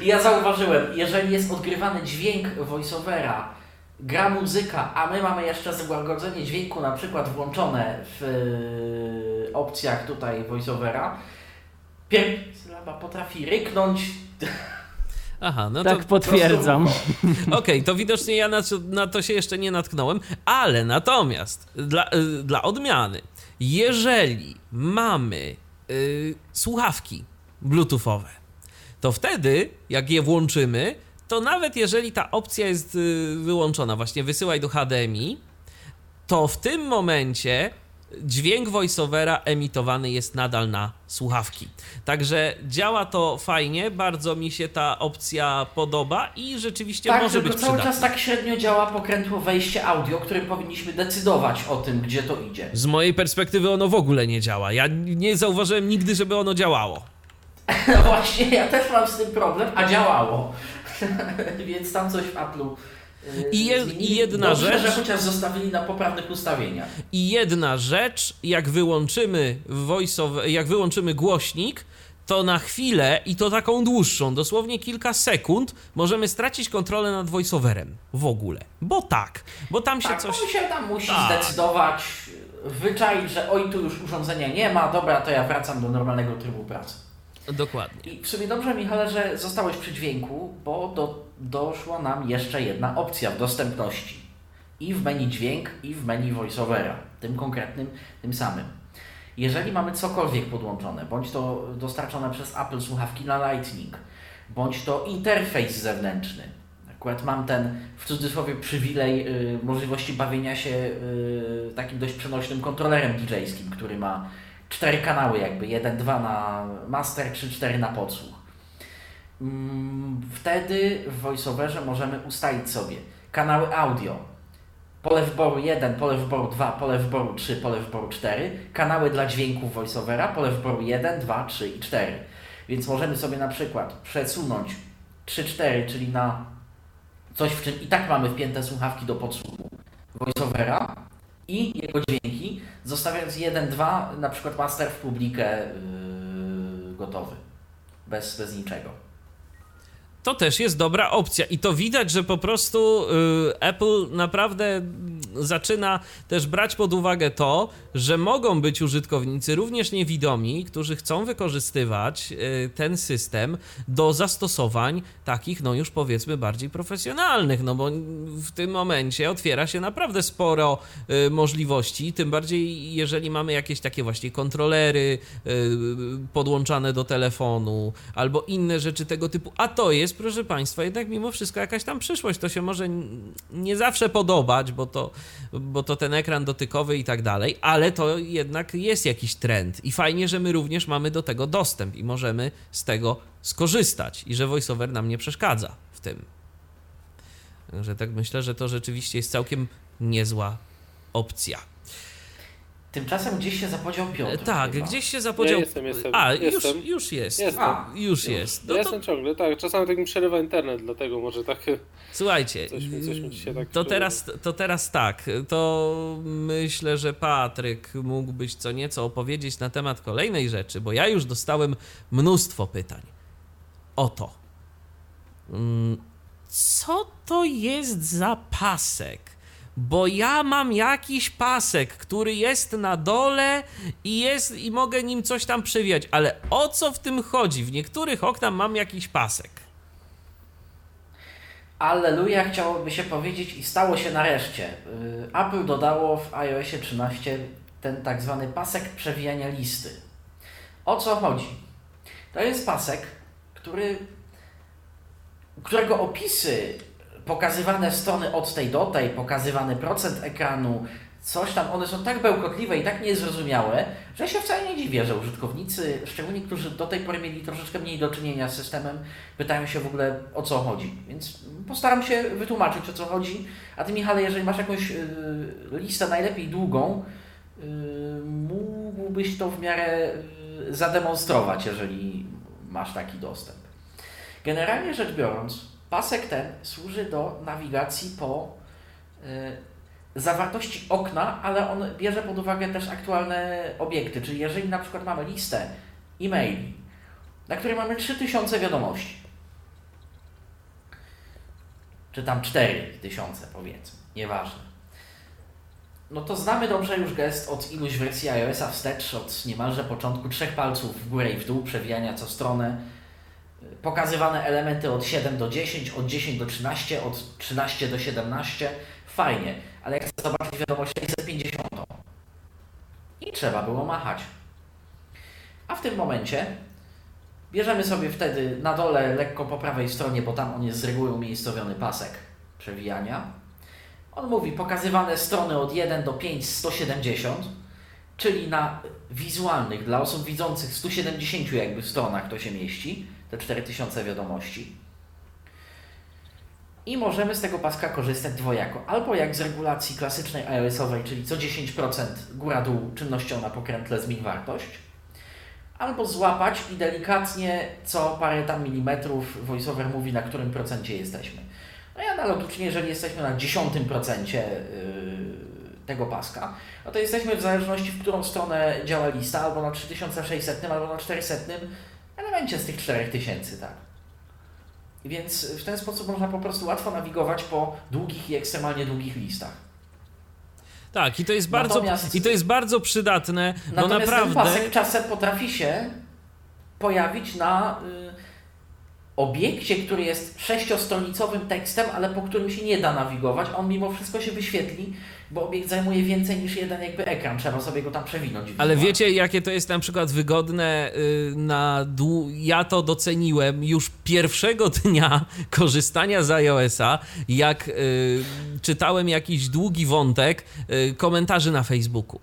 I ja zauważyłem, jeżeli jest odgrywany dźwięk voiceovera, gra muzyka, a my mamy jeszcze złagodzenie dźwięku na przykład włączone w e, opcjach tutaj voiceovera, pierwsza sylaba potrafi ryknąć. Aha, no tak to potwierdzam. Okej, to widocznie ja na, to- na to się jeszcze nie natknąłem, ale natomiast dla, y, dla odmiany, jeżeli mamy y, słuchawki bluetoothowe, to wtedy, jak je włączymy, to nawet jeżeli ta opcja jest y, wyłączona, właśnie wysyłaj do HDMI, to w tym momencie dźwięk voiceovera emitowany jest nadal na słuchawki. Także działa to fajnie, bardzo mi się ta opcja podoba i rzeczywiście tak, może być cały przydatna. czas tak średnio działa pokrętło wejście audio, którym powinniśmy decydować o tym, gdzie to idzie. Z mojej perspektywy ono w ogóle nie działa. Ja nie zauważyłem nigdy, żeby ono działało. No właśnie, ja też mam z tym problem, a działało. Więc tam coś w Apple'u. Yy, I je- i jedna Dobrze, rzecz- że chociaż zostawili na poprawnych ustawieniach. I jedna rzecz, jak wyłączymy voiceover, jak wyłączymy głośnik, to na chwilę, i to taką dłuższą, dosłownie kilka sekund, możemy stracić kontrolę nad voiceoverem w ogóle. Bo tak, bo tam się Tak, coś... on się tam musi Tak. zdecydować, wyczaić, że oj, tu już urządzenia nie ma, dobra, to ja wracam do normalnego trybu pracy. Dokładnie. I w sumie dobrze, Michale, że zostałeś przy dźwięku, bo do, doszła nam jeszcze jedna opcja w dostępności. I w menu dźwięk, i w menu voiceovera. Tym konkretnym, tym samym. Jeżeli mamy cokolwiek podłączone, bądź to dostarczone przez Apple słuchawki na Lightning, bądź to interfejs zewnętrzny. Akurat mam ten w cudzysłowie przywilej y, możliwości bawienia się y, takim dość przenośnym kontrolerem DJ-skim, który ma cztery kanały jakby, jeden, dwa na master, trzy, cztery na podsłuch. Mm, Wtedy w VoiceOverze możemy ustalić sobie kanały audio, pole wyboru 1, pole wyboru 2, pole wyboru 3, pole wyboru 4, kanały dla dźwięków VoiceOvera, pole wyboru 1, 2, 3 i 4. Więc możemy sobie na przykład przesunąć 3, 4, czyli na coś, w czym i tak mamy wpięte słuchawki do podsłuchu VoiceOvera i jego dźwięki, zostawiając 1, 2, na przykład master w publikę yy, gotowy, bez, bez niczego. To też jest dobra opcja. I to widać, że po prostu y, Apple naprawdę zaczyna też brać pod uwagę to, że mogą być użytkownicy również niewidomi, którzy chcą wykorzystywać y, ten system do zastosowań takich, no już powiedzmy bardziej profesjonalnych, no bo w tym momencie otwiera się naprawdę sporo y, możliwości, tym bardziej jeżeli mamy jakieś takie właśnie kontrolery podłączane do telefonu albo inne rzeczy tego typu, a to jest proszę Państwa, jednak mimo wszystko jakaś tam przyszłość. To się może nie zawsze podobać, bo to, bo to ten ekran dotykowy i tak dalej, ale to jednak jest jakiś trend. I fajnie, że my również mamy do tego dostęp i możemy z tego skorzystać i że VoiceOver nam nie przeszkadza w tym. Także tak myślę, że to rzeczywiście jest całkiem niezła opcja. Tymczasem gdzieś się zapodział Piotr. Tak, chyba. gdzieś się zapodział. Ja jestem, jestem, A, jestem. Już, już jest. Jestem. A, już już. jest. Ja No to, jestem ciągle, tak. Czasami tak mi przerywa internet, dlatego może tak. słuchajcie, Coś mi- coś mi dzisiaj tak to, teraz, to teraz tak. To myślę, że Patryk mógłbyś co nieco opowiedzieć na temat kolejnej rzeczy, bo ja już dostałem mnóstwo pytań. Oto. Mm, Co to jest za pasek? Bo ja mam jakiś pasek, który jest na dole i jest i mogę nim coś tam przewijać, ale o co w tym chodzi? W niektórych oknach mam jakiś pasek. Alleluja chciałoby się powiedzieć i stało się nareszcie. Y, Apple dodało w iOSie 13 ten tak zwany pasek przewijania listy. O co chodzi? To jest pasek, który, którego opisy pokazywane strony od tej do tej, pokazywany procent ekranu, coś tam, one są tak bełkotliwe i tak niezrozumiałe, że ja się wcale nie dziwię, że użytkownicy, szczególnie którzy do tej pory mieli troszeczkę mniej do czynienia z systemem, pytają się w ogóle o co chodzi. Więc postaram się wytłumaczyć o co chodzi. A ty, Michale, jeżeli masz jakąś y, listę najlepiej długą, y, mógłbyś to w miarę y, zademonstrować, jeżeli masz taki dostęp. Generalnie rzecz biorąc, pasek ten służy do nawigacji po y, zawartości okna, ale on bierze pod uwagę też aktualne obiekty. Czyli jeżeli na przykład mamy listę e-maili, na której mamy 3000 wiadomości, czy tam 4000 powiedzmy, nieważne. No to znamy dobrze już gest od iluś wersji iOS-a wstecz, od niemalże początku trzech palców w górę i w dół, przewijania co stronę, pokazywane elementy od 7 do 10, od 10 do 13, od 13 do 17. Fajnie, ale jak chcę zobaczyć wiadomość 650 i trzeba było machać. A w tym momencie bierzemy sobie wtedy na dole, lekko po prawej stronie, bo tam on jest z reguły umiejscowiony pasek przewijania. On mówi pokazywane strony od 1 do 5 170, czyli na wizualnych, dla osób widzących 170 jakby stronach to się mieści, te 4000 wiadomości. I możemy z tego paska korzystać dwojako. Albo jak z regulacji klasycznej iOS-owej, czyli co 10% góra-dół czynnością na pokrętle zmień wartość. Albo złapać i delikatnie co parę tam milimetrów VoiceOver mówi, na którym procencie jesteśmy. No i analogicznie, jeżeli jesteśmy na 10% yy, tego paska, no to jesteśmy w zależności, w którą stronę działa lista, albo na 3600, albo na 400 elemencie z tych 4000, tak. Więc w ten sposób można po prostu łatwo nawigować po długich i ekstremalnie długich listach. Tak, i to jest bardzo, Natomiast- i to jest bardzo przydatne, bo Natomiast naprawdę. ten pasek czasem potrafi się pojawić na y, obiekcie, który jest sześciostronicowym tekstem, ale po którym się nie da nawigować, on mimo wszystko się wyświetli, bo obiekt zajmuje więcej niż jeden jakby ekran, trzeba sobie go tam przewinąć. Ale wiecie, jakie to jest na przykład wygodne y, na dłu... Ja to doceniłem już pierwszego dnia korzystania z iOS-a, jak y, czytałem jakiś długi wątek y, komentarzy na Facebooku.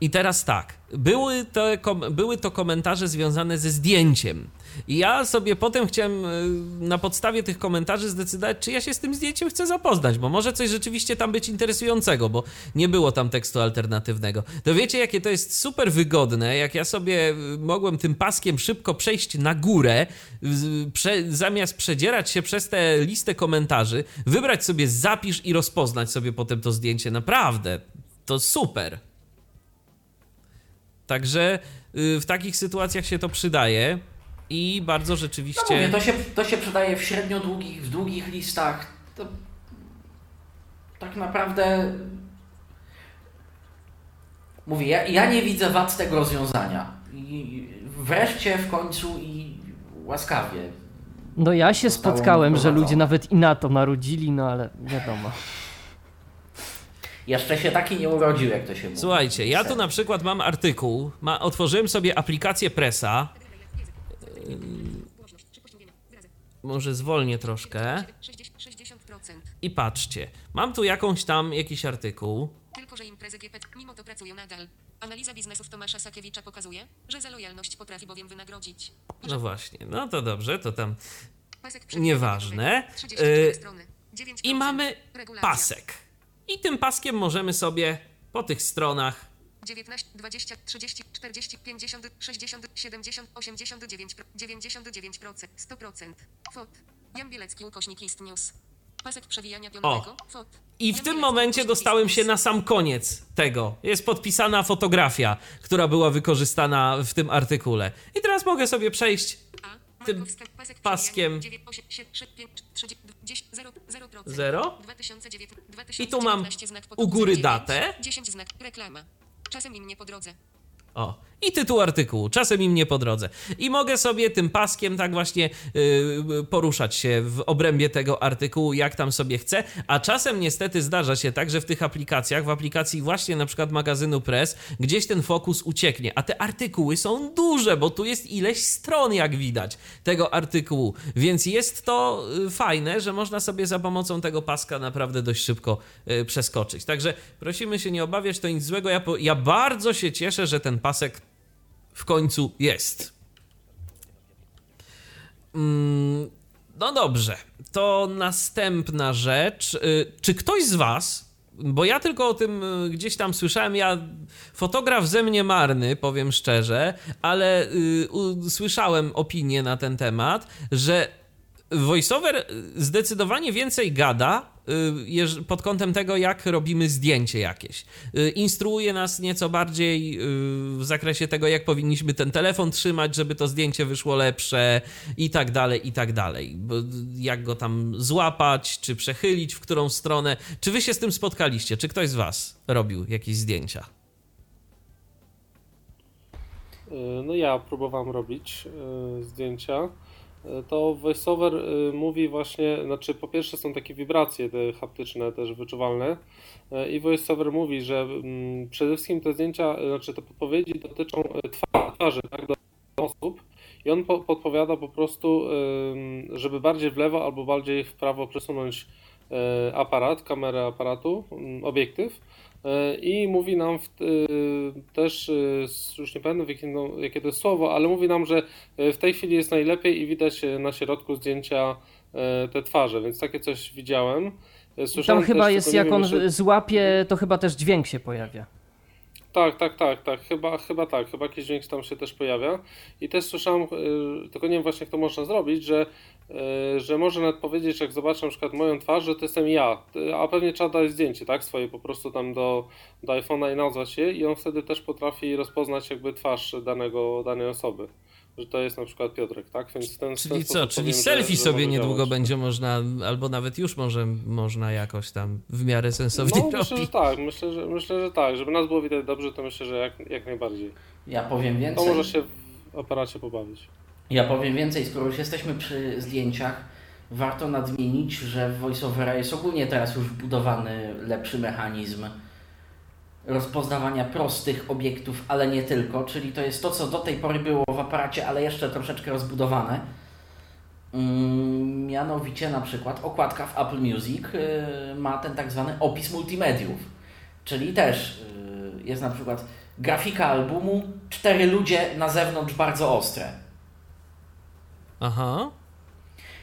I teraz tak, były to, były to komentarze związane ze zdjęciem. I ja sobie potem chciałem y, na podstawie tych komentarzy zdecydować, czy ja się z tym zdjęciem chcę zapoznać, bo może coś rzeczywiście tam być interesującego, bo nie było tam tekstu alternatywnego. To wiecie, jakie to jest super wygodne, jak ja sobie y, mogłem tym paskiem szybko przejść na górę, prze, zamiast przedzierać się przez tę listę komentarzy, wybrać sobie zapisz i rozpoznać sobie potem to zdjęcie. Naprawdę, to super. Także y, w takich sytuacjach się to przydaje i bardzo No rzeczywiście. mówię, to się, to się przydaje w średnio długich, w długich listach. To tak naprawdę mówię, ja, ja nie widzę wad tego rozwiązania. I wreszcie w końcu i łaskawie. No ja się spotkałem, że ludzie nawet i na to marudzili, no ale wiadomo. Jeszcze się taki nie urodził, jak to się mówi. Słuchajcie, ja tu na przykład mam artykuł, ma, otworzyłem sobie aplikację Pressa. Może zwolnię troszkę. 60%. I patrzcie, mam tu jakąś tam, jakiś artykuł. Tylko, że imprezy GP mimo to pracują nadal. Analiza biznesów Tomasza Sakiewicza pokazuje, że za lojalność potrafi bowiem wynagrodzić. No właśnie, no to dobrze, to tam nieważne. 34 Y, strony. 9%. I mamy pasek. I tym paskiem możemy sobie po tych stronach 19, 20, 30, 40, 50, 60, 70, 89, 99%, 100%. FOT. Jan Bielecki, ukośnik Ist News. Pasek przewijania pionowego. FOT. I w tym momencie dostałem się na sam koniec tego. Jest podpisana fotografia, która była wykorzystana w tym artykule. I teraz mogę sobie przejść tym paskiem. przewijania 9, 8, 7, 3, 5, 30, 10, 0, 0%. Zero. 2009, I tu mam 2019 znak pod u góry 09, datę. 10 znak reklama. Czasem im nie po drodze. O, i tytuł artykułu, czasem im nie po drodze. I mogę sobie tym paskiem tak właśnie yy, poruszać się w obrębie tego artykułu, jak tam sobie chcę, a czasem niestety zdarza się tak, że w tych aplikacjach, w aplikacji właśnie na przykład magazynu Press, gdzieś ten fokus ucieknie, a te artykuły są duże, bo tu jest ileś stron, jak widać, tego artykułu, więc jest to y, fajne, że można sobie za pomocą tego paska naprawdę dość szybko y, przeskoczyć. Także prosimy się nie obawiać, to nic złego. Ja, po, ja bardzo się cieszę, że ten pasek w końcu jest. Mm, No dobrze, to następna rzecz. Y, Czy ktoś z Was, bo ja tylko o tym y, gdzieś tam słyszałem, ja fotograf ze mnie marny, powiem szczerze, ale y, słyszałem opinię na ten temat, że voiceover zdecydowanie więcej gada y, pod kątem tego, jak robimy zdjęcie jakieś. Y, Instruuje nas nieco bardziej y, w zakresie tego, jak powinniśmy ten telefon trzymać, żeby to zdjęcie wyszło lepsze i tak dalej, i tak dalej. Jak go tam złapać, czy przechylić w którą stronę. Czy wy się z tym spotkaliście? Czy ktoś z was robił jakieś zdjęcia? No ja próbowałem robić zdjęcia. To VoiceOver y, mówi właśnie, znaczy po pierwsze są takie wibracje te haptyczne też wyczuwalne y, i VoiceOver mówi, że mm, przede wszystkim te zdjęcia, y, znaczy te podpowiedzi dotyczą twa- twarzy, tak, do osób i on po, podpowiada po prostu, żeby bardziej w lewo albo bardziej w prawo przesunąć aparat, kamerę aparatu, mm, obiektyw I mówi nam w, y, też, y, już nie pamiętam jakie, to jest słowo, ale mówi nam, że w tej chwili jest najlepiej i widać na środku zdjęcia te twarze, więc takie coś widziałem. I tam słyszałem chyba też, jest, jak wiem on jeszcze- złapie, to chyba też dźwięk się pojawia. Tak, tak, tak, tak, chyba, chyba tak, chyba jakiś dźwięk tam się też pojawia. I też słyszałem, tylko nie wiem właśnie jak to można zrobić, że, że może nawet powiedzieć, jak zobaczę na przykład moją twarz, że to jestem ja, a pewnie trzeba dać zdjęcie, tak, swoje po prostu tam do, do iPhone'a i nazwać je i on wtedy też potrafi rozpoznać jakby twarz danego, danej osoby, że to jest na przykład Piotrek, tak, więc ten Czyli co? Czyli powiem, że- selfie że sobie może niedługo działać. będzie można, albo nawet już może można jakoś tam w miarę sensownie No, myślę, że tak, myślę, że, myślę, że tak, żeby nas było widać dobrze, to myślę, że jak, jak najbardziej. Ja powiem To więcej. może się w aparacie pobawić. Ja powiem więcej, skoro już jesteśmy przy zdjęciach, warto nadmienić, że w VoiceOvera jest ogólnie teraz już wbudowany lepszy mechanizm rozpoznawania prostych obiektów, ale nie tylko, czyli to jest to, co do tej pory było w aparacie, ale jeszcze troszeczkę rozbudowane. Mm, Mianowicie na przykład okładka w Apple Music y, ma ten tak zwany opis multimediów, czyli też y, jest na przykład grafika albumu, cztery ludzie na zewnątrz bardzo ostre. Aha.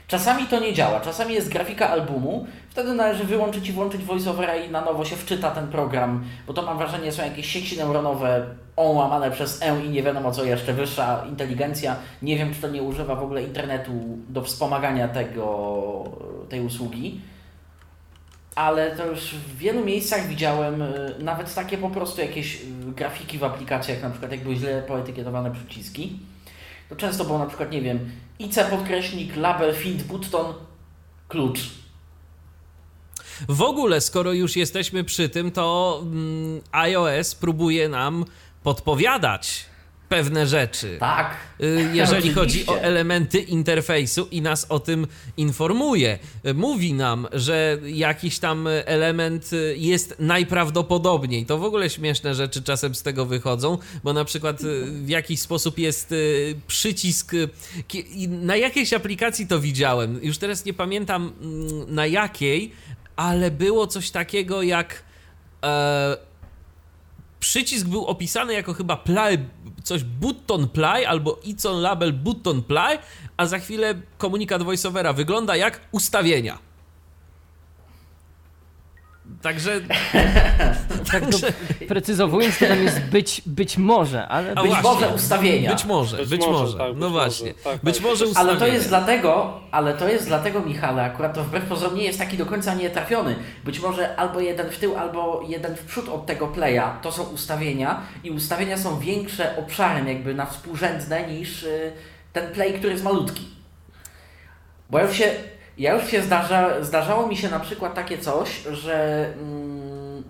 Czasami to nie działa, czasami jest grafika albumu, wtedy należy wyłączyć i włączyć voiceovera i na nowo się wczyta ten program, bo to mam wrażenie są jakieś sieci neuronowe O łamane przez E i nie wiadomo co jeszcze, wyższa inteligencja. Nie wiem, czy to nie używa w ogóle internetu do wspomagania tego, tej usługi. Ale to już w wielu miejscach widziałem y, nawet takie po prostu jakieś y, grafiki w aplikacjach, na przykład jak były źle poetykietowane przyciski. To często było na przykład, nie wiem, IC podkreśnik, label, find, button, klucz. W ogóle, skoro już jesteśmy przy tym, to mm, iOS próbuje nam podpowiadać pewne rzeczy. Tak. Y, Jeżeli chodzi o elementy interfejsu i nas o tym informuje. Y, Mówi nam, że jakiś tam element y, jest najprawdopodobniej. To w ogóle śmieszne rzeczy czasem z tego wychodzą, bo na przykład w jakiś sposób jest przycisk. Na jakiejś aplikacji to widziałem. Już teraz nie pamiętam mm, na jakiej, ale było coś takiego jak. E, przycisk był opisany jako chyba play, coś button play albo icon label button play, a za chwilę komunikat voiceovera wygląda jak ustawienia. Także Tak do, precyzowując, to tam jest być, być może, ale A być właśnie. może ustawienia. być może, być, Być może. może, tak, być no może. właśnie. Tak, być tak. może Ale ustawienia. to jest dlatego, ale to jest dlatego, Michale, akurat to wbrew pozorom nie jest taki do końca nietrafiony. Być może albo jeden w tył, albo jeden w przód od tego playa to są ustawienia i ustawienia są większe obszarem jakby na współrzędne niż y, ten play, który jest malutki. Bo ja już się, ja już się zdarza, zdarzało mi się na przykład takie coś, że mm,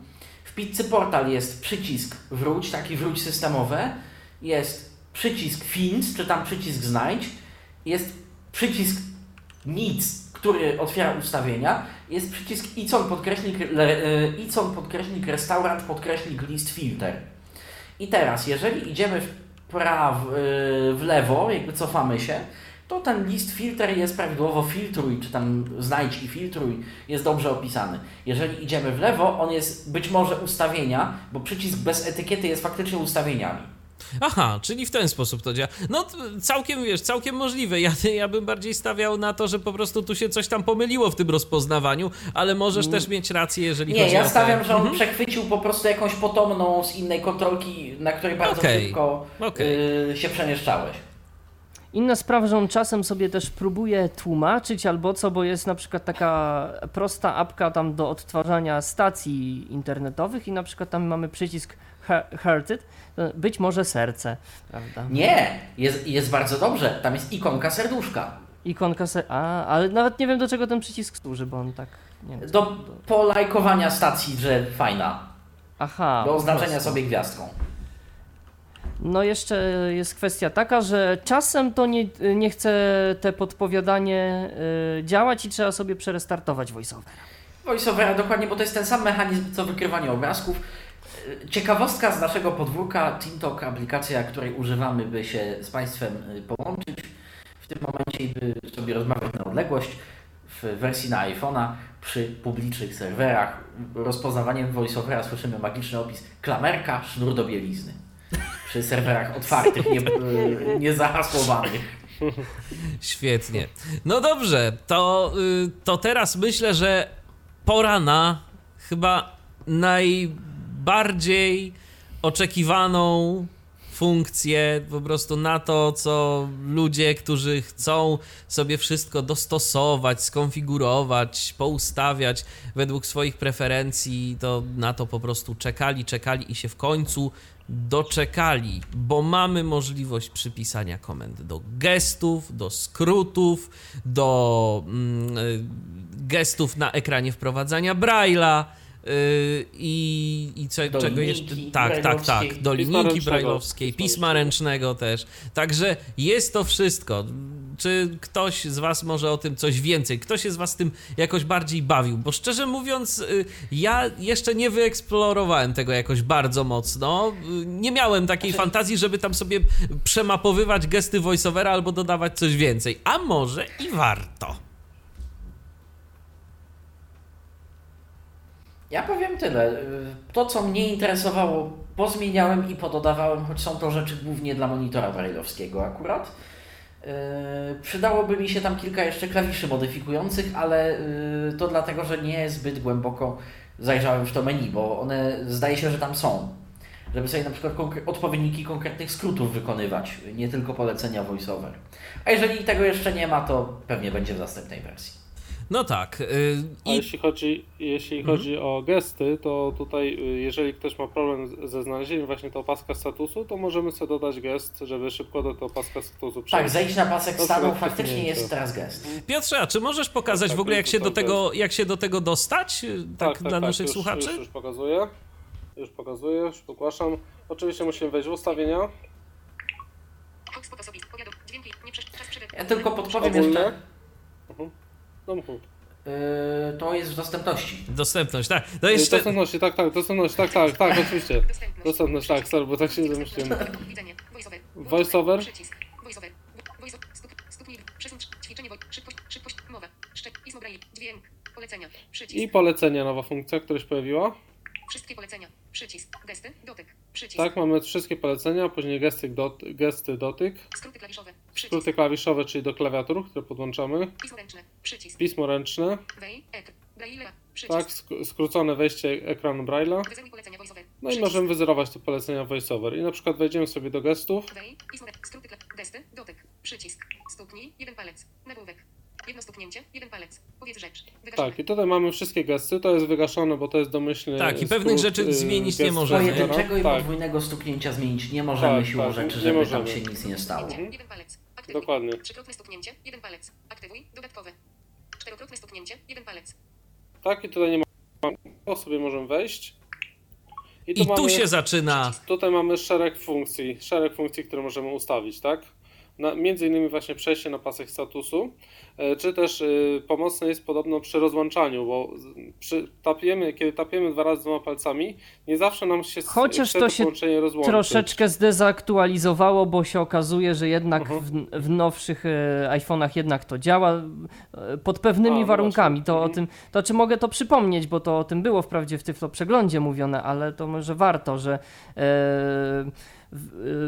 w Pizzy Portal jest przycisk wróć, taki wróć systemowe, jest przycisk fins, czy tam przycisk znajdź, jest przycisk nic, który otwiera ustawienia, jest przycisk icon podkreśnik, e, icon podkreśnik restaurant podkreśnik list filter. I teraz, jeżeli idziemy w prawo, w lewo, jakby cofamy się, to ten list filter jest prawidłowo filtruj, czy tam znajdź i filtruj, jest dobrze opisany. Jeżeli idziemy w lewo, on jest być może ustawienia, bo przycisk bez etykiety jest faktycznie ustawieniami. Aha, czyli w ten sposób to działa. No całkiem, wiesz, całkiem możliwe. Ja, ja bym bardziej stawiał na to, że po prostu tu się coś tam pomyliło w tym rozpoznawaniu, ale możesz też mieć rację, jeżeli Nie, chodzi o ja te- stawiam, że on Mhm. przechwycił po prostu jakąś potomną z innej kontrolki, na której bardzo Okej, szybko okej. y, się przemieszczałeś. Inna sprawa, że on czasem sobie też próbuje tłumaczyć albo co, bo jest na przykład taka prosta apka tam do odtwarzania stacji internetowych i na przykład tam mamy przycisk he- Heart It, to być może serce, prawda? Nie, jest, jest bardzo dobrze. Tam jest ikonka serduszka. Ikonka se... A, ale nawet nie wiem do czego ten przycisk służy, bo on tak... Nie wiem, Do polajkowania stacji, że fajna. Aha. Do oznaczenia sobie gwiazdką. No jeszcze jest kwestia taka, że czasem to nie, nie chce te podpowiadanie y, działać i trzeba sobie przerestartować voiceover. VoiceOvera dokładnie, bo to jest ten sam mechanizm co wykrywanie obrazków. Y, Ciekawostka z naszego podwórka, TeamTalk, aplikacja, której używamy, by się z Państwem y, połączyć w tym momencie by sobie rozmawiać na odległość w wersji na iPhone'a przy publicznych serwerach. Rozpoznawaniem VoiceOvera słyszymy magiczny opis klamerka, sznur do bielizny. Przy serwerach otwartych, nie, nie zahasłowanych. Świetnie. No dobrze, to, y, to teraz myślę, że pora na chyba najbardziej oczekiwaną funkcję, po prostu na to, co ludzie, którzy chcą sobie wszystko dostosować, skonfigurować, poustawiać według swoich preferencji, to na to po prostu czekali, czekali i się w końcu doczekali, bo mamy możliwość przypisania komend do gestów, do skrótów, do mm, y, gestów na ekranie wprowadzania Braille'a. Y, I, i Do czego jeszcze? Tak, tak, tak. Do Pisma linijki ręcznego. brajlowskiej, Pisma pisma ręcznego też. Także jest to wszystko. Czy ktoś z Was może o tym coś więcej? Kto się z Was tym jakoś bardziej bawił? Bo szczerze mówiąc, y, ja jeszcze nie wyeksplorowałem tego jakoś bardzo mocno. Y, Nie miałem takiej Znaczy- fantazji, żeby tam sobie przemapowywać gesty voiceovera albo dodawać coś więcej. A może i warto. Ja powiem tyle. To, co mnie interesowało, pozmieniałem i pododawałem, choć są to rzeczy głównie dla monitora brailleowskiego akurat. Y, Przydałoby mi się tam kilka jeszcze klawiszy modyfikujących, ale y, to dlatego, że nie zbyt głęboko zajrzałem w to menu, bo one zdaje się, że tam są. Żeby sobie na przykład konkre- odpowiedniki konkretnych skrótów wykonywać, nie tylko polecenia voiceover. A jeżeli tego jeszcze nie ma, to pewnie będzie w następnej wersji. No tak. y, A I jeśli chodzi, jeśli Mhm. chodzi o gesty, to tutaj y, jeżeli ktoś ma problem ze znalezieniem właśnie tego paska statusu, to możemy sobie dodać gest, żeby szybko do tego paska statusu Tak, przejść. zejdź na pasek To stanu, faktycznie jest teraz gest. Piotrze, a czy możesz pokazać Tak, w ogóle, jak się, do tego, jak się do tego dostać? y, Tak, dla naszych już, słuchaczy? Już, już pokazuję. Już pokazuję, już ogłaszam. Oczywiście musimy wejść w ustawienia. Ja tylko podpowiem jeszcze. No. Yy, to jest w dostępności. Dostępność, tak. To Jeszcze... Dostępności, tak, tak, dostępności, tak, tak, tak, oczywiście. Dostępność, tak, sorry, bo tak się zamyśliłem. Widzenie. Voiceover. I polecenia, nowa funkcja, która się pojawiła. Wszystkie polecenia. Przycisk. Gesty. Dotyk. Przycisk. Tak, mamy wszystkie polecenia, później gesty, dot, gesty dotyk, Skróty klawiszowe. Skróty klawiszowe, czyli do klawiatur, które podłączamy, Pismo ręczne. Przycisk. pismo ręczne, Wej. Ek. Braille. Przycisk. tak, sk- skrócone wejście ekranu Braille'a. No i możemy wyzerować te polecenia voiceover. I na przykład wejdziemy sobie do gestów. Wej. Pismo ręczne. Skróty Gesty. Dotyk. Przycisk. Stuknij. Jeden palec. Nagłówek. Jedno stuknięcie. Jeden palec. Powiedz rzecz. Wygaszone. Tak, i tutaj mamy wszystkie gesty. To jest wygaszone, bo to jest domyślny. Tak, i pewnych skrót, rzeczy y, zmienić nie możemy. Pojedynczego i Tak, podwójnego stuknięcia zmienić nie możemy Tak, siłą tak, rzeczy, nie żeby możemy. tam się nic nie stało. Jeden palec. Aktywuj. dokładnie. Trzykrotne stuknięcie. Jeden palec. Aktywuj. Dodatkowe. Czterokrotne stuknięcie. Jeden palec. Tak, i tutaj nie ma. To sobie możemy wejść. I tu mamy- się zaczyna... Tutaj mamy szereg funkcji, szereg funkcji, które możemy ustawić, tak? Na, między innymi właśnie przejście na pasek statusu, e, czy też y, pomocne jest podobno przy rozłączaniu, bo przy, tapiemy, kiedy tapiemy dwa razy dwoma palcami, nie zawsze nam się Chociaż to się troszeczkę zdezaktualizowało, bo się okazuje, że jednak Mhm. w, w nowszych e, iPhone'ach jednak to działa e, pod pewnymi A, no warunkami. właśnie. To o Mhm. tym, to czy mogę to przypomnieć, bo to o tym było wprawdzie w Tyflo przeglądzie mówione, ale to może warto, że e, e,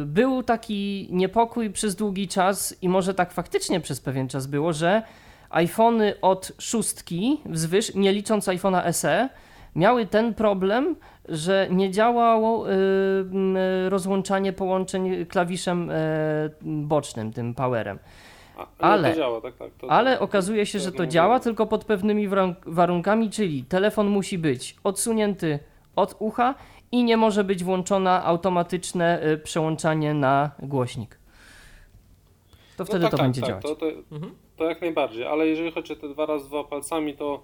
był taki niepokój przez długi czas i może tak faktycznie przez pewien czas było, że iPhony od szóstki wzwyż, nie licząc iPhone'a SE, miały ten problem, że nie działało y, rozłączanie połączeń klawiszem y, bocznym, tym powerem. A, no, ale- działa, tak, tak. To, Ale to- okazuje się, to że to działa tylko pod pewnymi warun- warunkami, czyli telefon musi być odsunięty od ucha i nie może być włączone automatyczne y, przełączanie na głośnik. To wtedy no, tak, to tak, będzie tak, działać. To, to, to jak najbardziej, ale jeżeli chodzi o te dwa razy dwa palcami, to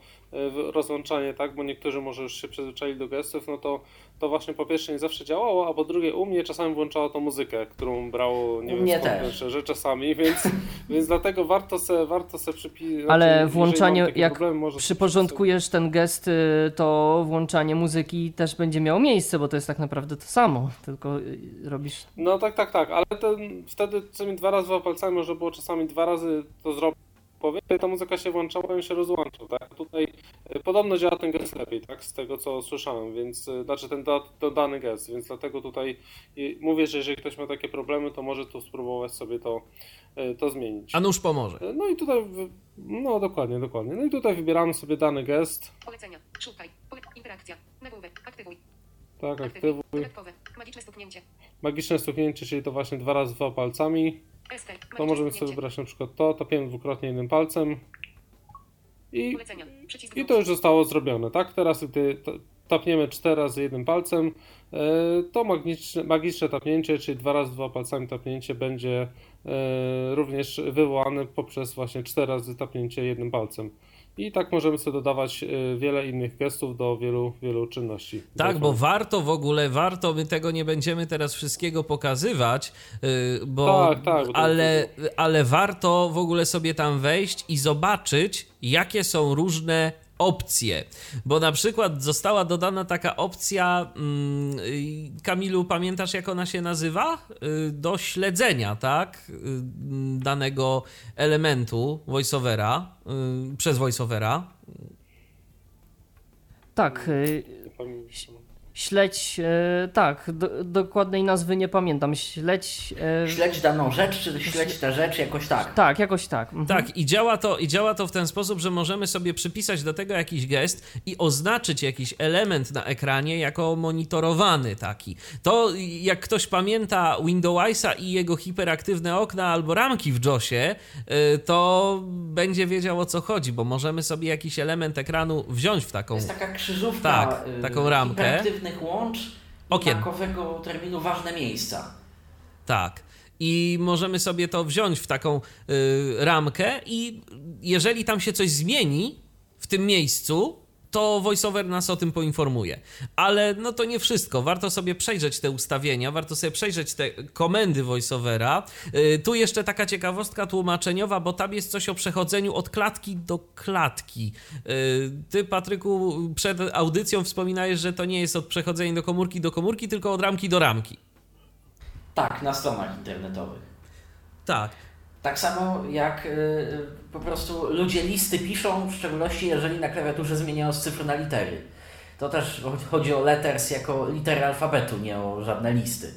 rozłączanie, tak, bo niektórzy może już się przyzwyczaili do gestów, no to, to właśnie po pierwsze nie zawsze działało, a po drugie u mnie czasami włączało to muzykę, którą brało, nie U wiem skąd, też. szczerze, czasami, więc, więc dlatego warto se, warto se przypisać. Ale włączanie, jak problemy, może przyporządkujesz ten gest, y, to włączanie muzyki też będzie miało miejsce, bo to jest tak naprawdę to samo, tylko y, robisz No tak, tak, tak, ale ten, wtedy czasami dwa razy dwa palcami można było czasami dwa razy to zrobić. Powiem, ta muzyka się włączała i się rozłączał, tak? Tutaj e, podobno działa ten gest lepiej, tak? Z tego co słyszałem, więc e, znaczy ten da, to dany gest, więc dlatego tutaj mówię, że jeżeli ktoś ma takie problemy, to może tu spróbować sobie to, e, to zmienić. A nóż pomoże. No i tutaj, no dokładnie, dokładnie. No i tutaj wybieramy sobie dany gest, Polecenia. Szukaj. Interakcja. Nagłówek. Aktywuj. tak, Aktywuj. Magiczne stuknięcie. Magiczne stuknięcie, czyli to właśnie dwa razy dwa palcami. To możemy sobie wybrać na przykład to, tapiemy dwukrotnie jednym palcem. I I to już zostało zrobione, tak? Teraz gdy tapniemy cztery razy jednym palcem, e, to magiczne, magiczne tapnięcie, czyli dwa razy dwa palcami tapnięcie będzie e, również wywołane poprzez właśnie cztery razy tapnięcie jednym palcem. I tak możemy sobie dodawać e, wiele innych gestów do wielu, wielu czynności. Tak, bo warto w ogóle, warto, my tego nie będziemy teraz wszystkiego pokazywać, yy, bo, Tak, tak, bo ale, ale warto w ogóle sobie tam wejść i zobaczyć, jakie są różne opcje. Bo na przykład została dodana taka opcja, mm, Kamilu, pamiętasz jak ona się nazywa? Yy, do śledzenia, tak? Yy, danego elementu voiceovera, yy, przez voiceovera. Tak, y. śledź, e, tak, do, dokładnej nazwy nie pamiętam, śledź, e, Śledź daną rzecz, czy śledź tę rzecz jakoś tak. tak, jakoś tak. Mhm. Tak, i działa, to, i działa to w ten sposób, że możemy sobie przypisać do tego jakiś gest i oznaczyć jakiś element na ekranie jako monitorowany taki. To jak ktoś pamięta Windowsa i jego hiperaktywne okna albo ramki w JOSie, y, to będzie wiedział o co chodzi, bo możemy sobie jakiś element ekranu wziąć w To taką. jest taka krzyżówka Tak, y, taką ramkę. Hiperaktywnych łącz Okien. makowego terminu ważne miejsca. Tak. I możemy sobie to wziąć w taką y, ramkę, i jeżeli tam się coś zmieni w tym miejscu, to VoiceOver nas o tym poinformuje. Ale no to nie wszystko. Warto sobie przejrzeć te ustawienia, warto sobie przejrzeć te komendy VoiceOvera. Y, tu jeszcze taka ciekawostka tłumaczeniowa, bo tam jest coś o przechodzeniu od klatki do klatki. Y, ty, Patryku, przed audycją wspominałeś, że to nie jest od przechodzenia do komórki do komórki, tylko od ramki do ramki. Tak, na stronach internetowych. Tak. Tak samo jak y, po prostu ludzie listy piszą, w szczególności jeżeli na klawiaturze zmieniają z cyfr na litery. To też chodzi o letters jako litery alfabetu, nie o żadne listy.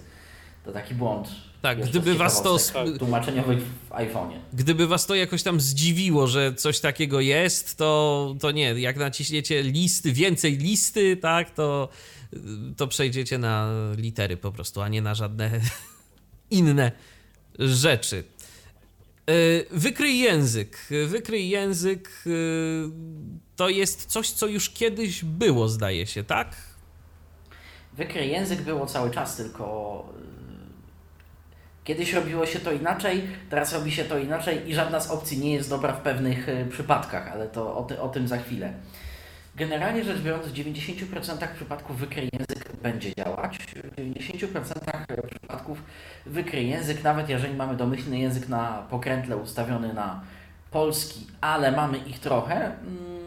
To taki błąd. Tak, Jeszcze gdyby was to. ciekawostek Tłumaczeniowych w iPhone'ie. Gdyby was to jakoś tam zdziwiło, że coś takiego jest, to, to nie. Jak naciśniecie listy, więcej listy, tak, to, to przejdziecie na litery po prostu, a nie na żadne inne rzeczy. E, wykryj język. Wykryj język e, to jest coś, co już kiedyś było, zdaje się, tak? Wykryj język było cały czas, tylko y, kiedyś robiło się to inaczej, teraz robi się to inaczej i żadna z opcji nie jest dobra w pewnych przypadkach, ale to o, ty, o tym za chwilę. Generalnie rzecz biorąc, w 90% przypadków wykryj język będzie działać. W 90% przypadków wykryj język, nawet jeżeli mamy domyślny język na pokrętle ustawiony na polski, ale mamy ich trochę mm,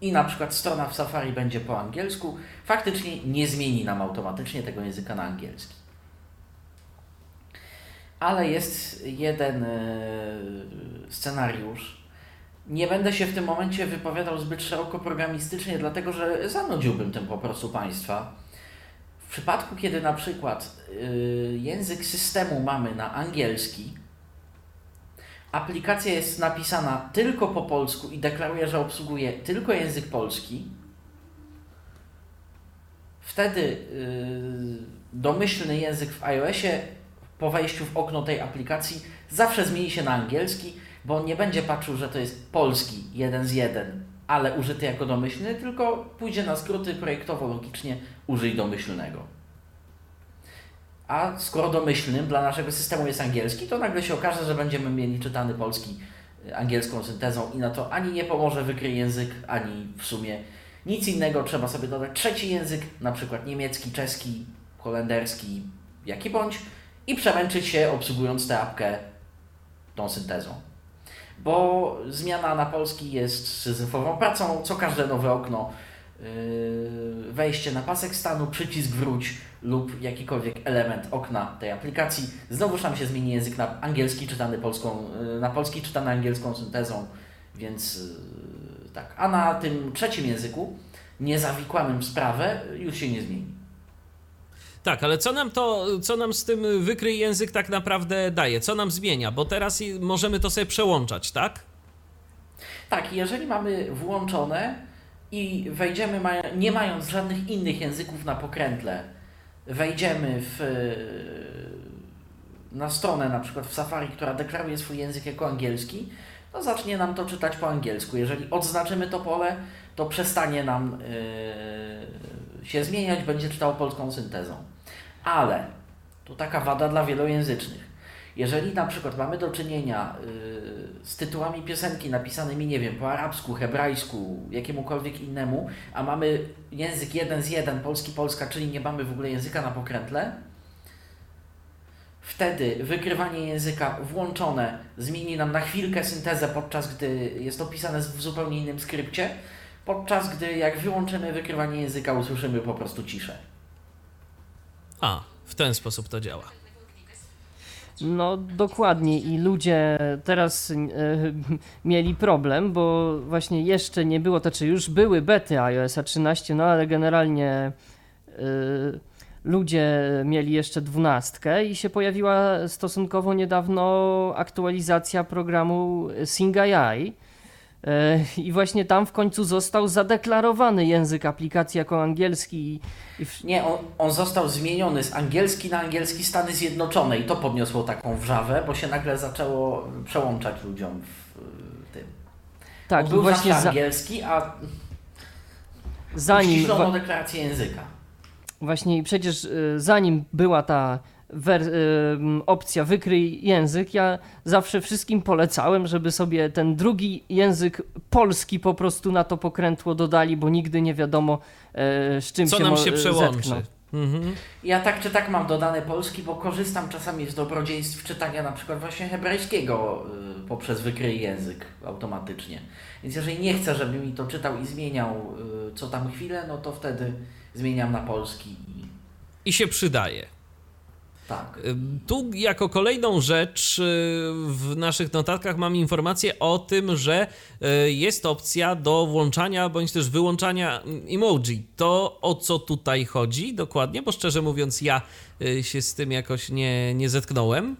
i na przykład strona w Safari będzie po angielsku, faktycznie nie zmieni nam automatycznie tego języka na angielski. Ale jest jeden e, scenariusz, nie będę się w tym momencie wypowiadał zbyt szeroko programistycznie, dlatego że zanudziłbym tym po prostu Państwa. W przypadku, kiedy na przykład yy, język systemu mamy na angielski, aplikacja jest napisana tylko po polsku i deklaruje, że obsługuje tylko język polski, wtedy yy, domyślny język w iOSie po wejściu w okno tej aplikacji zawsze zmieni się na angielski bo on nie będzie patrzył, że to jest polski jeden z jeden, ale użyty jako domyślny, tylko pójdzie na skróty projektowo-logicznie użyj domyślnego. A skoro domyślnym dla naszego systemu jest angielski, to nagle się okaże, że będziemy mieli czytany polski e, angielską syntezą i na to ani nie pomoże wykryj język, ani w sumie nic innego. Trzeba sobie dodać trzeci język, na przykład niemiecki, czeski, holenderski, jaki bądź i przemęczyć się obsługując tę apkę tą syntezą bo zmiana na polski jest syzyfową pracą, co każde nowe okno, yy, wejście na pasek stanu, przycisk wróć lub jakikolwiek element okna tej aplikacji, znowuż nam się zmieni język na angielski czytany polską, yy, na polski czytany angielską syntezą, więc yy, tak. A na tym trzecim języku, niezawikłanym w sprawę, już się nie zmieni. Tak, ale co nam to, co nam z tym wykryj język tak naprawdę daje? Co nam zmienia? Bo teraz możemy to sobie przełączać, tak? Tak, jeżeli mamy włączone i wejdziemy, nie mając żadnych innych języków na pokrętle, wejdziemy w, na stronę na przykład w Safari, która deklaruje swój język jako angielski, to zacznie nam to czytać po angielsku. Jeżeli odznaczymy to pole, to przestanie nam yy, się zmieniać, będzie czytał polską syntezą. Ale to taka wada dla wielojęzycznych. Jeżeli na przykład mamy do czynienia yy, z tytułami piosenki napisanymi, nie wiem, po arabsku, hebrajsku, jakiemukolwiek innemu, a mamy język jeden z jeden, polski-polska, czyli nie mamy w ogóle języka na pokrętle, wtedy wykrywanie języka włączone zmieni nam na chwilkę syntezę, podczas gdy jest opisane w zupełnie innym skrypcie, podczas gdy jak wyłączymy wykrywanie języka, usłyszymy po prostu ciszę. A, w ten sposób to działa. No dokładnie i ludzie teraz e, mieli problem, bo właśnie jeszcze nie było, to czy już były bety iOS 13, no ale generalnie e, ludzie mieli jeszcze dwunastkę i się pojawiła stosunkowo niedawno aktualizacja programu SingAI I właśnie tam w końcu został zadeklarowany język aplikacji jako angielski. Nie, on, on, został zmieniony z angielski na angielski Stany Zjednoczone i to podniosło taką wrzawę, bo się nagle zaczęło przełączać ludziom w tym. Tak, on był właśnie za... angielski, a zanim deklarację języka. Właśnie i przecież e, zanim była ta opcja wykryj język, ja zawsze wszystkim polecałem, żeby sobie ten drugi język polski po prostu na to pokrętło dodali, bo nigdy nie wiadomo e, z czym Co się nam mo- się przełączy? zetkną. Mhm. Ja tak czy tak mam dodane polski, bo korzystam czasami z dobrodziejstw czytania na przykład właśnie hebrajskiego y, poprzez wykryj język automatycznie. Więc jeżeli nie chcę, żeby mi to czytał i zmieniał y, co tam chwilę, no to wtedy zmieniam na polski i I się przydaje. Tak. Ym, Tu jako kolejną rzecz y, w naszych notatkach mam informację o tym, że y, jest opcja do włączania bądź też wyłączania emoji. To o co tutaj chodzi dokładnie? Bo szczerze mówiąc ja y, się z tym jakoś nie, nie zetknąłem.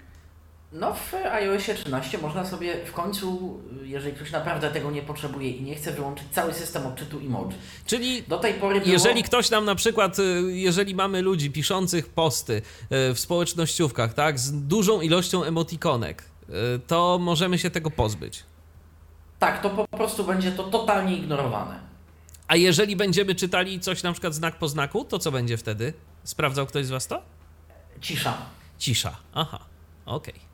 No w iOSie 13 można sobie w końcu, jeżeli ktoś naprawdę tego nie potrzebuje i nie chce wyłączyć cały system odczytu emoji. Czyli Do tej pory było... Jeżeli ktoś nam na przykład, y, jeżeli mamy ludzi piszących posty y, w społecznościówkach, tak, z dużą ilością emotikonek, y, to możemy się tego pozbyć. Tak, to po prostu będzie to totalnie ignorowane. A jeżeli będziemy czytali coś na przykład znak po znaku, to co będzie wtedy? Sprawdzał ktoś z was to? Cisza. Cisza. Aha, okej.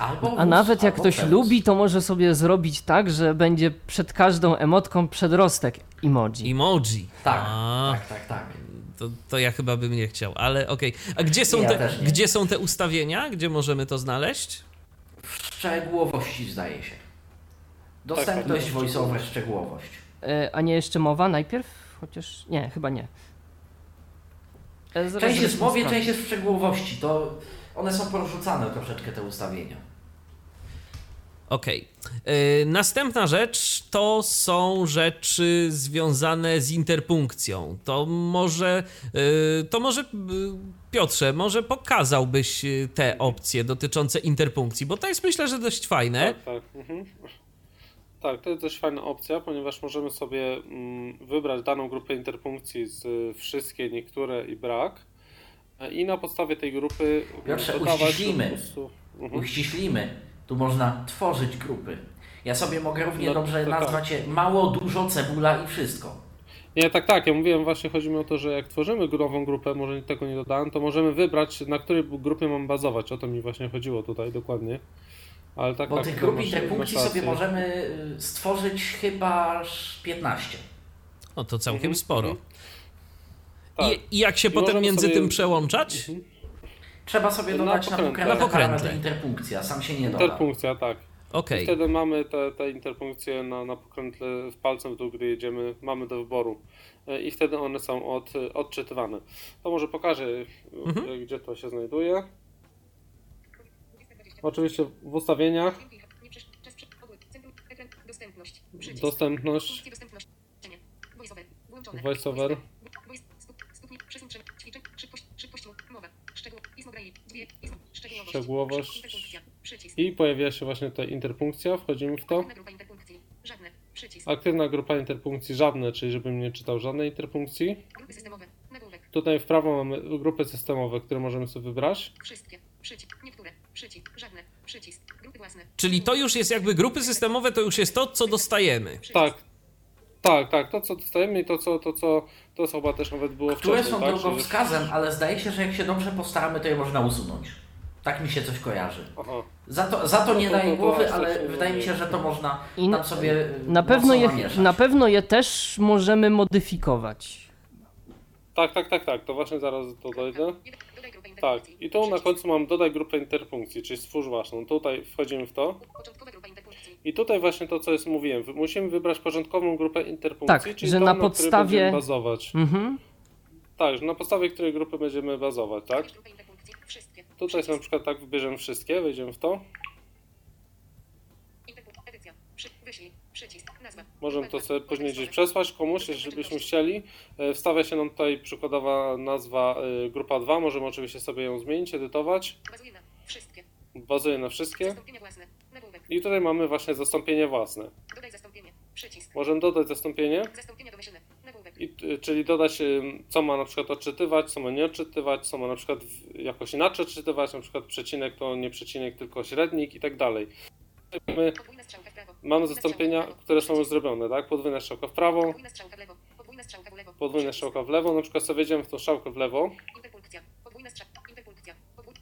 Albo A nawet jak albo ktoś lubi, to może sobie zrobić tak, że będzie przed każdą emotką przedrostek emoji. Emoji. Tak, A, tak, tak, tak. to, to ja chyba bym nie chciał, ale okej. A gdzie są, Ja te, gdzie są te ustawienia? Gdzie możemy to znaleźć? W szczegółowości zdaje się. Dostępność, tak. voiceover, szczegółowość. E, a nie jeszcze mowa najpierw? Chociaż nie, chyba nie. E, zaraz Część jest w mowie, część jest w szczegółowości. To one są porzucane troszeczkę te ustawienia. Okej. Yy, Następna rzecz to są rzeczy związane z interpunkcją. To może, yy, to może yy, Piotrze, może pokazałbyś te opcje dotyczące interpunkcji, bo to jest myślę, że dość fajne. Tak, tak. Mhm. Tak, to jest dość fajna opcja, ponieważ możemy sobie mm, wybrać daną grupę interpunkcji z y, wszystkie, niektóre i brak. E, I na podstawie tej grupy Piotrze, uściślimy. prostu- Mhm. Uściślimy. Tu można tworzyć grupy. Ja sobie mogę równie No, dobrze tak. nazwać je mało, dużo, cebula i wszystko. Nie, tak, tak. Ja mówiłem właśnie, chodzi mi o to, że jak tworzymy nową grupę, może tego nie dodałem, to możemy wybrać, na której grupie mam bazować. O to mi właśnie chodziło tutaj dokładnie. Ale tak, Bo tak, tych grup masz- interpunkcji masz sobie możemy y, stworzyć chyba aż 15. O, to całkiem Mhm, sporo. mhm. Tak. I, I jak się I potem między sobie- tym przełączać? Mhm. Trzeba sobie Na dodać na pokrętle. pokrętle Na pokrętle. interpunkcja, sam się nie doda. Interpunkcja, tak. I Okej. wtedy mamy te, te interpunkcje na, na pokrętle w palcem w dół, gdy jedziemy, mamy do wyboru. E, I wtedy one są od, odczytywane. To może pokażę, e, Mhm. gdzie to się znajduje. Oczywiście w ustawieniach, dostępność. Dostępność. Voiceover. Włączone. voiceover. Voice- stup- Stopnie przeznaczenia. Ćwiczeń. Szybkość. Szybkość. Mowa. Szczegół. Pismo braille. Dwie. Pismo. Szczegółowość. I pojawia się właśnie ta interpunkcja, wchodzimy w to. Aktywna grupa interpunkcji. Żadne. Przycisk. Aktywna grupa interpunkcji żadne, czyli żebym nie czytał żadnej interpunkcji. Tutaj w prawo mamy grupy systemowe, które możemy sobie wybrać. Wszystkie. Przycisk. Niektóre. Przycisk. Żadne. Przycisk. Grupy własne. Czyli to już jest jakby grupy systemowe, to już jest to, co dostajemy. Tak. Tak, tak, to co dostajemy i to co, to co, to co chyba też nawet było Które wcześniej, są tak? drogowskazem, ale zdaje się, że jak się dobrze postaramy, to je można usunąć. Tak mi się coś kojarzy. Aha. Za to, za to No nie daję głowy, ale wydaje mi się, że to można I tam na- sobie y, Na pewno, je, namieszać. na pewno je też możemy modyfikować. Tak, tak, tak, tak, to właśnie zaraz to dojdę. Tak, i tu na końcu mam dodaj grupę interpunkcji, czyli stwórz własną. Tutaj wchodzimy w to. I tutaj właśnie to, co jest mówiłem. Musimy wybrać porządkową grupę interpunkcji, Tak, czyli że tą, na podstawie- bazować. Mhm. Tak, że na podstawie której grupy będziemy bazować, tak? Wszystkie. Tutaj na przykład tak wybierzemy wszystkie, wejdziemy w to. Możemy to sobie później gdzieś przesłać komuś, jeśli byśmy chcieli. E, Wstawia się nam tutaj przykładowa nazwa e, grupa 2, możemy oczywiście sobie ją zmienić, edytować. Bazuje na. Wszystkie. Bazuje na wszystkie. I tutaj mamy właśnie zastąpienie własne. Zastąpienie. Możemy dodać zastąpienie, Zastąpienia domyślne. I, czyli dodać co ma na przykład odczytywać, co ma nie odczytywać, co ma na przykład jakoś inaczej odczytywać, na przykład przecinek to nie przecinek, tylko średnik i tak dalej. Prawo. mamy zastąpienia, które są już zrobione, tak? Podwójna strzałka w prawo, Podwójna strzałka w lewo, na przykład sobie wejdziemy w tą strzałkę w lewo, Interpunkcja. Podwójna strzałka. Interpunkcja. Podwójna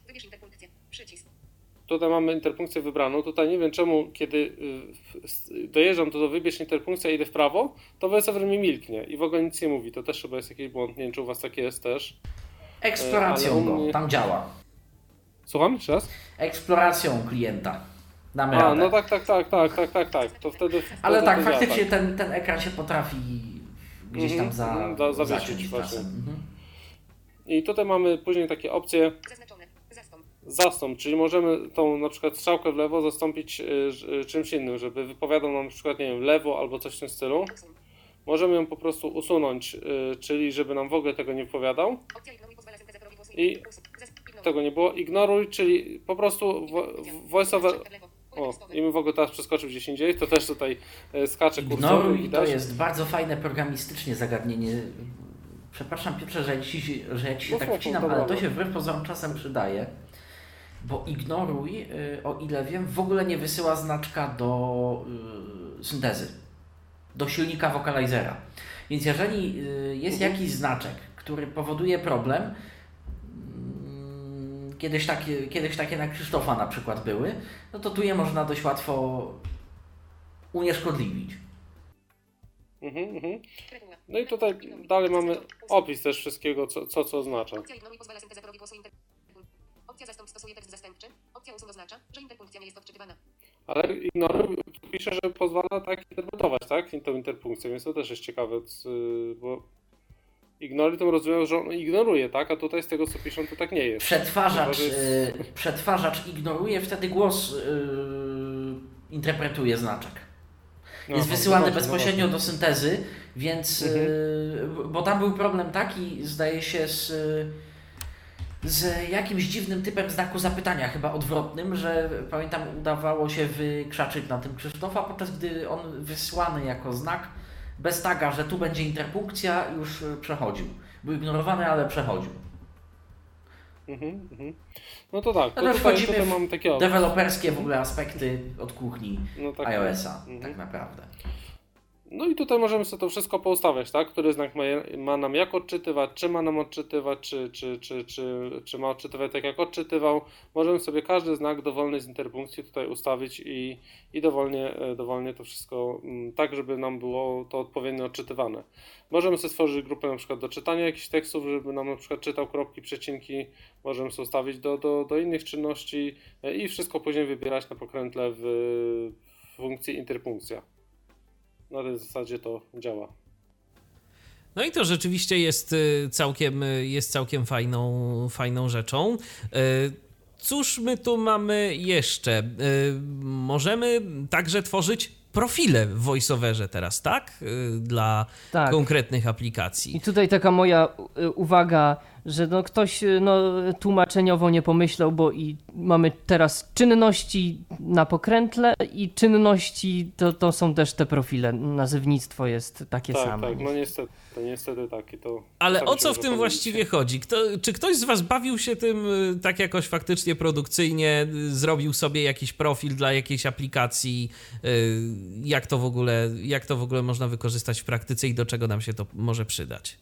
tutaj mamy interpunkcję wybraną. Tutaj nie wiem czemu, kiedy y, dojeżdżam, to, to wybierz interpunkcję, idę w prawo, to VoiceOver mi milknie i w ogóle nic nie mówi. To też chyba jest jakiś błąd. Nie wiem, czy u Was takie jest też. Eksploracją Ale u mnie- go, tam działa. Słucham jeszcze raz? Eksploracją klienta. Damy A, radę. no tak, tak, tak, tak, tak, tak, tak. To wtedy. Ale tak, faktycznie ten, ten ekran się potrafi gdzieś tam Mhm, za, da- zawiesić zaciąć właśnie. Mhm. I tutaj mamy później takie opcje Zaznaczone. Zastąp. czyli możemy tą na przykład strzałkę w lewo zastąpić y, y, czymś innym, żeby wypowiadał nam na przykład, nie wiem, lewo albo coś w tym stylu. Możemy ją po prostu usunąć, y, czyli żeby nam w ogóle tego nie wypowiadał. Głosu I-. Tego nie było. Ignoruj, czyli po prostu wo- voiceover. O, i my w ogóle teraz przeskoczył gdzieś indziej, to też tutaj skacze kursor. Ignoruj to jest bardzo fajne programistycznie zagadnienie. Przepraszam Piotrze, że ja ci, że ja ci się No tak wcinam, ale to no. się wbrew pozorom czasem przydaje. Bo ignoruj, y, o ile wiem, w ogóle nie wysyła znaczka do y, syntezy, do silnika wokalizera. Więc jeżeli y, jest Mhm. jakiś znaczek, który powoduje problem, mm, kiedyś takie, kiedyś takie na Krzysztofa na przykład były, no to tu je można dość łatwo unieszkodliwić. Mhm, mhm. No i tutaj dalej mamy opis też wszystkiego, co co, co oznacza. Stosuje tekst zastępczy. Opcja usuń oznacza, że interpunkcja nie jest odczytywana. Ale ignoruj, pisze, że pozwala tak interpretować, tak? Tą interpunkcję, więc to też jest ciekawe, bo ignoruj to rozumiem, że on ignoruje, tak? A tutaj z tego co piszą to tak nie jest. Przetwarzacz, Chyba, jest- y, przetwarzacz ignoruje, wtedy głos y, interpretuje znaczek. Jest Aha, wysyłany no dobrze, bezpośrednio no do syntezy, więc. Mhm. y, bo tam był problem taki, zdaje się, z, z jakimś dziwnym typem znaku zapytania, chyba odwrotnym, że pamiętam, udawało się wykrzaczyć na tym Krzysztofa, podczas gdy on wysłany jako znak bez taga, że tu będzie interpunkcja, już y, przechodził. Był ignorowany, ale przechodził. Mhm, mhm. No to tak, No to tutaj, wchodzimy tutaj w mamy takie. Deweloperskie w ogóle aspekty od kuchni No tak. iOS-a, Mhm. tak naprawdę. No i tutaj możemy sobie to wszystko poustawiać, tak? Który znak ma, ma nam jak odczytywać, czy ma nam odczytywać, czy, czy, czy, czy, czy ma odczytywać tak jak odczytywał. Możemy sobie każdy znak dowolny z interpunkcji tutaj ustawić i, i dowolnie, e, dowolnie to wszystko mm, tak, żeby nam było to odpowiednio odczytywane. Możemy sobie stworzyć grupę na przykład do czytania jakichś tekstów, żeby nam na przykład czytał kropki, przecinki. Możemy sobie ustawić do, do, do innych czynności e, i wszystko później wybierać na pokrętle w, w funkcji interpunkcja. Na tej zasadzie to działa. No i to rzeczywiście jest y, całkiem, y, jest całkiem fajną, fajną rzeczą. Y, Cóż my tu mamy jeszcze? Możemy także tworzyć profile w VoiceOverze teraz, tak? Dla Tak. konkretnych I aplikacji. tutaj taka moja uwaga, że no ktoś y, no, tłumaczeniowo nie pomyślał, bo i mamy teraz czynności na pokrętle i czynności to, to są też te profile. Nazywnictwo jest takie tak, same. tak, no niestety, niestety tak i to. Ale o co w tym właściwie chodzi? Kto, czy ktoś z Was bawił się tym y, tak jakoś faktycznie produkcyjnie, y, zrobił sobie jakiś profil dla jakiejś aplikacji? Jak to w ogóle, jak to w ogóle można wykorzystać w praktyce i do czego nam się to może przydać?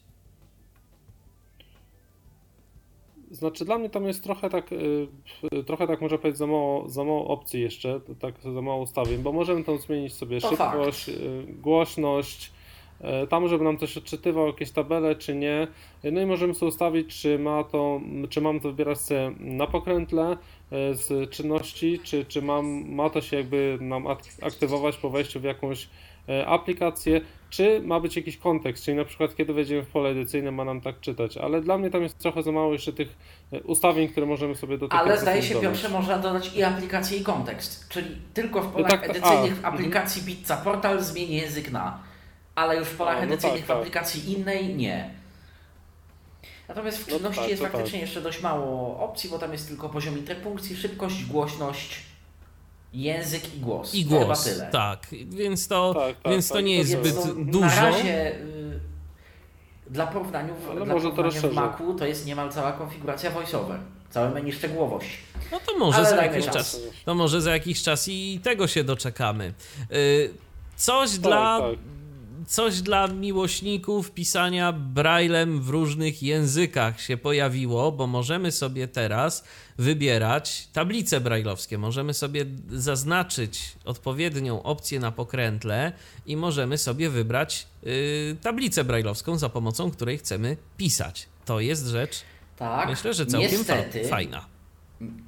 Znaczy dla mnie tam jest trochę tak, y, trochę tak można powiedzieć za mało, za mało opcji jeszcze, tak za mało ustawień, bo możemy tam zmienić sobie To szybkość, y, głośność, y, tam żeby nam coś odczytywał, jakieś tabele czy nie, no i możemy sobie ustawić, czy ma to, czy mam to wybierać sobie na pokrętle y, z czynności, czy, czy mam, ma to się jakby nam ak- aktywować po wejściu w jakąś aplikację, czy ma być jakiś kontekst, czyli na przykład kiedy wejdziemy w pole edycyjne ma nam tak czytać, ale dla mnie tam jest trochę za mało jeszcze tych e, ustawień, które możemy sobie do tego Ale zdaje się. Piotrze, można dodać i aplikację, i kontekst. Czyli tylko w polach tak, tak, edycyjnych a, w aplikacji Pizza Portal zmieni język na, ale już w polach A, no edycyjnych tak, w tak. aplikacji innej nie. Natomiast w No czynności tak, jest to faktycznie jeszcze dość mało opcji, bo tam jest tylko poziom interpunkcji, szybkość, głośność, język i głos. I To chyba głos, tyle. tak. Więc to, Tak, tak, więc to tak, nie to jest zbyt no, dużo. Na razie y, dla porównania, w, Ale dla może to porównania w rozszerzy. Macu to jest niemal cała konfiguracja voiceover. Całe menu szczegółowość. No to może Ale za jakiś czas. czas. To może za jakiś czas i tego się doczekamy. Y, Coś dla tak. Coś dla miłośników pisania braillem w różnych językach się pojawiło, bo możemy sobie teraz wybierać tablice brailleowskie. Możemy sobie zaznaczyć odpowiednią opcję na pokrętle i możemy sobie wybrać y, tablicę brailleowską, za pomocą której chcemy pisać. To jest rzecz, Tak. myślę, że całkiem Niestety, fa- fajna.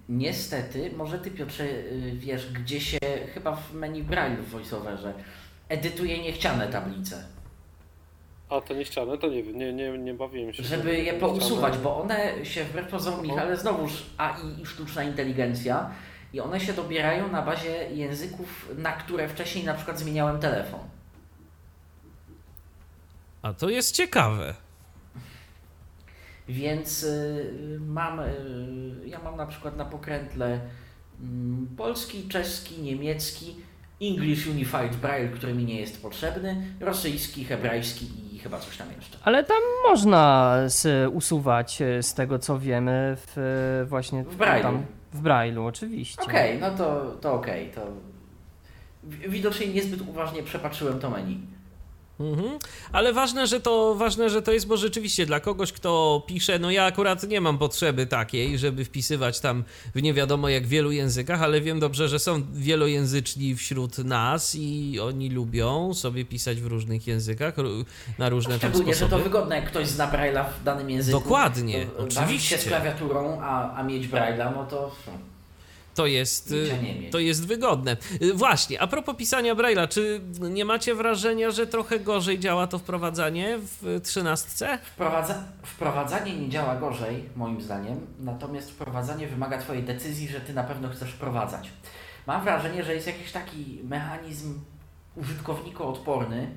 Niestety, może ty Piotrze y, wiesz, gdzie się, chyba w menu Braille w VoiceOverze, edytuje niechciane tablice. A to nie ściany, to nie wiem, nie, nie, nie bawiłem się. Żeby je pousuwać, bo one się wbrew pozorom, Michale, znowuż AI i sztuczna inteligencja i one się dobierają na bazie języków, na które wcześniej na przykład zmieniałem telefon. A to jest ciekawe. Więc y, mam, y, ja mam na przykład na pokrętle mm, polski, czeski, niemiecki, English Unified Braille, który mi nie jest potrzebny, rosyjski, hebrajski i chyba coś tam jeszcze. Ale tam można usuwać e, z tego co wiemy w e, właśnie W Braille'u. tam w Braille'u oczywiście. Okej, no to, to okej, to wi- widocznie niezbyt uważnie przepatrzyłem to menu. Mhm. Ale ważne, że to ważne, że to jest, bo rzeczywiście dla kogoś, kto pisze, no ja akurat nie mam potrzeby takiej, żeby wpisywać tam w nie wiadomo jak wielu językach, ale wiem dobrze, że są wielojęzyczni wśród nas i oni lubią sobie pisać w różnych językach, na różne tam Szczególnie, że to sposoby. wygodne, jak ktoś zna Braille'a w danym języku. Dokładnie, bawić oczywiście. się z klawiaturą, a, a mieć Braille'a, no to... To jest, to jest wygodne. Y, Właśnie, a propos pisania Braille'a, czy nie macie wrażenia, że trochę gorzej działa to wprowadzanie w trzynastce? Wprowadza, wprowadzanie nie działa gorzej, moim zdaniem, natomiast wprowadzanie wymaga Twojej decyzji, że Ty na pewno chcesz wprowadzać. Mam wrażenie, że jest jakiś taki mechanizm użytkownikoodporny,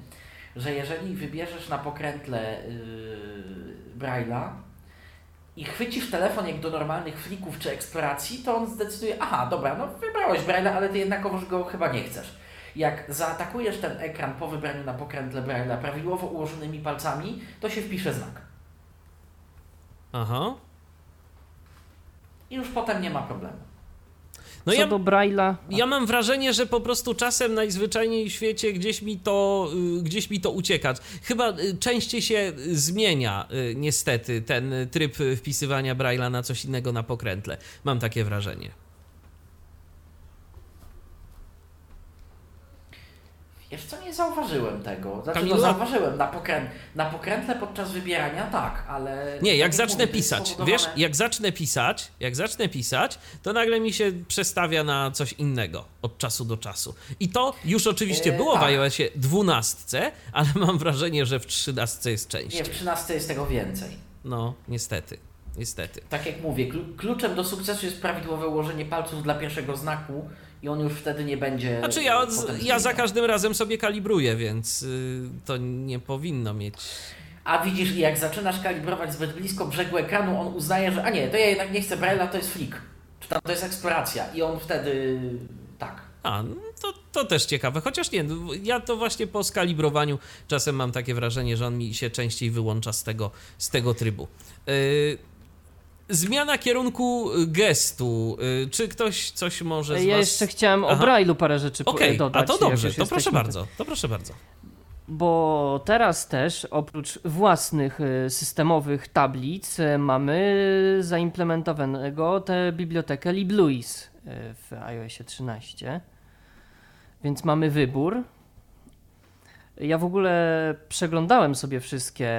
że jeżeli wybierzesz na pokrętle yy, Braille'a i chwycisz telefon jak do normalnych flików czy eksploracji, to on zdecyduje, aha, dobra, no wybrałeś Braille'a, ale Ty jednakowoż go chyba nie chcesz. Jak zaatakujesz ten ekran po wybraniu na pokrętle Braille'a prawidłowo ułożonymi palcami, to się wpisze znak. Aha. I już potem nie ma problemu. No co ja, do Braille'a, ja mam wrażenie, że po prostu czasem najzwyczajniej w świecie gdzieś mi to, y, gdzieś mi to ucieka. Chyba y, częściej się y, zmienia niestety ten tryb wpisywania Braille'a na coś innego na pokrętle. Mam takie wrażenie. Wiesz co, nie zauważyłem tego. Znaczy, Kamilu, no, zauważyłem na, pokrę... na pokrętle podczas wybierania, tak, ale... Nie, jak zacznę mówię, pisać, spowodowane- wiesz, jak zacznę pisać, jak zacznę pisać, to nagle mi się przestawia na coś innego od czasu do czasu. I to już oczywiście E, było w tak. iOSie 12, ale mam wrażenie, że w 13 jest Nie, częściej. w 13 jest tego więcej. No, niestety, niestety. Tak jak mówię, klu- kluczem do sukcesu jest prawidłowe ułożenie palców dla pierwszego znaku i on już wtedy nie będzie... Znaczy ja, ja za każdym razem sobie kalibruję, więc y, to nie powinno mieć... A widzisz, jak zaczynasz kalibrować zbyt blisko brzegu ekranu, on uznaje, że a nie, to ja jednak nie chcę Braille'a, to jest flick. Czy tam to jest eksploracja. I on wtedy... tak. A, no to, to też ciekawe, chociaż nie, no, ja to właśnie po skalibrowaniu czasem mam takie wrażenie, że on mi się częściej wyłącza z tego, z tego trybu. Yy, zmiana kierunku gestu. Yy, czy ktoś coś może z ja was... jeszcze chciałem o Aha. Braille'u parę rzeczy Okej, dodać. a to dobrze, to proszę bardzo, to proszę bardzo. Bo teraz też oprócz własnych y, systemowych tablic y, mamy zaimplementowanego tę bibliotekę LibLouis y, w iOSie 13. Więc mamy wybór. Ja w ogóle przeglądałem sobie wszystkie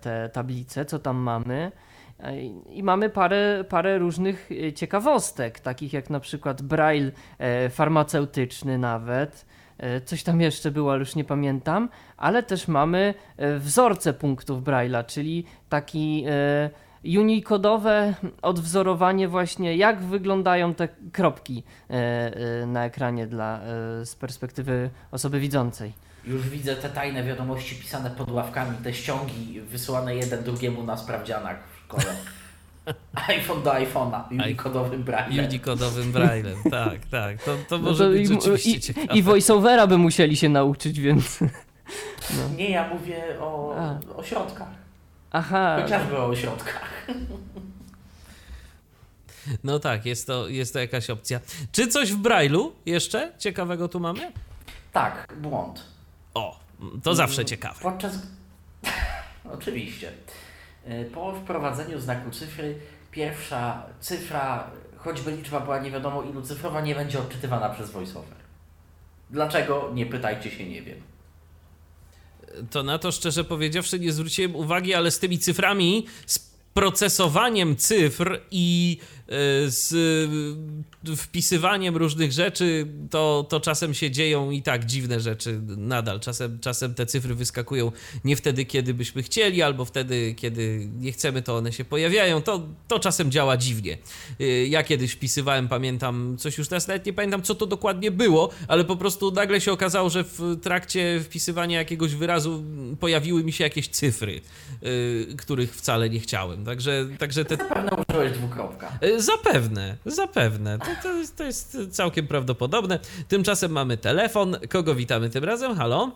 te tablice, co tam mamy. Y, I mamy parę, parę różnych y, ciekawostek, takich jak na przykład braille e, farmaceutyczny nawet. E, Coś tam jeszcze było, ale już nie pamiętam, ale też mamy e, wzorce punktów Braille'a, czyli taki e, unikodowe odwzorowanie właśnie, jak wyglądają te kropki e, e, na ekranie dla, e, z perspektywy osoby widzącej. Już widzę te tajne wiadomości pisane pod ławkami, te ściągi wysyłane jeden drugiemu na sprawdzianach szkole. iPhone do iPhone'a, unikodowym braillem. Unikodowym braillem, tak, tak. To, to No może to być i, rzeczywiście i, ciekawe. I voiceovera by musieli się nauczyć, więc... Nie, ja mówię o A. ośrodkach. Aha, Chociażby o ośrodkach. No tak, jest to, jest to jakaś opcja. Czy coś w Braille'u jeszcze ciekawego tu mamy? Tak, błąd. O, To zawsze ciekawe. Podczas. Oczywiście. Y, Po wprowadzeniu znaku cyfry, pierwsza cyfra, choćby liczba była nie wiadomo ilu cyfrowa, nie będzie odczytywana przez VoiceOver. Dlaczego? Nie pytajcie się, nie wiem. To na to szczerze powiedziawszy nie zwróciłem uwagi, ale z tymi cyframi, z procesowaniem cyfr i e, z e, wpisywaniem różnych rzeczy, to, to czasem się dzieją i tak dziwne rzeczy nadal. Czasem, czasem te cyfry wyskakują nie wtedy, kiedy byśmy chcieli, albo wtedy, kiedy nie chcemy, to one się pojawiają. To, to czasem działa dziwnie. E, Ja kiedyś wpisywałem, pamiętam, coś już teraz nawet nie pamiętam, co to dokładnie było, ale po prostu nagle się okazało, że w trakcie wpisywania jakiegoś wyrazu pojawiły mi się jakieś cyfry, y, których wcale nie chciałem. Także, także te. Zapewne użyłeś dwukropka. Zapewne, zapewne. To, to, jest, to jest całkiem prawdopodobne. Tymczasem mamy telefon. Kogo witamy tym razem? Halo?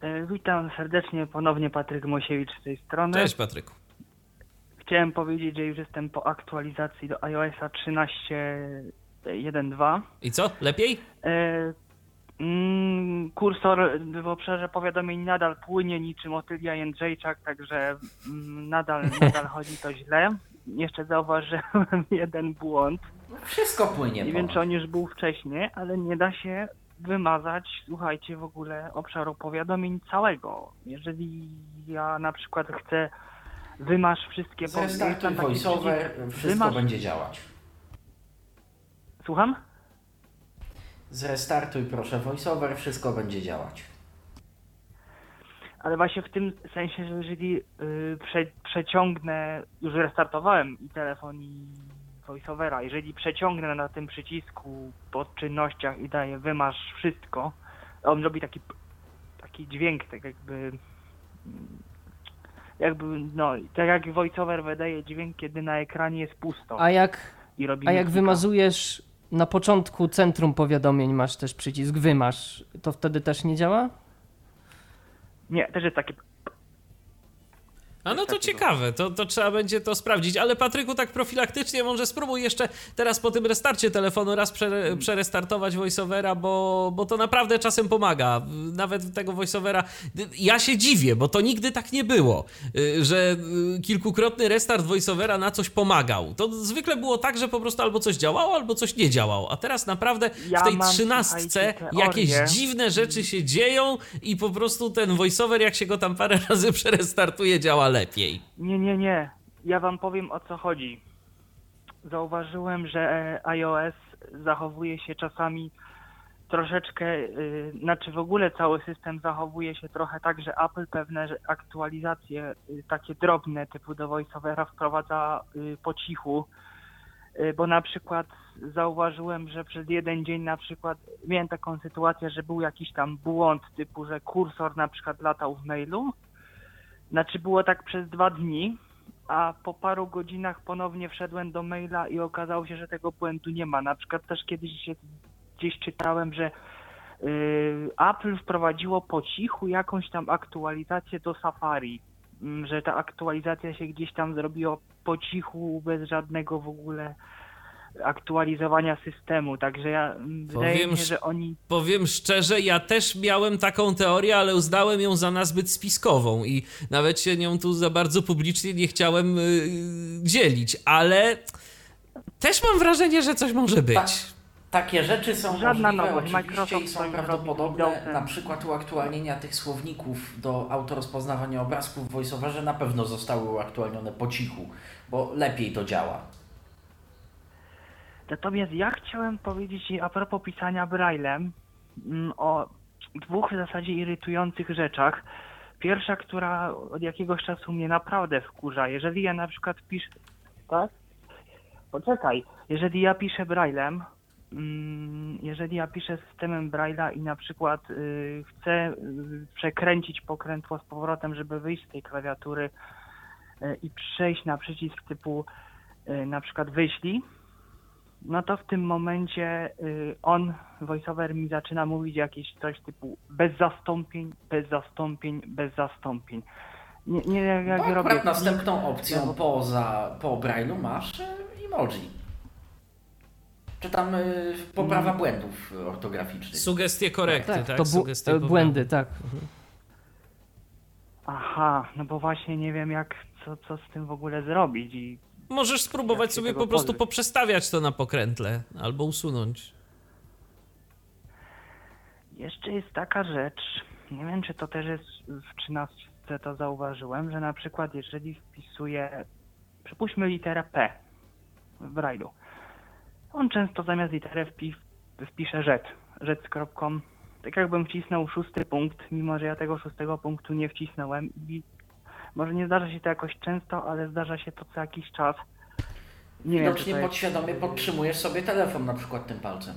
E, Witam serdecznie, ponownie Patryk Mosiewicz z tej strony. Cześć Patryku. Chciałem powiedzieć, że już jestem po aktualizacji do iOSa 13.1.2. I co? Lepiej? E, mm, kursor w obszarze powiadomień nadal płynie niczym Otylia Jędrzejczak, także mm, nadal, nadal chodzi to źle. Jeszcze zauważyłem jeden błąd. Wszystko płynie. Nie wiem, czy on już był wcześniej, ale nie da się wymazać, słuchajcie, w ogóle obszaru powiadomień całego. Jeżeli ja na przykład chcę wymasz wszystkie... Zrestartuj VoiceOver, wszystko wymasz- będzie działać. Słucham? Zrestartuj proszę VoiceOver, wszystko będzie działać. Ale właśnie w tym sensie, że jeżeli y, prze, przeciągnę, już restartowałem i telefon i voiceovera, jeżeli przeciągnę na tym przycisku po czynnościach i daję wymasz wszystko, on robi taki taki dźwięk, tak jakby mm, jakby, no, tak jak voiceover wydaje dźwięk, kiedy na ekranie jest pusto A jak, i robi a jak muzyka. wymazujesz na początku centrum powiadomień, masz też przycisk wymasz, to wtedy też nie działa? Nie, też jest takie A no to ciekawe, to, to trzeba będzie to sprawdzić. Ale Patryku, tak profilaktycznie, może spróbuj jeszcze teraz po tym restarcie telefonu raz prze, przerestartować voiceovera, bo, bo to naprawdę czasem pomaga. Nawet tego voiceovera. Ja się dziwię, bo to nigdy tak nie było, y, że y, kilkukrotny restart voiceovera na coś pomagał. To zwykle było tak, że po prostu albo coś działało, albo coś nie działało. A teraz naprawdę Ja w tej mam, trzynastce jakieś dziwne rzeczy się dzieją i po prostu ten voiceover, jak się go tam parę razy przerestartuje, działa lepiej. Nie, nie, nie. Ja wam powiem o co chodzi. Zauważyłem, że e, iOS zachowuje się czasami troszeczkę, y, znaczy w ogóle cały system zachowuje się trochę tak, że Apple pewne aktualizacje y, takie drobne typu do VoiceOvera wprowadza y, po cichu, y, bo na przykład zauważyłem, że przez jeden dzień na przykład miałem taką sytuację, że był jakiś tam błąd typu, że kursor na przykład latał w mailu, znaczy było tak przez dwa dni, a po paru godzinach ponownie wszedłem do maila i okazało się, że tego błędu nie ma. Na przykład też kiedyś gdzieś czytałem, że yy, Apple wprowadziło po cichu jakąś tam aktualizację do Safari, Mm, że ta aktualizacja się gdzieś tam zrobiła po cichu, bez żadnego w ogóle aktualizowania systemu. Także ja mm, wydaje Powiem mi się, że oni Powiem szczerze, ja też miałem taką teorię, ale uznałem ją za nazbyt spiskową i nawet się nią tu za bardzo publicznie nie chciałem yy, dzielić, ale też mam wrażenie, że coś może być. Tak. Takie rzeczy są Żadna możliwe nowość. oczywiście i są prawdopodobne. Na przykład uaktualnienia tych słowników do autorozpoznawania obrazków w VoiceOverze na pewno zostały uaktualnione po cichu, bo lepiej to działa. Natomiast ja chciałem powiedzieć a propos pisania braillem mm, o dwóch w zasadzie irytujących rzeczach. Pierwsza, która od jakiegoś czasu mnie naprawdę wkurza, jeżeli ja na przykład piszę... Tak? Poczekaj. Jeżeli ja piszę braillem, mm, jeżeli ja piszę systemem braille'a i na przykład y, chcę y, przekręcić pokrętło z powrotem, żeby wyjść z tej klawiatury y, i przejść na przycisk typu na przykład wyślij, no to w tym momencie y, on, voiceover mi zaczyna mówić jakieś coś typu bez zastąpień, bez zastąpień, bez zastąpień. Nie, nie jak, jak No, robię akurat następną opcją no, poza po Braille'u masz e, emoji. czy tam y, poprawa błędów ortograficznych. Sugestie korekty, tak? Tak, to Sugestie e, poprawy. błędy, tak. Aha, no bo właśnie nie wiem jak, co, co z tym w ogóle zrobić i Możesz spróbować sobie po prostu pozbyć? poprzestawiać to na pokrętle albo usunąć. Jeszcze jest taka rzecz, nie wiem czy to też jest w 13 to zauważyłem, że na przykład jeżeli wpisuję, przypuśćmy literę P w Braille'u, on często zamiast litery wpi, wpisze rzecz, rzecz z kropką, tak jakbym wcisnął szósty punkt, mimo że ja tego szóstego punktu nie wcisnąłem i może nie zdarza się to jakoś często, ale zdarza się to co jakiś czas. Nie wiem, czy Widocznie jest- podświadomie podtrzymujesz sobie telefon na przykład tym palcem.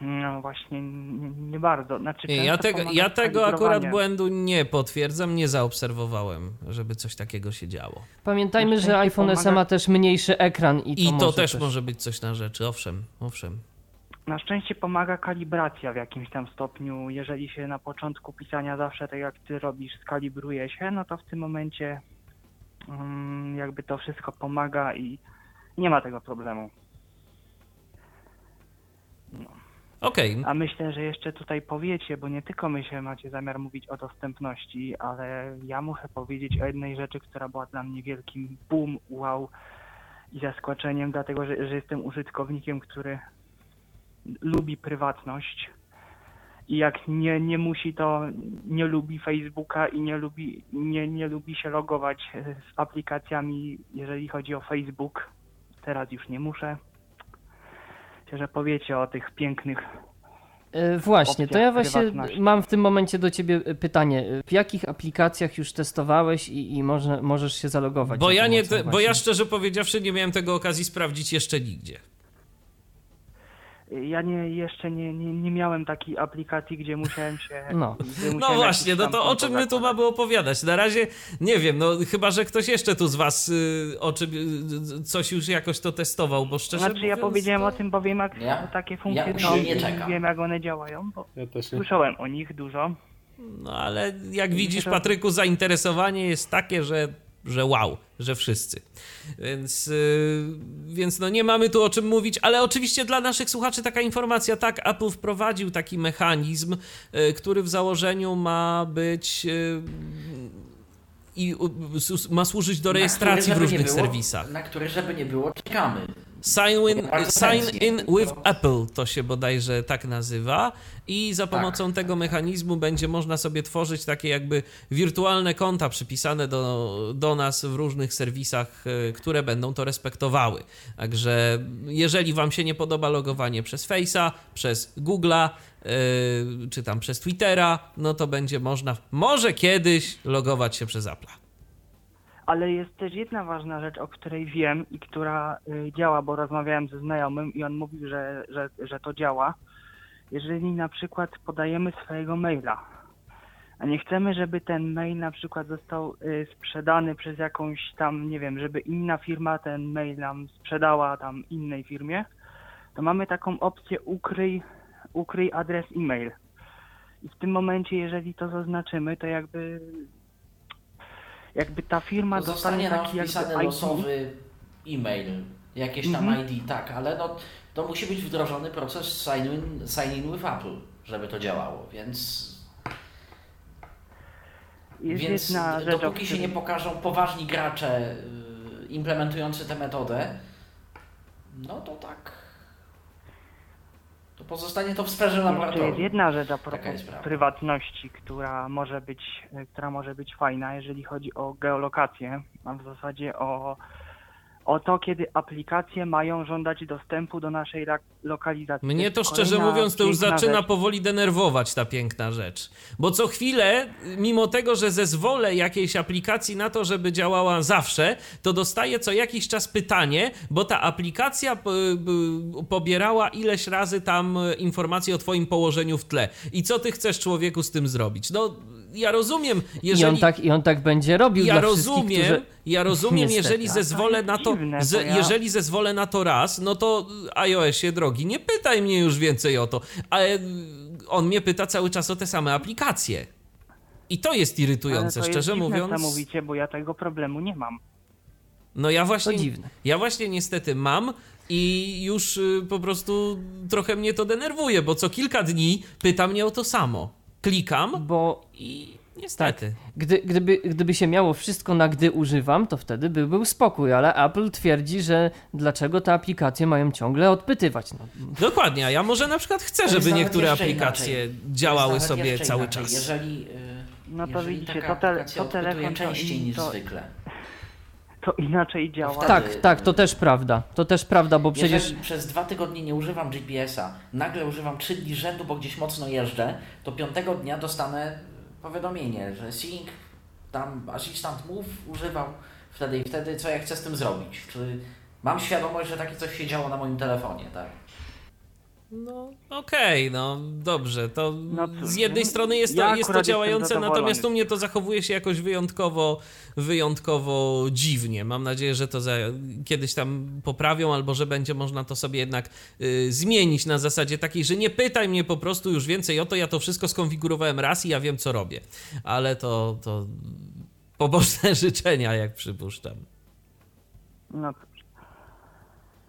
No właśnie, nie, nie bardzo. Znaczy, Nie, ja tego, ja tego akurat błędu nie potwierdzam, nie zaobserwowałem, żeby coś takiego się działo. Pamiętajmy, Na że iPhone pomaga- ma też mniejszy ekran i to, I to może też może być coś na rzeczy, owszem, owszem. Na szczęście pomaga kalibracja w jakimś tam stopniu. Jeżeli się na początku pisania zawsze tak jak ty robisz, skalibruje się, no to w tym momencie mm, jakby to wszystko pomaga i nie ma tego problemu. Okej, A myślę, że jeszcze tutaj powiecie, bo nie tylko my się macie zamiar mówić o dostępności, ale ja muszę powiedzieć o jednej rzeczy, która była dla mnie wielkim boom, wow i zaskoczeniem, dlatego że, że jestem użytkownikiem, który lubi prywatność i jak nie, nie musi, to nie lubi Facebooka i nie lubi, nie, nie lubi się logować e, z aplikacjami, jeżeli chodzi o Facebook. Teraz już nie muszę. Myślę, że powiecie o tych pięknych E, Właśnie, to ja właśnie mam w tym momencie do ciebie e, pytanie. W jakich aplikacjach już testowałeś i, i może, możesz się zalogować? bo ja, nie te, bo ja szczerze powiedziawszy nie miałem tego okazji sprawdzić jeszcze nigdzie. Ja nie, jeszcze nie, nie, nie miałem takiej aplikacji, gdzie musiałem się. No. No musiałem właśnie, jakiś no to o czym my tu mamy opowiadać? Na razie nie wiem, no chyba, że ktoś jeszcze tu z was y, o czym, y, coś już jakoś to testował, bo szczerze Znaczy ja mówiąc, powiedziałem to... o tym, bo wiem jak Ja- takie ja funkcje już są nie czekam. wiem jak one działają, bo Ja też nie. słyszałem o nich dużo. No ale jak widzisz, Patryku, zainteresowanie jest takie, że, że wow, że wszyscy. Więc, yy, więc no nie mamy tu o czym mówić, ale oczywiście dla naszych słuchaczy taka informacja, tak, Apple wprowadził taki mechanizm, yy, który w założeniu ma być yy, i ma służyć do rejestracji w różnych było- serwisach. Na które, żeby nie było, czekamy. Sign in, sign in with Apple to się bodajże tak nazywa i za pomocą tego mechanizmu będzie można sobie tworzyć takie jakby wirtualne konta przypisane do, do nas w różnych serwisach, e, które będą to respektowały. Także jeżeli wam się nie podoba logowanie przez Face'a, przez Google'a, e, czy tam przez Twittera, no to będzie można może kiedyś logować się przez Apple'a. Ale jest też jedna ważna rzecz, o której wiem i która y, działa, bo rozmawiałem ze znajomym i on mówił, że, że, że to działa. Jeżeli na przykład podajemy swojego maila, a nie chcemy, żeby ten mail na przykład został y, sprzedany przez jakąś tam, nie wiem, żeby inna firma ten mail nam sprzedała tam innej firmie, to mamy taką opcję ukryj, ukryj adres e-mail. I w tym momencie, jeżeli to zaznaczymy, to jakby jakby ta firma dostanie Zostanie nam taki jakby ID. losowy e-mail, jakieś tam Mhm. ID, tak, ale no, to musi być wdrożony proces sign in, sign in with Apple, żeby to działało, więc, Jest więc jedna rzecz, dopóki się nie pokażą poważni gracze y, implementujący tę metodę, no to tak, pozostanie to w sferze jest laboratorium. jedna rzecz a propos jest prywatności, która może być, która może być fajna, jeżeli chodzi o geolokację, a w zasadzie o, o to, kiedy aplikacje mają żądać dostępu do naszej lokalizacji. Mnie to szczerze kolejna mówiąc, to już zaczyna rzecz. powoli denerwować ta piękna rzecz. Bo co chwilę, mimo tego, że zezwolę jakiejś aplikacji na to, żeby działała zawsze, to dostaję co jakiś czas pytanie, bo ta aplikacja pobierała ileś razy tam informacje o twoim położeniu w tle. I co ty chcesz człowieku z tym zrobić? No, ja rozumiem, I, jeżeli... on tak, I on tak będzie robił Ja dla wszystkich, rozumiem, którzy... ja rozumiem, Niestety. jeżeli to zezwolę jest na to, dziwne, ze, bo ja- jeżeli zezwolę na to raz, no to iOSie drogi, nie pytaj mnie już więcej o to, ale y, on mnie pyta cały czas o te same aplikacje. I to jest Ale irytujące, to jest szczerze dziwne, mówiąc. co mówicie, bo ja tego problemu nie mam. No ja właśnie, To dziwne. ja właśnie niestety mam i już y, po prostu trochę mnie to denerwuje, bo co kilka dni pyta mnie o to samo. Klikam Bo i niestety. gdy, gdyby, gdyby się miało wszystko na gdy używam, to wtedy by był spokój, ale Apple twierdzi, że dlaczego te aplikacje mają ciągle odpytywać. No, Dokładnie, a ja może na przykład chcę, To żeby niektóre aplikacje inaczej. działały To sobie cały inaczej. czas. Jeżeli, y, No to jeżeli widzicie, taka to te- to telefon to częściej in- niż to- zwykle. To inaczej działa. wtedy- tak, tak, to też prawda. To też prawda, bo przecież Jeżeli przez dwa tygodnie nie używam GPS-a, nagle używam trzy dni rzędu, bo gdzieś mocno jeżdżę, to piątego dnia dostanę powiadomienie, że Sync, tam asystent move używał wtedy i wtedy, co ja chcę z tym zrobić. Czy mam świadomość, że takie coś się działo na moim telefonie, tak? No okej, no dobrze, to No cóż, z jednej no, strony jest to, ja jest to działające, natomiast u mnie to zachowuje się jakoś wyjątkowo, wyjątkowo dziwnie. Mam nadzieję, że to za, kiedyś tam poprawią, albo że będzie można to sobie jednak y, zmienić na zasadzie takiej, że nie pytaj mnie po prostu już więcej o to, ja to wszystko skonfigurowałem raz i ja wiem, co robię. Ale to, to pobożne życzenia, jak przypuszczam. No.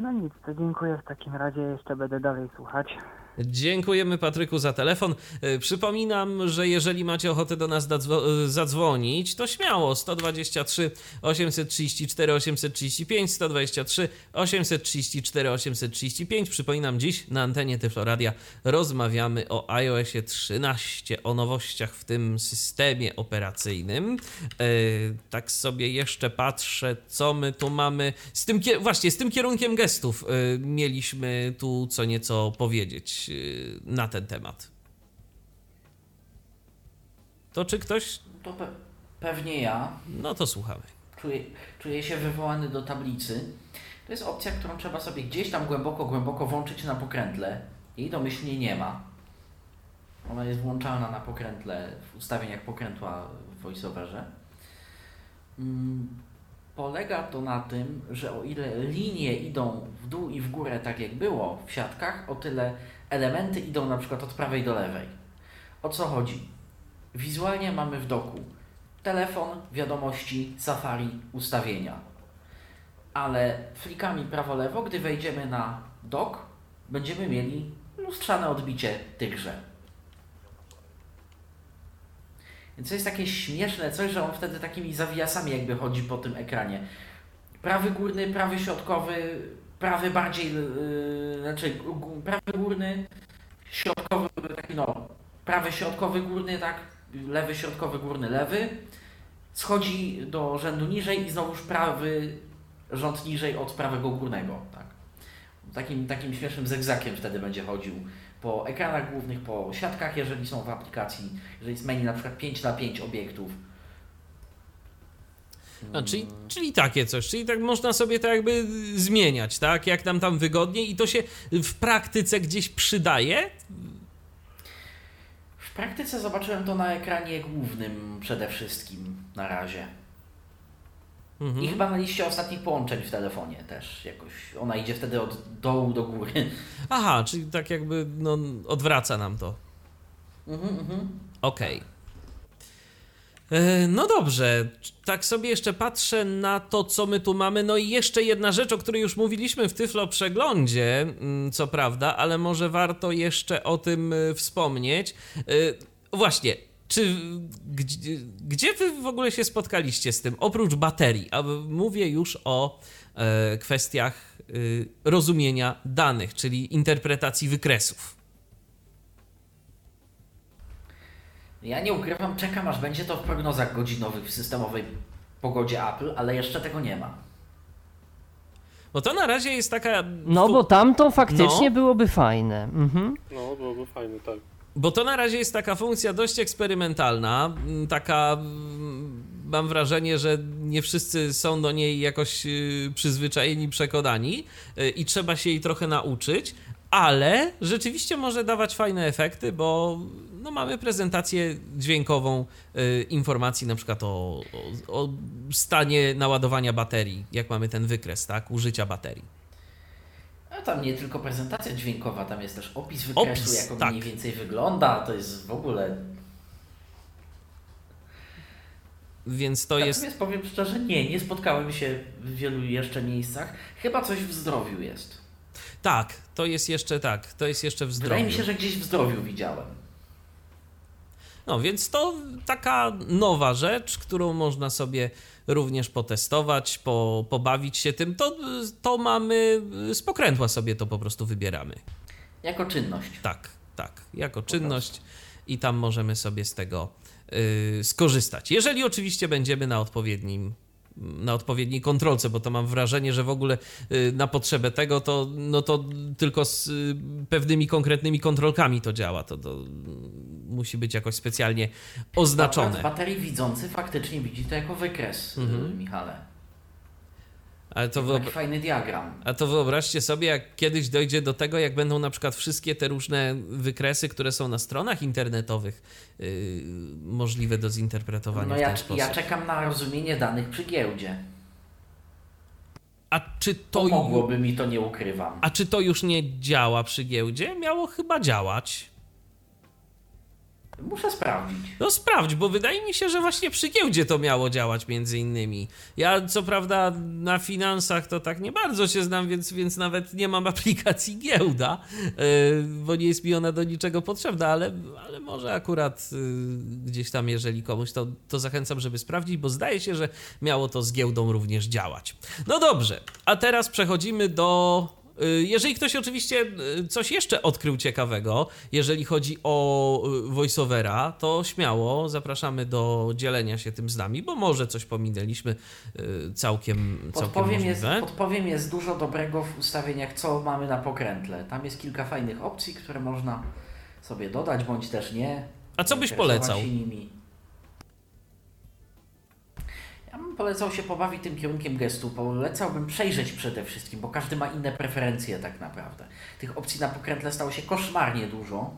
No nic, to dziękuję w takim razie, jeszcze będę dalej słuchać. Dziękujemy Patryku za telefon. E, Przypominam, że jeżeli macie ochotę do nas e, zadzwonić, to śmiało 123 834 835 123 834 835. Przypominam, dziś na antenie Tyfloradia rozmawiamy o iOSie 13, o nowościach w tym systemie operacyjnym. E, Tak sobie jeszcze patrzę, co my tu mamy. Z tym, właśnie, z tym kierunkiem gestów mieliśmy tu co nieco powiedzieć e, na ten temat. To czy ktoś? To pe- pewnie ja No to słuchamy. czuję, czuję się wywołany do tablicy. To jest opcja, którą trzeba sobie gdzieś tam głęboko, głęboko włączyć na pokrętle. Jej domyślnie nie ma. Ona jest włączalna na pokrętle w ustawieniach pokrętła w VoiceOverze. Mm, Polega to na tym, że o ile linie idą w dół i w górę tak jak było w siatkach, o tyle elementy idą na przykład od prawej do lewej. O co chodzi? Wizualnie mamy w doku telefon, wiadomości, Safari, ustawienia. Ale flikami prawo-lewo, gdy wejdziemy na dok, będziemy mieli lustrzane odbicie tychże. Więc jest takie śmieszne coś, że on wtedy takimi zawiasami jakby chodzi po tym ekranie. Prawy górny, prawy środkowy, prawy bardziej, yy, znaczy prawy górny, środkowy, taki no, prawy środkowy górny, tak, lewy środkowy górny, lewy. Schodzi do rzędu niżej i znowuż prawy rząd niżej od prawego górnego, tak. Takim, takim śmiesznym zegzakiem wtedy będzie chodził po ekranach głównych, po siatkach, jeżeli są w aplikacji, jeżeli jest menu na przykład 5 na 5 obiektów. A, czyli, czyli takie coś, czyli tak można sobie to jakby zmieniać, tak? Jak nam tam wygodniej i to się w praktyce gdzieś przydaje? W praktyce zobaczyłem to na ekranie głównym przede wszystkim na razie. Mhm. I chyba na liście ostatnich połączeń w telefonie też jakoś. Ona idzie wtedy od dołu do góry. Aha, czyli tak jakby no, odwraca nam to. Mhm, mhm. Okej. E, No dobrze, tak sobie jeszcze patrzę na to, co my tu mamy. No i jeszcze jedna rzecz, o której już mówiliśmy w Tyflo Przeglądzie, mm, co prawda, ale może warto jeszcze o tym e, wspomnieć. E, Właśnie, czy gdzie, gdzie wy w ogóle się spotkaliście z tym, oprócz baterii? A mówię już o e, kwestiach e, rozumienia danych, czyli interpretacji wykresów. Ja nie ukrywam, czekam aż będzie to w prognozach godzinowych w systemowej pogodzie Apple, ale jeszcze tego nie ma. Bo to na razie jest taka. No bo tamto faktycznie No. byłoby fajne. Mhm. No, byłoby fajnie, tak. Bo to na razie jest taka funkcja dość eksperymentalna, taka mam wrażenie, że nie wszyscy są do niej jakoś y, przyzwyczajeni, przekonani y, i trzeba się jej trochę nauczyć, ale rzeczywiście może dawać fajne efekty, bo no, mamy prezentację dźwiękową y, informacji na przykład o, o, o stanie naładowania baterii, jak mamy ten wykres, tak, użycia baterii. A tam nie tylko prezentacja dźwiękowa, tam jest też opis wykresu, Opis, jak on tak. mniej więcej wygląda. To jest w ogóle. Więc to jest. Natomiast powiem szczerze, nie, nie spotkałem się w wielu jeszcze miejscach. Chyba coś w zdrowiu jest. Tak, to jest jeszcze tak, to jest jeszcze w zdrowiu. Wydaje mi się, że gdzieś w zdrowiu widziałem. No więc to taka nowa rzecz, którą można sobie również potestować, po, pobawić się tym. To, to mamy z pokrętła sobie to po prostu wybieramy. Jako czynność. Tak, tak, jako czynność i tam możemy sobie z tego y, skorzystać. Jeżeli oczywiście będziemy na odpowiednim na odpowiedniej kontrolce, bo to mam wrażenie, że w ogóle y, na potrzebę tego to, no to tylko z y, pewnymi konkretnymi kontrolkami to działa. To, to musi być jakoś specjalnie oznaczone. Akurat baterii widzący faktycznie widzi to jako wykres, mhm. Michale. Ale to Taki fajny diagram. A to wyobraźcie sobie, jak kiedyś dojdzie do tego, jak będą na przykład wszystkie te różne wykresy, które są na stronach internetowych, yy, możliwe do zinterpretowania no w ten ja, sposób. Ja czekam na rozumienie danych przy giełdzie. A czy to Pomogłoby mi to, nie ukrywam. A czy to już nie działa przy giełdzie? Miało chyba działać. Muszę sprawdzić. No sprawdź, bo wydaje mi się, że właśnie przy giełdzie to miało działać między innymi. Ja co prawda na finansach to tak nie bardzo się znam, więc, więc nawet nie mam aplikacji giełda, yy, bo nie jest mi ona do niczego potrzebna, ale, ale może akurat yy, gdzieś tam, jeżeli komuś, to, to zachęcam, żeby sprawdzić, bo zdaje się, że miało to z giełdą również działać. No dobrze, a teraz przechodzimy do jeżeli ktoś oczywiście y, coś jeszcze odkrył ciekawego, jeżeli chodzi o y, voiceovera, to śmiało zapraszamy do dzielenia się tym z nami, bo może coś pominęliśmy całkiem, całkiem podpowiem możliwe. Jest, podpowiem jest dużo dobrego w ustawieniach, co mamy na pokrętle. Tam jest kilka fajnych opcji, które można sobie dodać, bądź też nie. A co byś polecał? Polecał się pobawić tym kierunkiem gestu. Polecałbym przejrzeć przede wszystkim, bo każdy ma inne preferencje tak naprawdę. Tych opcji na pokrętle stało się koszmarnie dużo.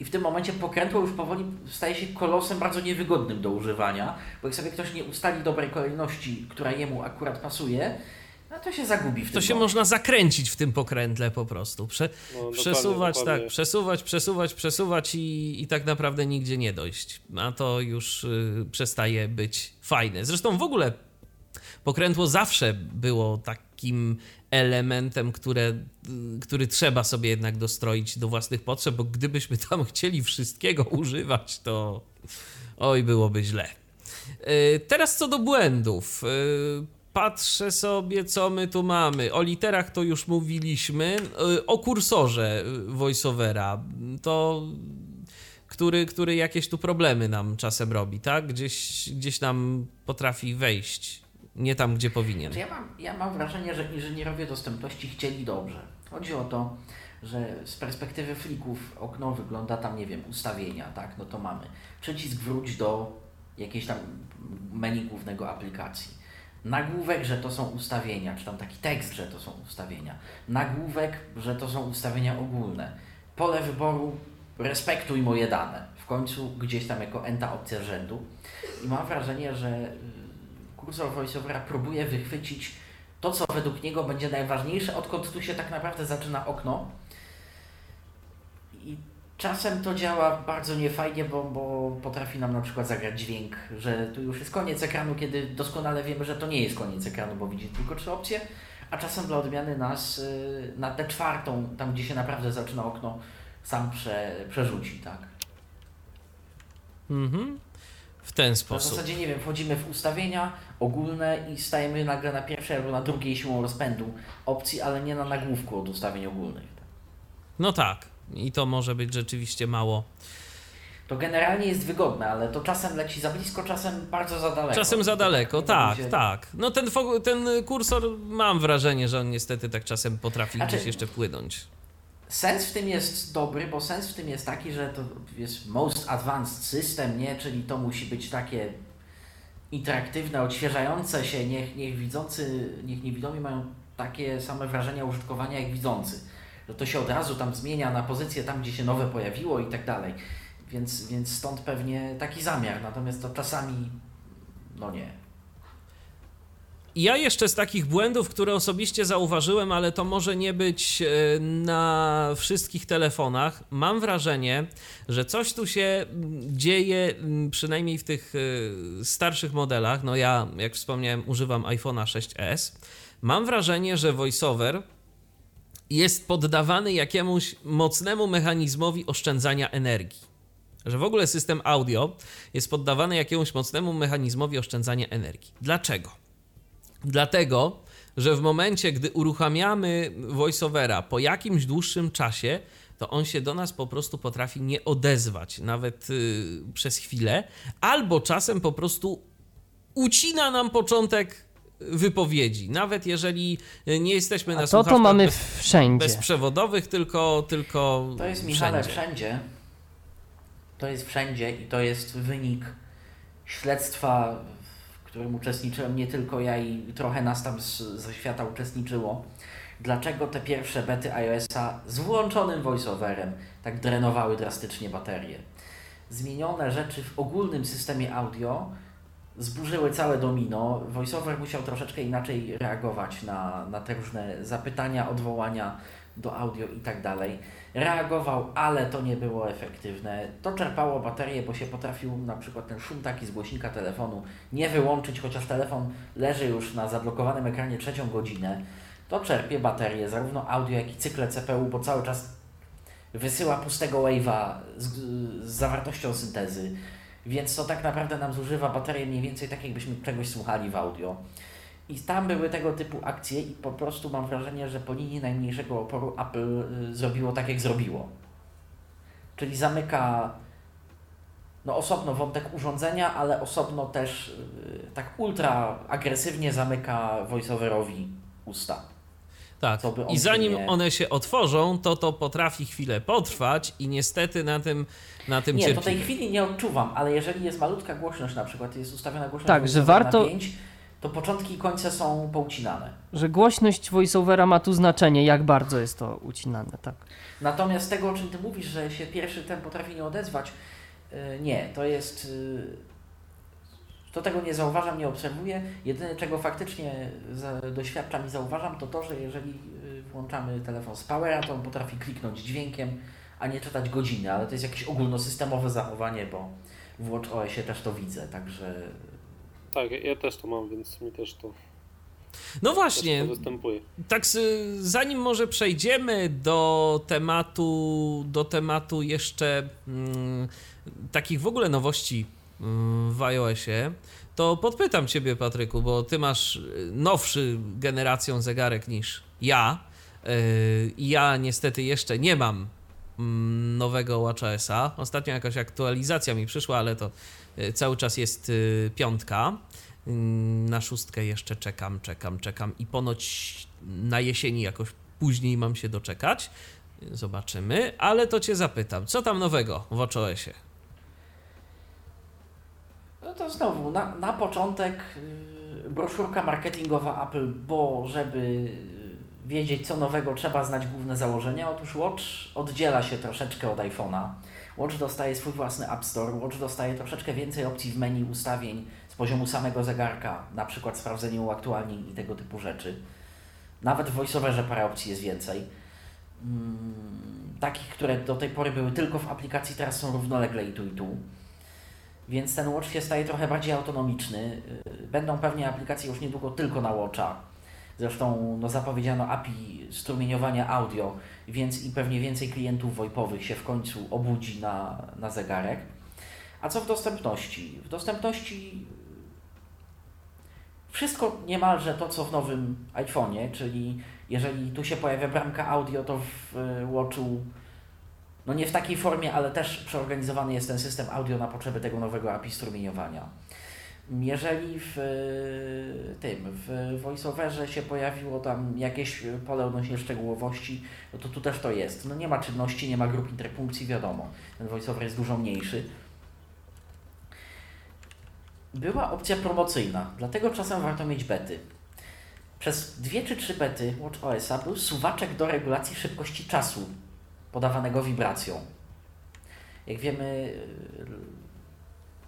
I w tym momencie pokrętło już powoli staje się kolosem bardzo niewygodnym do używania, bo jak sobie ktoś nie ustali dobrej kolejności, która jemu akurat pasuje, no to się zagubi w to tym. To się można zakręcić w tym pokrętle po prostu. Prze no, przesuwać, dokładnie. tak, przesuwać, przesuwać, przesuwać i, i tak naprawdę nigdzie nie dojść. A to już y, przestaje być fajne. Zresztą w ogóle pokrętło zawsze było takim elementem, które, y, który trzeba sobie jednak dostroić do własnych potrzeb, bo gdybyśmy tam chcieli wszystkiego używać, to oj, byłoby źle. Y, teraz co do błędów y, Patrzę sobie, co my tu mamy. O literach to już mówiliśmy. Y, o kursorze voiceovera. To który, który jakieś tu problemy nam czasem robi, tak? Gdzieś, gdzieś nam potrafi wejść. Nie tam, gdzie powinien. Ja mam, ja mam wrażenie, że inżynierowie dostępności chcieli dobrze. Chodzi o to, że z perspektywy flików okno wygląda tam, nie wiem, ustawienia, tak? No to mamy przycisk wróć do jakiejś tam menu głównego aplikacji Nagłówek, że to są ustawienia, czy tam taki tekst, że to są ustawienia. Nagłówek, że to są ustawienia ogólne. Pole wyboru, respektuj moje dane. W końcu gdzieś tam jako enta opcja rzędu. I mam wrażenie, że y, kursor VoiceOvera próbuje wychwycić to, co według niego będzie najważniejsze, odkąd tu się tak naprawdę zaczyna okno. Czasem to działa bardzo niefajnie, bo, bo potrafi nam na przykład zagrać dźwięk, że tu już jest koniec ekranu, kiedy doskonale wiemy, że to nie jest koniec ekranu, bo widzi tylko trzy opcje, a czasem dla odmiany nas y, na tę czwartą, tam gdzie się naprawdę zaczyna okno, sam prze, przerzuci, tak? Mhm. W ten sposób. W zasadzie, nie wiem, wchodzimy w ustawienia ogólne i stajemy nagle na pierwszej albo na drugiej siłą rozpędu opcji, ale nie na nagłówku od ustawień ogólnych. No tak. I to może być rzeczywiście mało. To generalnie jest wygodne, ale to czasem leci za blisko, czasem bardzo za daleko. Czasem za daleko, tak, tak, tak. No ten, ten kursor mam wrażenie, że on niestety tak czasem potrafi znaczy, gdzieś jeszcze płynąć. Sens w tym jest dobry, bo sens w tym jest taki, że to jest most advanced system, nie? Czyli to musi być takie interaktywne, odświeżające się, niech, niech widzący, niech niewidomi mają takie same wrażenia użytkowania jak widzący że to się od razu tam zmienia na pozycję tam, gdzie się nowe pojawiło i tak dalej. Więc, więc stąd pewnie taki zamiar, natomiast to czasami no nie. Ja jeszcze z takich błędów, które osobiście zauważyłem, ale to może nie być e, na wszystkich telefonach, mam wrażenie, że coś tu się mm, dzieje, mm, przynajmniej w tych e, starszych modelach. No ja, jak wspomniałem, używam iPhone'a 6s. Mam wrażenie, że voiceover jest poddawany jakiemuś mocnemu mechanizmowi oszczędzania energii. Że w ogóle system audio jest poddawany jakiemuś mocnemu mechanizmowi oszczędzania energii. Dlaczego? Dlatego, że w momencie, gdy uruchamiamy voiceovera po jakimś dłuższym czasie, to on się do nas po prostu potrafi nie odezwać, nawet yy, przez chwilę, albo czasem po prostu ucina nam początek wypowiedzi, nawet jeżeli nie jesteśmy na A to to mamy bez, wszędzie. bezprzewodowych, tylko, tylko To jest, Michale, wszędzie. wszędzie. To jest wszędzie i to jest wynik śledztwa którym uczestniczyłem nie tylko ja i trochę nas tam z, ze świata uczestniczyło. Dlaczego te pierwsze bety iOS-a z włączonym voiceoverem tak drenowały drastycznie baterie? Zmienione rzeczy w ogólnym systemie audio zburzyły całe domino. VoiceOver musiał troszeczkę inaczej reagować na, na te różne zapytania, odwołania do audio i tak dalej reagował, ale to nie było efektywne. To czerpało baterię, bo się potrafił na przykład ten szum taki z głośnika telefonu nie wyłączyć, chociaż telefon leży już na zablokowanym ekranie trzecią godzinę. To czerpie baterię, zarówno audio, jak i cykle CPU, bo cały czas wysyła pustego wave'a z, z zawartością syntezy. Więc to tak naprawdę nam zużywa baterię mniej więcej tak, jakbyśmy czegoś słuchali w audio. I tam były tego typu akcje i po prostu mam wrażenie, że po linii najmniejszego oporu Apple y, zrobiło tak, jak zrobiło. Czyli zamyka no osobno wątek urządzenia, ale osobno też y, tak ultra agresywnie zamyka voiceoverowi usta. Tak, i zanim nie... one się otworzą, to to potrafi chwilę potrwać i niestety na tym, na tym Nie, cierpimy. do tej chwili nie odczuwam, ale jeżeli jest malutka głośność na przykład, jest ustawiona głośność tak, że warto... 5, to początki i końce są poucinane. Że głośność voiceovera ma tu znaczenie, jak bardzo jest to ucinane, tak. Natomiast tego, o czym ty mówisz, że się pierwszy ten potrafi nie odezwać, y, nie, to jest... To tego nie zauważam, nie obserwuję. Jedyne, czego faktycznie doświadczam i zauważam, to to, że jeżeli y, włączamy telefon z powera, to on potrafi kliknąć dźwiękiem, a nie czytać godziny, ale to jest jakieś ogólnosystemowe zachowanie, bo w WatchOSie też to widzę, także tak, ja też to mam, więc mi też to. No właśnie. Występuje. Tak, zanim może przejdziemy do tematu, do tematu jeszcze mm, takich w ogóle nowości w iOSie, to podpytam Ciebie, Patryku, bo Ty masz y, nowszy generacją zegarek niż ja. Y, I ja niestety jeszcze nie mam mm, nowego WatchOSa. Ostatnio jakaś aktualizacja mi przyszła, ale to E, cały czas jest piątka. Mm, na szóstkę jeszcze czekam, czekam, czekam i ponoć na jesieni jakoś później mam się doczekać. Zobaczymy, ale to cię zapytam, co tam nowego w WatchOSie? No to znowu, na, na początek y, broszurka marketingowa Apple, bo żeby wiedzieć co nowego trzeba znać główne założenia. Otóż Watch oddziela się troszeczkę od iPhone'a. Watch dostaje swój własny App Store, Watch dostaje troszeczkę więcej opcji w menu ustawień z poziomu samego zegarka, na przykład sprawdzenie uaktualnień i tego typu rzeczy. Nawet w VoiceOverze parę opcji jest więcej. Hmm, takich, które do tej pory były tylko w aplikacji, teraz są równolegle i tu i tu. Więc ten Watch się staje trochę bardziej autonomiczny. Y, będą pewnie aplikacje już niedługo tylko na Watcha. Zresztą no, zapowiedziano API strumieniowania audio, więc i pewnie więcej klientów VoIPowych się w końcu obudzi na, na zegarek. A co w dostępności? W dostępności wszystko niemalże to, co w nowym iPhone'ie, czyli jeżeli tu się pojawia bramka audio, to w Watchu, no nie w takiej formie, ale też przeorganizowany jest ten system audio na potrzeby tego nowego API strumieniowania. Jeżeli w tym, w voiceoverze się pojawiło tam jakieś pole odnośnie szczegółowości, no to tu też to jest. No nie ma czynności, nie ma grup interpunkcji, wiadomo. Ten voiceover jest dużo mniejszy. Była opcja promocyjna, dlatego czasem warto mieć bety. Przez dwie czy trzy bety WatchOS-a był suwaczek do regulacji szybkości czasu podawanego wibracją. Jak wiemy,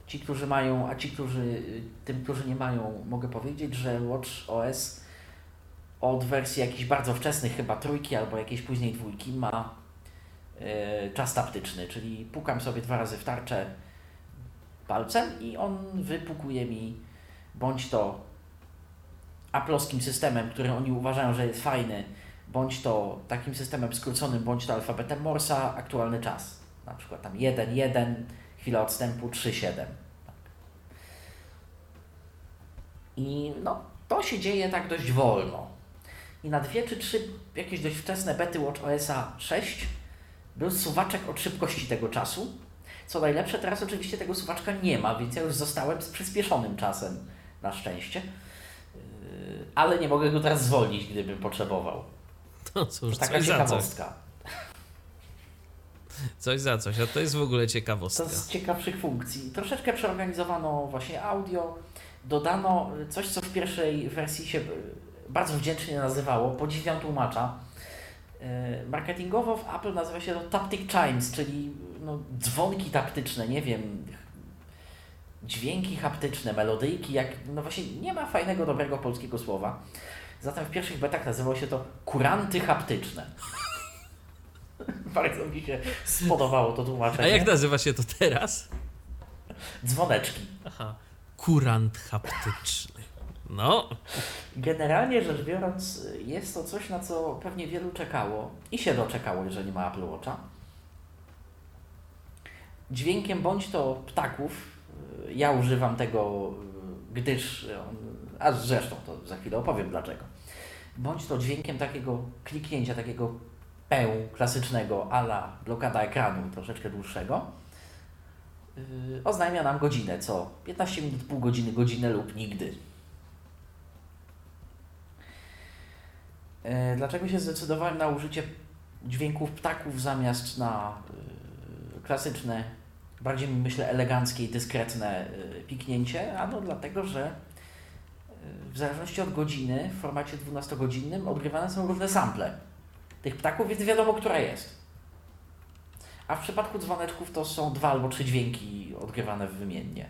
ci, którzy mają, a ci, którzy, tym, którzy nie mają, mogę powiedzieć, że Watch OS od wersji jakichś bardzo wczesnych, chyba trójki albo jakiejś później dwójki, ma e, czas taptyczny, czyli pukam sobie dwa razy w tarczę palcem i on wypukuje mi bądź to aplowskim systemem, który oni uważają, że jest fajny, bądź to takim systemem skróconym, bądź to alfabetem Morsa, aktualny czas. Na przykład tam 1, 1, chwila odstępu 3, 7. Tak. I no, to się dzieje tak dość wolno. I na dwie czy trzy jakieś dość wczesne bety Watch OSa 6 był suwaczek od szybkości tego czasu. Co najlepsze, teraz oczywiście tego suwaczka nie ma, więc ja już zostałem z przyspieszonym czasem, na szczęście. Yy, ale nie mogę go teraz zwolnić, gdybym potrzebował. No cóż, To taka coś za coś. ciekawostka. Coś za coś, a to jest w ogóle ciekawostka. To z ciekawszych funkcji. Troszeczkę przeorganizowano właśnie audio, dodano coś, co w pierwszej wersji się bardzo wdzięcznie nazywało, podziwiam tłumacza. Yy, Marketingowo w Apple nazywa się to Taptic Chimes, czyli no, dzwonki taktyczne, nie wiem, dźwięki haptyczne, melodyjki, jak, no właśnie nie ma fajnego, dobrego polskiego słowa. Zatem w pierwszych betach nazywało się to kuranty haptyczne. Bardzo mi się spodobało to A tłumaczenie. jak nazywa się to teraz? Dzwoneczki. Aha. Kurant haptyczny. No, Generalnie rzecz biorąc, jest to coś, na co pewnie wielu czekało i się doczekało, jeżeli ma Apple Watcha. Dźwiękiem bądź to ptaków, ja używam tego, gdyż, on- a zresztą to za chwilę opowiem dlaczego. Bądź to dźwiękiem takiego kliknięcia, takiego peł klasycznego, ala blokada ekranu, troszeczkę dłuższego, yy, oznajmia nam godzinę, co 15 minut, pół godziny, godzinę lub nigdy. E, Dlaczego się zdecydowałem na użycie dźwięków ptaków zamiast na y, klasyczne, bardziej myślę eleganckie i dyskretne y, piknięcie? Ano dlatego, że w zależności od godziny, w formacie 12-godzinnym odgrywane są różne sample tych ptaków, więc wiadomo, która jest. A w przypadku dzwoneczków to są dwa albo trzy dźwięki odgrywane wymiennie.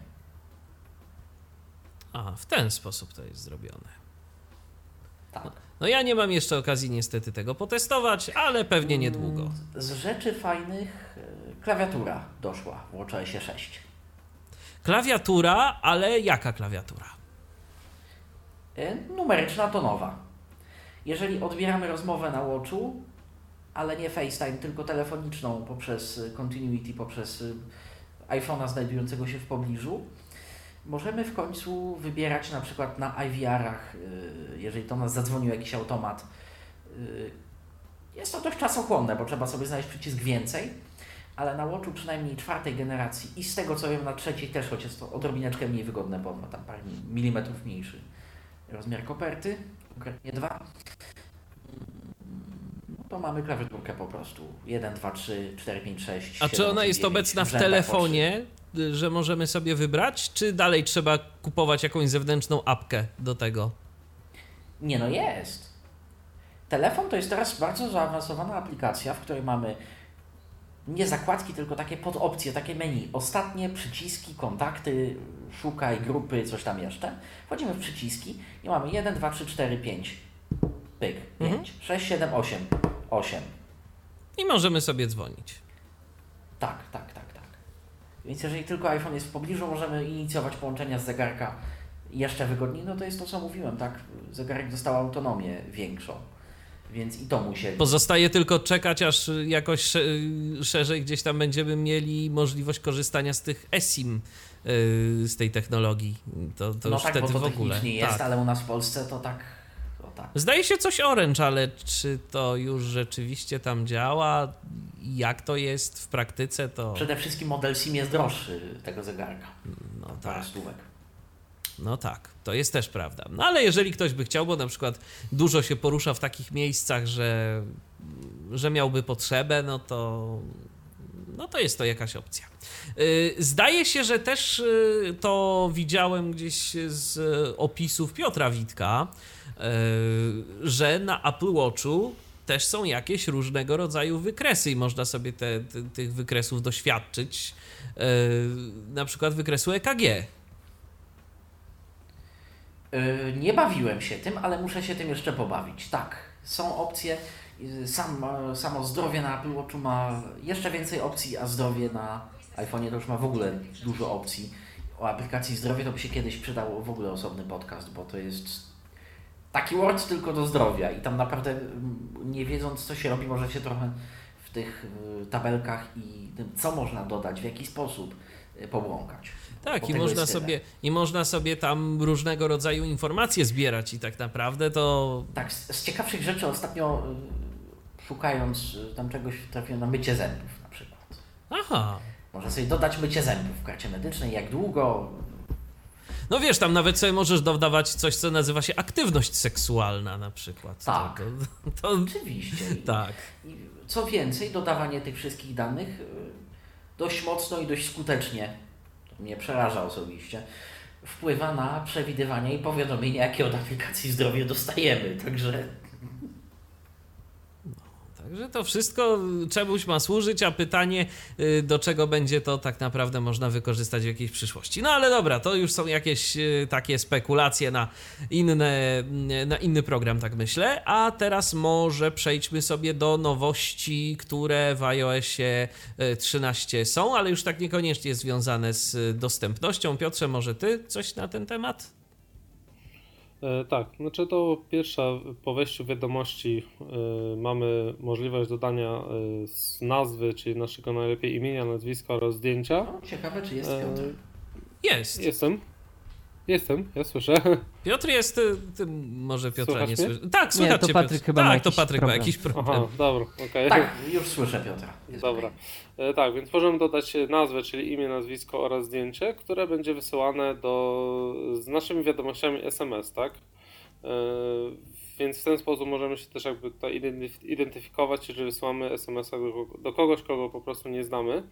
a w ten sposób to jest zrobione. Tak. No ja nie mam jeszcze okazji niestety tego potestować, ale pewnie niedługo. Z rzeczy fajnych y, klawiatura doszła w WatchOSie 6. Klawiatura, ale jaka klawiatura? Y, Numeryczna tonowa. Jeżeli odbieramy rozmowę na Watchu, ale nie FaceTime, tylko telefoniczną poprzez y, Continuity, poprzez y, iPhone'a znajdującego się w pobliżu, możemy w końcu wybierać na przykład na IVR-ach, jeżeli to nas zadzwonił jakiś automat. Jest to dość czasochłonne, bo trzeba sobie znaleźć przycisk więcej, ale na Watchu przynajmniej czwartej generacji i z tego co wiem na trzeciej też, choć jest to odrobineczkę mniej wygodne, bo on ma tam parę milimetrów mniejszy rozmiar koperty, konkretnie dwa. No to mamy klawiaturkę po prostu. 1, 2, 3, 4, 5, 6. A czy ona jest obecna w telefonie, że możemy sobie wybrać, czy dalej trzeba kupować jakąś zewnętrzną apkę do tego? Nie no jest. Telefon to jest teraz bardzo zaawansowana aplikacja, w której mamy nie zakładki, tylko takie podopcje, takie menu. Ostatnie przyciski, kontakty, szukaj, grupy, coś tam jeszcze. Wchodzimy w przyciski i mamy 1, 2, 3, 4, 5. Pyk, 5, Mhm. 6, 7, 8. 8. I możemy sobie dzwonić. Tak, tak, tak, tak. Więc jeżeli tylko iPhone jest w pobliżu, możemy inicjować połączenia z zegarka jeszcze wygodniej. No to jest to, co mówiłem, tak? Zegarek dostał autonomię większą, więc i to musieli. Pozostaje tylko czekać, aż jakoś sze- szerzej gdzieś tam będziemy mieli możliwość korzystania z tych eSIM, y, z tej technologii. To, to no już tak, wtedy bo to w ogóle. technicznie jest, tak. ale u nas w Polsce to tak, to tak. Zdaje się coś Orange, ale czy to już rzeczywiście tam działa? Jak to jest w praktyce, to Przede wszystkim model SIM jest droższy tego zegarka. no tak. stówek. No tak, to jest też prawda. No ale jeżeli ktoś by chciał, bo na przykład dużo się porusza w takich miejscach, że, że miałby potrzebę, no to, no to jest to jakaś opcja. Yy, Zdaje się, że też yy, to widziałem gdzieś z opisów Piotra Witka, yy, że na Apple Watchu też są jakieś różnego rodzaju wykresy i można sobie te, te, tych wykresów doświadczyć, na przykład wykresu EKG. Yy, nie bawiłem się tym, ale muszę się tym jeszcze pobawić. Tak, są opcje. Yy, sam, e, samo zdrowie na Apple Watchu ma jeszcze więcej opcji, a zdrowie na iPhone'ie to już ma w ogóle dużo opcji. O aplikacji zdrowie to by się kiedyś przydał w ogóle osobny podcast, bo to jest taki Word tylko do zdrowia i tam naprawdę nie wiedząc co się robi, może się trochę w tych y, tabelkach i tym, co można dodać, w jaki sposób y, pobłąkać. Tak, i można, tyle. sobie, i można sobie tam różnego rodzaju informacje zbierać i tak naprawdę to... Tak, z, z ciekawszych rzeczy ostatnio y, szukając y, tam czegoś trafiłem na mycie zębów na przykład. Aha, Można sobie dodać mycie zębów w karcie medycznej, jak długo. no wiesz, tam nawet sobie możesz dodawać coś, co nazywa się aktywność seksualna na przykład. Tak. To, to, to, Oczywiście. I- tak. I co więcej, dodawanie tych wszystkich danych y, dość mocno i dość skutecznie, mnie przeraża osobiście, wpływa na przewidywanie i powiadomienia, jakie od aplikacji zdrowie dostajemy. Także Także to wszystko czemuś ma służyć, a pytanie, y, do czego będzie to tak naprawdę można wykorzystać w jakiejś przyszłości. No ale dobra, to już są jakieś y, takie spekulacje na, inne, y, na inny program, tak myślę. A teraz może przejdźmy sobie do nowości, które w iOSie y, 13 są, ale już tak niekoniecznie związane z dostępnością. Piotrze, może ty coś na ten temat? E, tak, znaczy to pierwsza po wejściu wiadomości e, mamy możliwość dodania e, z nazwy, czyli naszego najlepiej imienia, nazwiska oraz zdjęcia. ciekawe, czy jest Piotr. Jest. Jestem. Jestem, ja słyszę. Piotr jest. y, Ty może Piotra Słychać nie słyszy. Tak, słychać to cię, Patryk Piotr. chyba ma Tak, to Patryk ma problem. jakiś problem. Aha, dobra, okej. Tak, już słyszę Piotra. Jest Dobra. E, Tak, więc możemy dodać nazwę, czyli imię, nazwisko oraz zdjęcie, które będzie wysyłane do, z naszymi wiadomościami SMS, tak? E, Więc w ten sposób możemy się też jakby to identyf- identyfikować, jeżeli wysyłamy SMS-a do, kogoś, kogo po prostu nie znamy.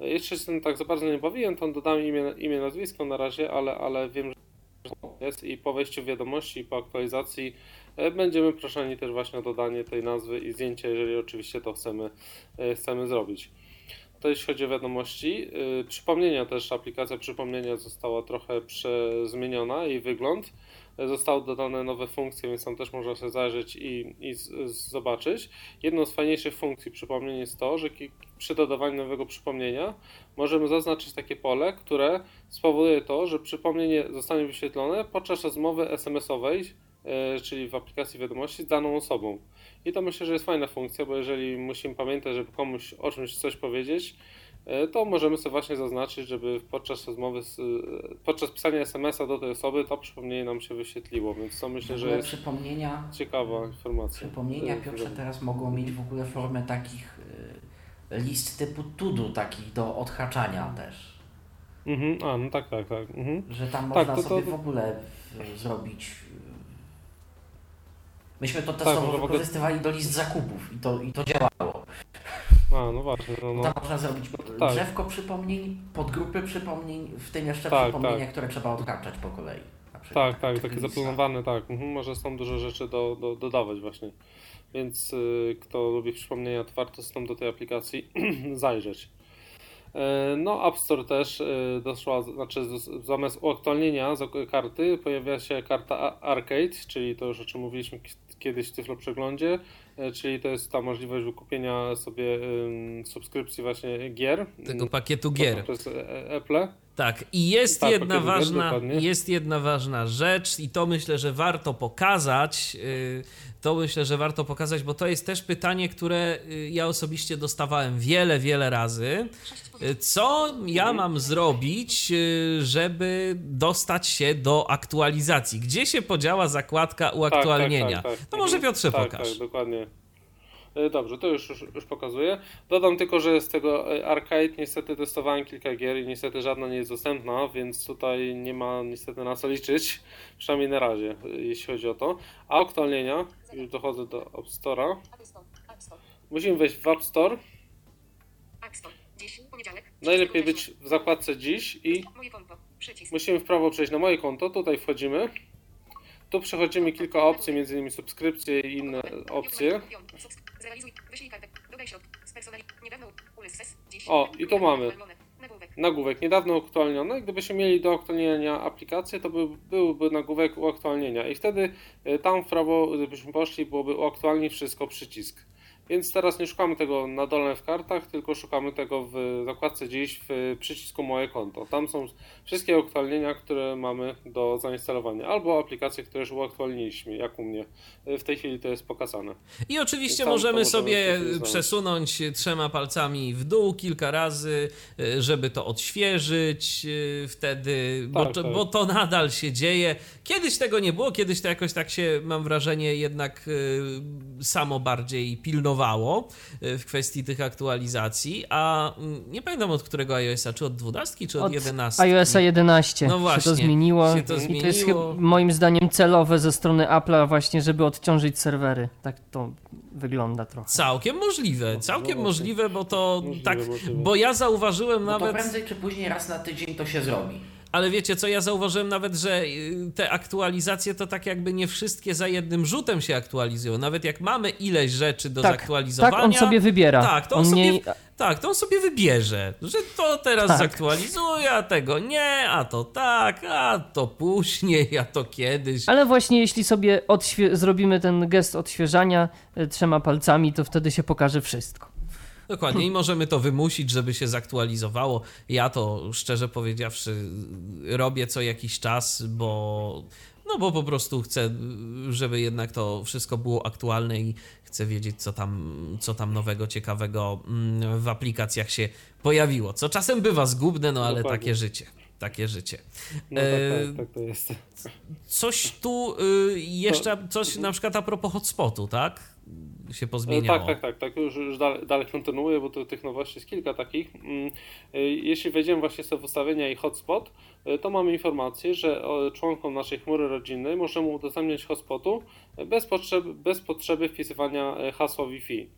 E, Jeszcze się tak za bardzo nie bawiłem, to dodam imię, imię nazwisko na razie, ale, ale wiem, że jest i po wejściu wiadomości i po aktualizacji e, będziemy proszeni też właśnie o dodanie tej nazwy i zdjęcia, jeżeli oczywiście to chcemy, e, chcemy zrobić. To jeśli chodzi o wiadomości. Przypomnienia też, aplikacja przypomnienia została trochę przezmieniona, jej wygląd. Zostały dodane nowe funkcje, więc tam też można sobie zajrzeć i, i z, z, zobaczyć. Jedną z fajniejszych funkcji przypomnień jest to, że przy dodawaniu nowego przypomnienia możemy zaznaczyć takie pole, które spowoduje to, że przypomnienie zostanie wyświetlone podczas rozmowy SMS-owej, yy, czyli w aplikacji wiadomości z daną osobą. I to myślę, że jest fajna funkcja, bo jeżeli musimy pamiętać, żeby komuś o czymś coś powiedzieć, e, to możemy sobie właśnie zaznaczyć, żeby podczas rozmowy, z, e, podczas pisania SMS-a do tej osoby to przypomnienie nam się wyświetliło, więc to myślę, że jest przypomnienia, ciekawa informacja. przypomnienia E, Piotrze teraz mogą mieć w ogóle formę takich y, list typu to-do, takich do odhaczania też. Mhm, a, no tak, tak, tak. Mhm. Że tam Tak, można to- to- sobie w ogóle zrobić. Myśmy to Tak, testowo ogóle- wykorzystywali do list zakupów i to, i to działało. A, no właśnie, no, no. Tam można zrobić tak. drzewko przypomnień, podgrupy przypomnień, w tym jeszcze Tak, przypomnienia, tak. które trzeba odhaczać po kolei. Tak, tak, takie zaplanowane, tak. Mhm, może są dużo rzeczy do, do, dodawać właśnie. Więc y, kto lubi przypomnienia, to warto stąd do tej aplikacji zajrzeć. E, No, App Store też y, doszła, znaczy z- zamiast uaktualnienia z- karty pojawia się karta Arcade, czyli to już o czym mówiliśmy kiedyś w Tyflo Przeglądzie, czyli to jest ta możliwość wykupienia sobie subskrypcji właśnie gier. Tego pakietu gier. Przez e- Apple. Tak, i jest Tak, jedna ważna, dokładnie. jest jedna ważna rzecz i to myślę, że warto pokazać. yy, To myślę, że warto pokazać, bo to jest też pytanie, które yy, ja osobiście dostawałem wiele, wiele razy. Co ja mam zrobić, yy, żeby dostać się do aktualizacji? Gdzie się podziała zakładka uaktualnienia? Tak, tak, tak, tak. To może Mhm. Piotrze tak, pokaż. Tak, dokładnie. E, Dobrze, to już, już, już pokazuję. Dodam tylko, że z tego e, Arcade niestety testowałem kilka gier i niestety żadna nie jest dostępna, więc tutaj nie ma niestety na co liczyć, przynajmniej na razie, e, jeśli chodzi o to. A aktualnienia, już dochodzę do App Store'a. Musimy wejść w App Store, najlepiej 30 być w zakładce dziś i musimy w prawo przejść na moje konto, tutaj wchodzimy. Tu przechodzimy kilka opcji, innymi subskrypcje i inne opcje. Zrealizuj, wyślij kartę, dodaj środek, spersonali, niedawno, ulysses, dziś. O, i tu mamy. Nagłówek. Nagłówek niedawno uaktualniony. Gdybyśmy mieli do aktualnienia aplikację, to by, byłby nagłówek uaktualnienia i wtedy y, tam w prawo, gdybyśmy poszli, byłoby uaktualnij wszystko przycisk. Więc teraz nie szukamy tego na dole w kartach, tylko szukamy tego w zakładce dziś w przycisku moje konto. Tam są wszystkie uaktualnienia, które mamy do zainstalowania, albo aplikacje, które już uaktualniliśmy, jak u mnie. W tej chwili to jest pokazane. I oczywiście możemy sobie przesunąć trzema palcami w dół kilka razy, żeby to odświeżyć y, wtedy, bo, Tak, to, tak. bo to nadal się dzieje. Kiedyś tego nie było, kiedyś to jakoś tak się, mam wrażenie, jednak y, samo bardziej pilnowało y, w kwestii tych aktualizacji, a mm, nie pamiętam od którego iOS-a, czy od 12, czy od, Od 11. iOS 11 No się właśnie, to zmieniło się to i to jest zmieniło. moim zdaniem celowe ze strony Apple'a właśnie, żeby odciążyć serwery. Tak to wygląda trochę. Całkiem możliwe, całkiem No, możliwe, bo to możliwe, tak, możliwe. bo ja zauważyłem No to nawet... prędzej czy później raz na tydzień to się zrobi. Ale wiecie co, ja zauważyłem nawet, że y, te aktualizacje to tak jakby nie wszystkie za jednym rzutem się aktualizują. Nawet jak mamy ileś rzeczy do Tak, zaktualizowania. tak on sobie wybiera. Tak, to on, on sobie, nie, tak, to on sobie wybierze, że to teraz Tak. zaktualizuje, a tego nie, a to tak, a to później, a to kiedyś. Ale właśnie jeśli sobie odświe- zrobimy ten gest odświeżania y, trzema palcami, to wtedy się pokaże wszystko. Dokładnie, i możemy to wymusić, żeby się zaktualizowało. Ja to szczerze powiedziawszy robię co jakiś czas, bo no bo po prostu chcę, żeby jednak to wszystko było aktualne i chcę wiedzieć, co tam, co tam nowego, ciekawego mm, w aplikacjach się pojawiło. Co czasem bywa zgubne, no ale Dokładnie. takie życie. Takie życie. No tak, tak, tak to jest. Coś tu y, jeszcze, coś na przykład a propos hotspotu, tak? Się E, pozmieniało. Tak, tak, tak, tak. Już, już dalej, dalej kontynuuję, bo to, tych nowości jest kilka takich. Mm, e, Jeśli wejdziemy właśnie sobie w ustawienia i hotspot, e, to mamy informację, że członkom naszej chmury rodzinnej możemy udostępniać hotspotu bez potrzeby, bez potrzeby wpisywania hasła Wi-Fi.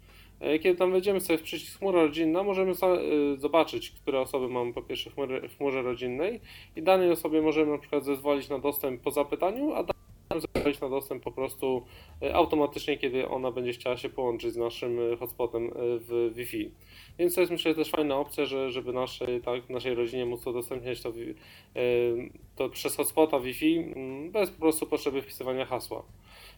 Kiedy tam wejdziemy sobie w przycisk chmura rodzinna, możemy zobaczyć, które osoby mamy po pierwsze w chmurze, w chmurze rodzinnej i danej osobie możemy na przykład zezwolić na dostęp po zapytaniu, a zezwolić na dostęp po prostu e, automatycznie, kiedy ona będzie chciała się połączyć z naszym e, hotspotem e, w Wi-Fi. Więc to jest myślę też fajna opcja, że, żeby naszej, tak, naszej rodzinie móc udostępniać to, to przez hotspota Wi-Fi mm, bez po prostu potrzeby wpisywania hasła.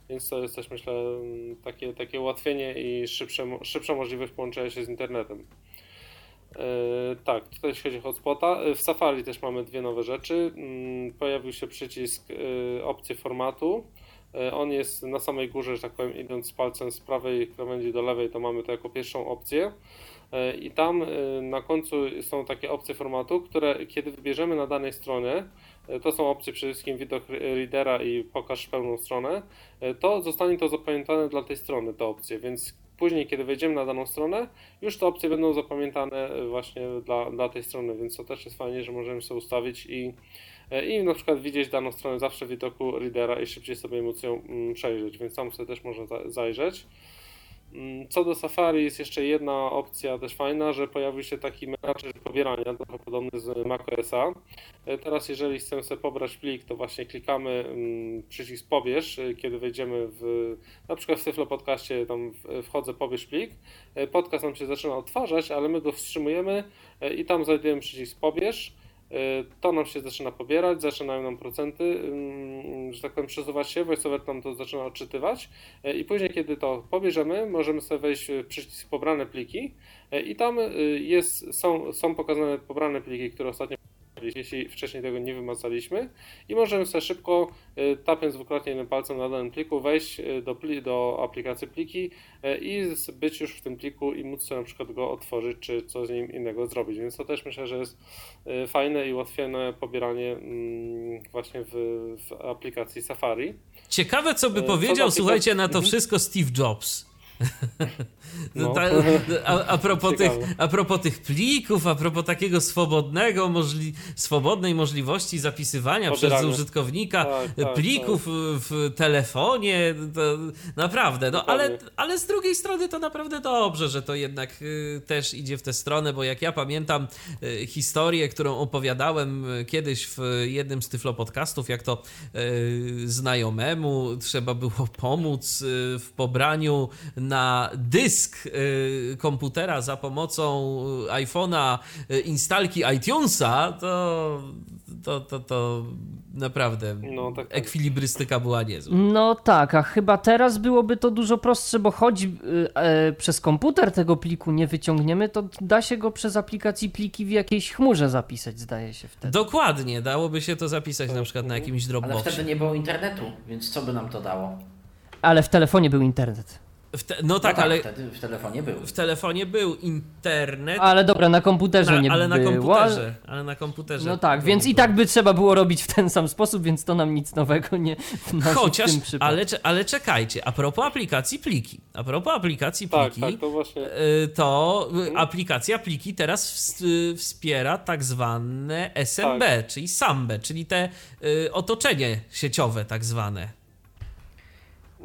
Więc to jest też myślę mm, takie, takie ułatwienie i szybsze, szybsza możliwość połączenia się z internetem. E, Tak, tutaj jeśli chodzi o hotspota. E, W Safari też mamy dwie nowe rzeczy. Mm, Pojawił się przycisk e, opcji formatu. On jest na samej górze, że tak powiem, idąc palcem z prawej krawędzi do lewej, to mamy to jako pierwszą opcję. I tam na końcu są takie opcje formatu, które kiedy wybierzemy na danej stronie, to są opcje przede wszystkim widok readera i pokaż pełną stronę, to zostanie to zapamiętane dla tej strony, te opcje, więc później, kiedy wejdziemy na daną stronę, już te opcje będą zapamiętane e, właśnie dla, dla tej strony, więc to też jest fajnie, że możemy sobie ustawić i, e, i na przykład widzieć daną stronę zawsze w widoku readera i szybciej sobie ją mm, przejrzeć, więc tam sobie też można za- zajrzeć. Mm, Co do Safari jest jeszcze jedna opcja też fajna, że pojawił się taki menadżer pobierania, trochę podobny z macOSa. E, Teraz jeżeli chcemy sobie pobrać plik, to właśnie klikamy mm, przycisk pobierz, e, kiedy wejdziemy w, na przykład w Tyflo Podcaście, tam wchodzę pobierz plik, E, podcast nam się zaczyna odtwarzać, ale my go wstrzymujemy i tam znajdujemy przycisk pobierz, to nam się zaczyna pobierać, zaczynają nam procenty, że tak powiem, przesuwać się, VoiceOver nam to zaczyna odczytywać. E, i później, kiedy to pobierzemy, możemy sobie wejść w przycisk pobrane pliki. E, i tam jest, są, są pokazane pobrane pliki, które ostatnio jeśli wcześniej tego nie wymazaliśmy i możemy sobie szybko e, tapiąc dwukrotnie jednym palcem na danym pliku wejść e, do, pli, do aplikacji pliki e, i być już w tym pliku i móc sobie na przykład go otworzyć czy coś z nim innego zrobić, więc to też myślę, że jest fajne i ułatwione pobieranie mm, właśnie w, w aplikacji Safari. Ciekawe, co by co powiedział, słuchajcie, na to Mhm. wszystko Steve Jobs. No. Ta, a, a, propos tych, a propos tych plików, a propos takiego swobodnego, możli, swobodnej możliwości zapisywania przez użytkownika tak, tak, plików tak. w telefonie, to naprawdę, no ale, ale z drugiej strony to naprawdę dobrze, że to jednak y, też idzie w tę stronę, bo jak ja pamiętam y, historię, którą opowiadałem kiedyś w jednym z Tyflo podcastów, jak to y, znajomemu trzeba było pomóc w pobraniu na dysk y, komputera za pomocą iPhone'a y, instalki iTunesa, to, to, to, to naprawdę no, tak, tak. ekwilibrystyka była niezła. No tak, a chyba teraz byłoby to dużo prostsze, bo choć y, e, przez komputer tego pliku nie wyciągniemy, to da się go przez aplikację pliki w jakiejś chmurze zapisać, zdaje się wtedy. Dokładnie, dałoby się to zapisać na przykład na jakimś Dropboxie. Ale wtedy nie było internetu, więc co by nam to dało? Ale w telefonie był internet. Te, no, tak, no tak, ale. Wtedy w telefonie był. W telefonie był internet. Ale dobra, na komputerze na, nie ale było. Na komputerze, ale na komputerze. No tak, więc i tak by trzeba było robić w ten sam sposób, więc to nam nic nowego nie Chociaż, ale, ale czekajcie, a propos aplikacji pliki. A propos aplikacji tak, pliki, tak, to, właśnie... Y, to hmm? aplikacja pliki teraz wspiera tak zwane SMB, tak. czyli SAMB, czyli te y, otoczenie sieciowe tak zwane.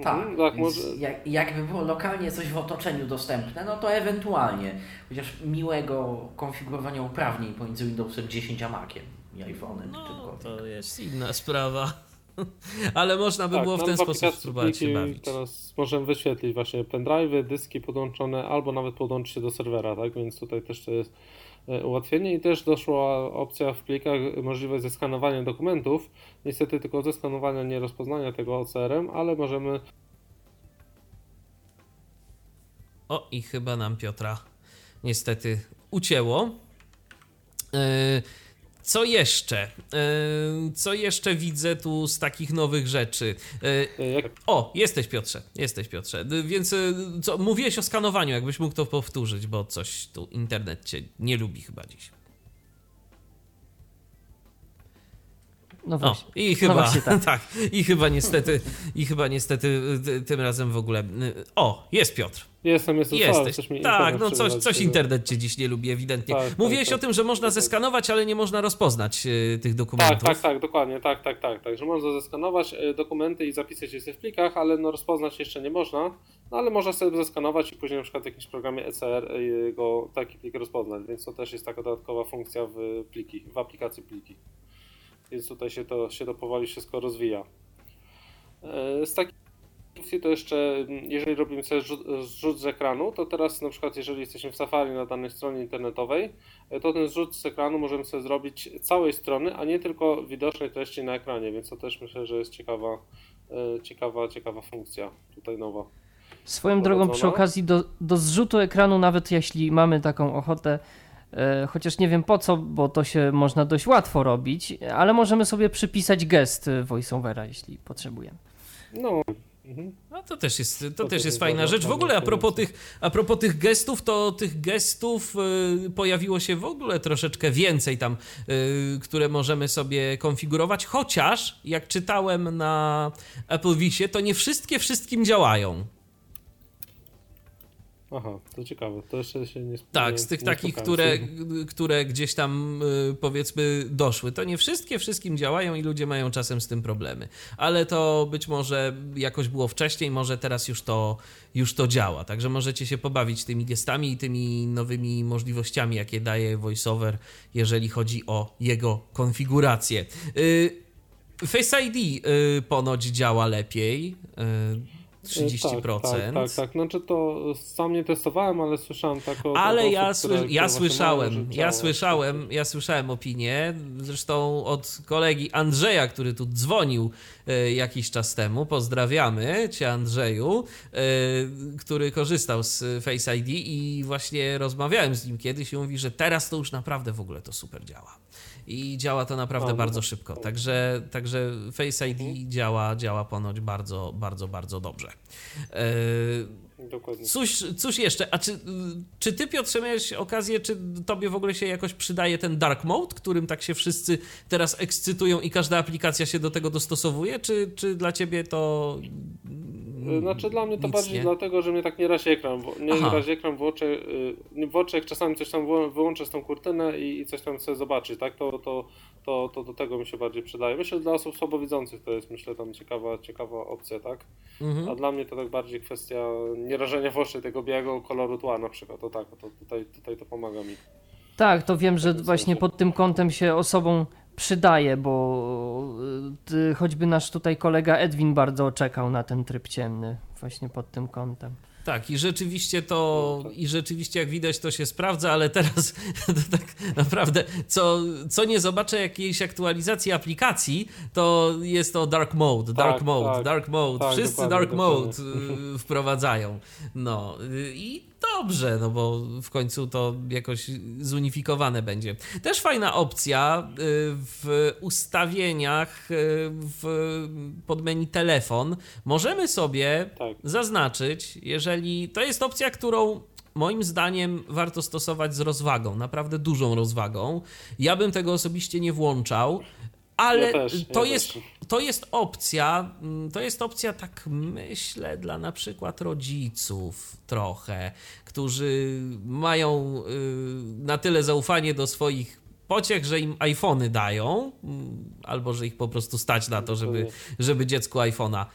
Tak, mhm, tak może... jak, jakby było lokalnie coś w otoczeniu dostępne, no to ewentualnie, chociaż miłego konfigurowania uprawnień pomiędzy Windowsem 10 a Maciem i iPhone'em. No, to jest inna sprawa. Ale można by tak, było w ten sposób spróbować się bawić. Teraz możemy wyświetlić właśnie pendrive'y, dyski podłączone, albo nawet podłączyć się do serwera, tak? Więc tutaj też to jest ułatwienie i też doszła opcja w plikach możliwość zeskanowania dokumentów. Niestety tylko zeskanowania, nie rozpoznania tego OCR-em, ale możemy. O, i chyba nam Piotra niestety ucięło. Yy, co jeszcze? E, co jeszcze widzę tu z takich nowych rzeczy? E, o, jesteś Piotrze, jesteś Piotrze. Więc e, co, mówiłeś o skanowaniu, jakbyś mógł to powtórzyć, bo coś tu internet cię nie lubi chyba dziś. No właśnie. O, I chyba, no właśnie tak. tak. I chyba niestety, i chyba niestety tym razem w ogóle. O, jest Piotr. Jestem, jestem. Jesteś. Coś tak, no coś, coś internet cię dziś nie lubi, ewidentnie. Tak, tak Mówiłeś tak, o tym, że można tak. zeskanować, ale nie można rozpoznać y, tych dokumentów. Tak, tak, tak, dokładnie, tak, tak, tak, tak, że można zeskanować y, dokumenty i zapisać je w plikach, ale no rozpoznać jeszcze nie można, no ale można sobie zeskanować i później na przykład w jakimś programie ECR y, go taki plik rozpoznać, więc to też jest taka dodatkowa funkcja w pliki, w aplikacji pliki. Więc tutaj się to, się to powoli wszystko rozwija. Z takich funkcji to jeszcze, jeżeli robimy sobie zrzut z ekranu, to teraz na przykład jeżeli jesteśmy w Safari na danej stronie internetowej, to ten zrzut z ekranu możemy sobie zrobić całej strony, a nie tylko widocznej treści na ekranie, więc to też myślę, że jest ciekawa, e, ciekawa, ciekawa funkcja tutaj nowa. Swoją drogą przy okazji do, do zrzutu ekranu, nawet jeśli mamy taką ochotę, e, chociaż nie wiem po co, bo to się można dość łatwo robić, ale możemy sobie przypisać gest voiceovera, jeśli potrzebujemy. No, Mhm. No to też jest, to, to też jest fajna rzecz. W ogóle a propos, tych, a propos tych gestów, to tych gestów y, pojawiło się w ogóle troszeczkę więcej tam, y, które możemy sobie konfigurować, chociaż jak czytałem na Apple Visie, to nie wszystkie wszystkim działają. Aha, to ciekawe, to jeszcze się nie Tak, z tych nie takich, które, które gdzieś tam y, powiedzmy doszły. To nie wszystkie wszystkim działają i ludzie mają czasem z tym problemy. Ale to być może jakoś było wcześniej, może teraz już to, już to działa. Także możecie się pobawić tymi gestami i tymi nowymi możliwościami, jakie daje VoiceOver, jeżeli chodzi o jego konfigurację. Y, Face ID y, ponoć działa lepiej 30%. Tak, tak, tak, tak. Znaczy to sam nie testowałem, ale słyszałem taką. Ale osób, ja, sły które, ja słyszałem, ja słyszałem, ja słyszałem opinię, zresztą od kolegi Andrzeja, który tu dzwonił e, jakiś czas temu. Pozdrawiamy cię Andrzeju, e, który korzystał z Face ID i właśnie rozmawiałem z nim kiedyś i mówi, że teraz to już naprawdę w ogóle to super działa i działa to naprawdę no, bardzo szybko. Także, także Face ID mhm. działa, działa ponoć bardzo, bardzo, bardzo dobrze. E, Dokładnie. Cóż, cóż jeszcze, a czy, czy ty Piotrze miałeś okazję, czy tobie w ogóle się jakoś przydaje ten dark mode, którym tak się wszyscy teraz ekscytują i każda aplikacja się do tego dostosowuje, czy, czy dla ciebie to Znaczy dla mnie to Nic bardziej nie? dlatego, że mnie tak nie razi ekran, nie Aha. ekran w oczy, y, w jak czasami coś tam wyłą- wyłączę z tą kurtynę i, i coś tam chcę zobaczyć, tak, to, to, to, to do tego mi się bardziej przydaje. Myślę, że dla osób słabowidzących to jest myślę tam ciekawa, ciekawa opcja, tak, Mhm. a dla mnie to tak bardziej kwestia nierażenia w oczy tego białego koloru tła na przykład, to tak, to tutaj, tutaj to pomaga mi. Tak, to wiem, że takim właśnie pod tym kątem się osobom przydaje, bo y, choćby nasz tutaj kolega Edwin bardzo czekał na ten tryb ciemny właśnie pod tym kątem. Tak, i rzeczywiście to, i rzeczywiście jak widać to się sprawdza, ale teraz to tak naprawdę, co, co nie zobaczę jakiejś aktualizacji aplikacji, to jest to dark mode, dark Tak, mode, tak. dark mode, Tak, wszyscy dark mode y, wprowadzają. No i dobrze, no bo w końcu to jakoś zunifikowane będzie. Też fajna opcja y, w ustawieniach y, w podmenu telefon. Możemy sobie Tak. zaznaczyć, jeżeli to jest opcja, którą moim zdaniem warto stosować z rozwagą, naprawdę dużą rozwagą. Ja bym tego osobiście nie włączał, ale Ja też, to, ja jest, też. To jest opcja, mm, to jest opcja, tak myślę, dla na przykład rodziców trochę, którzy mają y, na tyle zaufanie do swoich pociech, że im iPhony dają, mm, albo że ich po prostu stać na to, żeby, żeby dziecku iPhone'a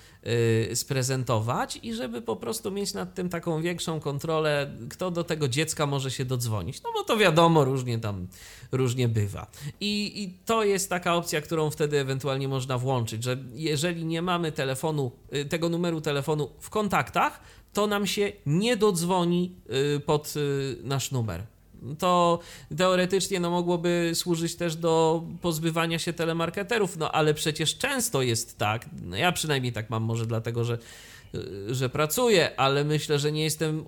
y, sprezentować i żeby po prostu mieć nad tym taką większą kontrolę, kto do tego dziecka może się dodzwonić. No bo to wiadomo, różnie tam, różnie bywa. I, I to jest taka opcja, którą wtedy ewentualnie można włączyć, że jeżeli nie mamy telefonu, y, tego numeru telefonu w kontaktach, to nam się nie dodzwoni y, pod y, nasz numer. To teoretycznie no, mogłoby służyć też do pozbywania się telemarketerów, no ale przecież często jest tak, no, ja przynajmniej tak mam, może dlatego, że, y, że pracuję, ale myślę, że nie jestem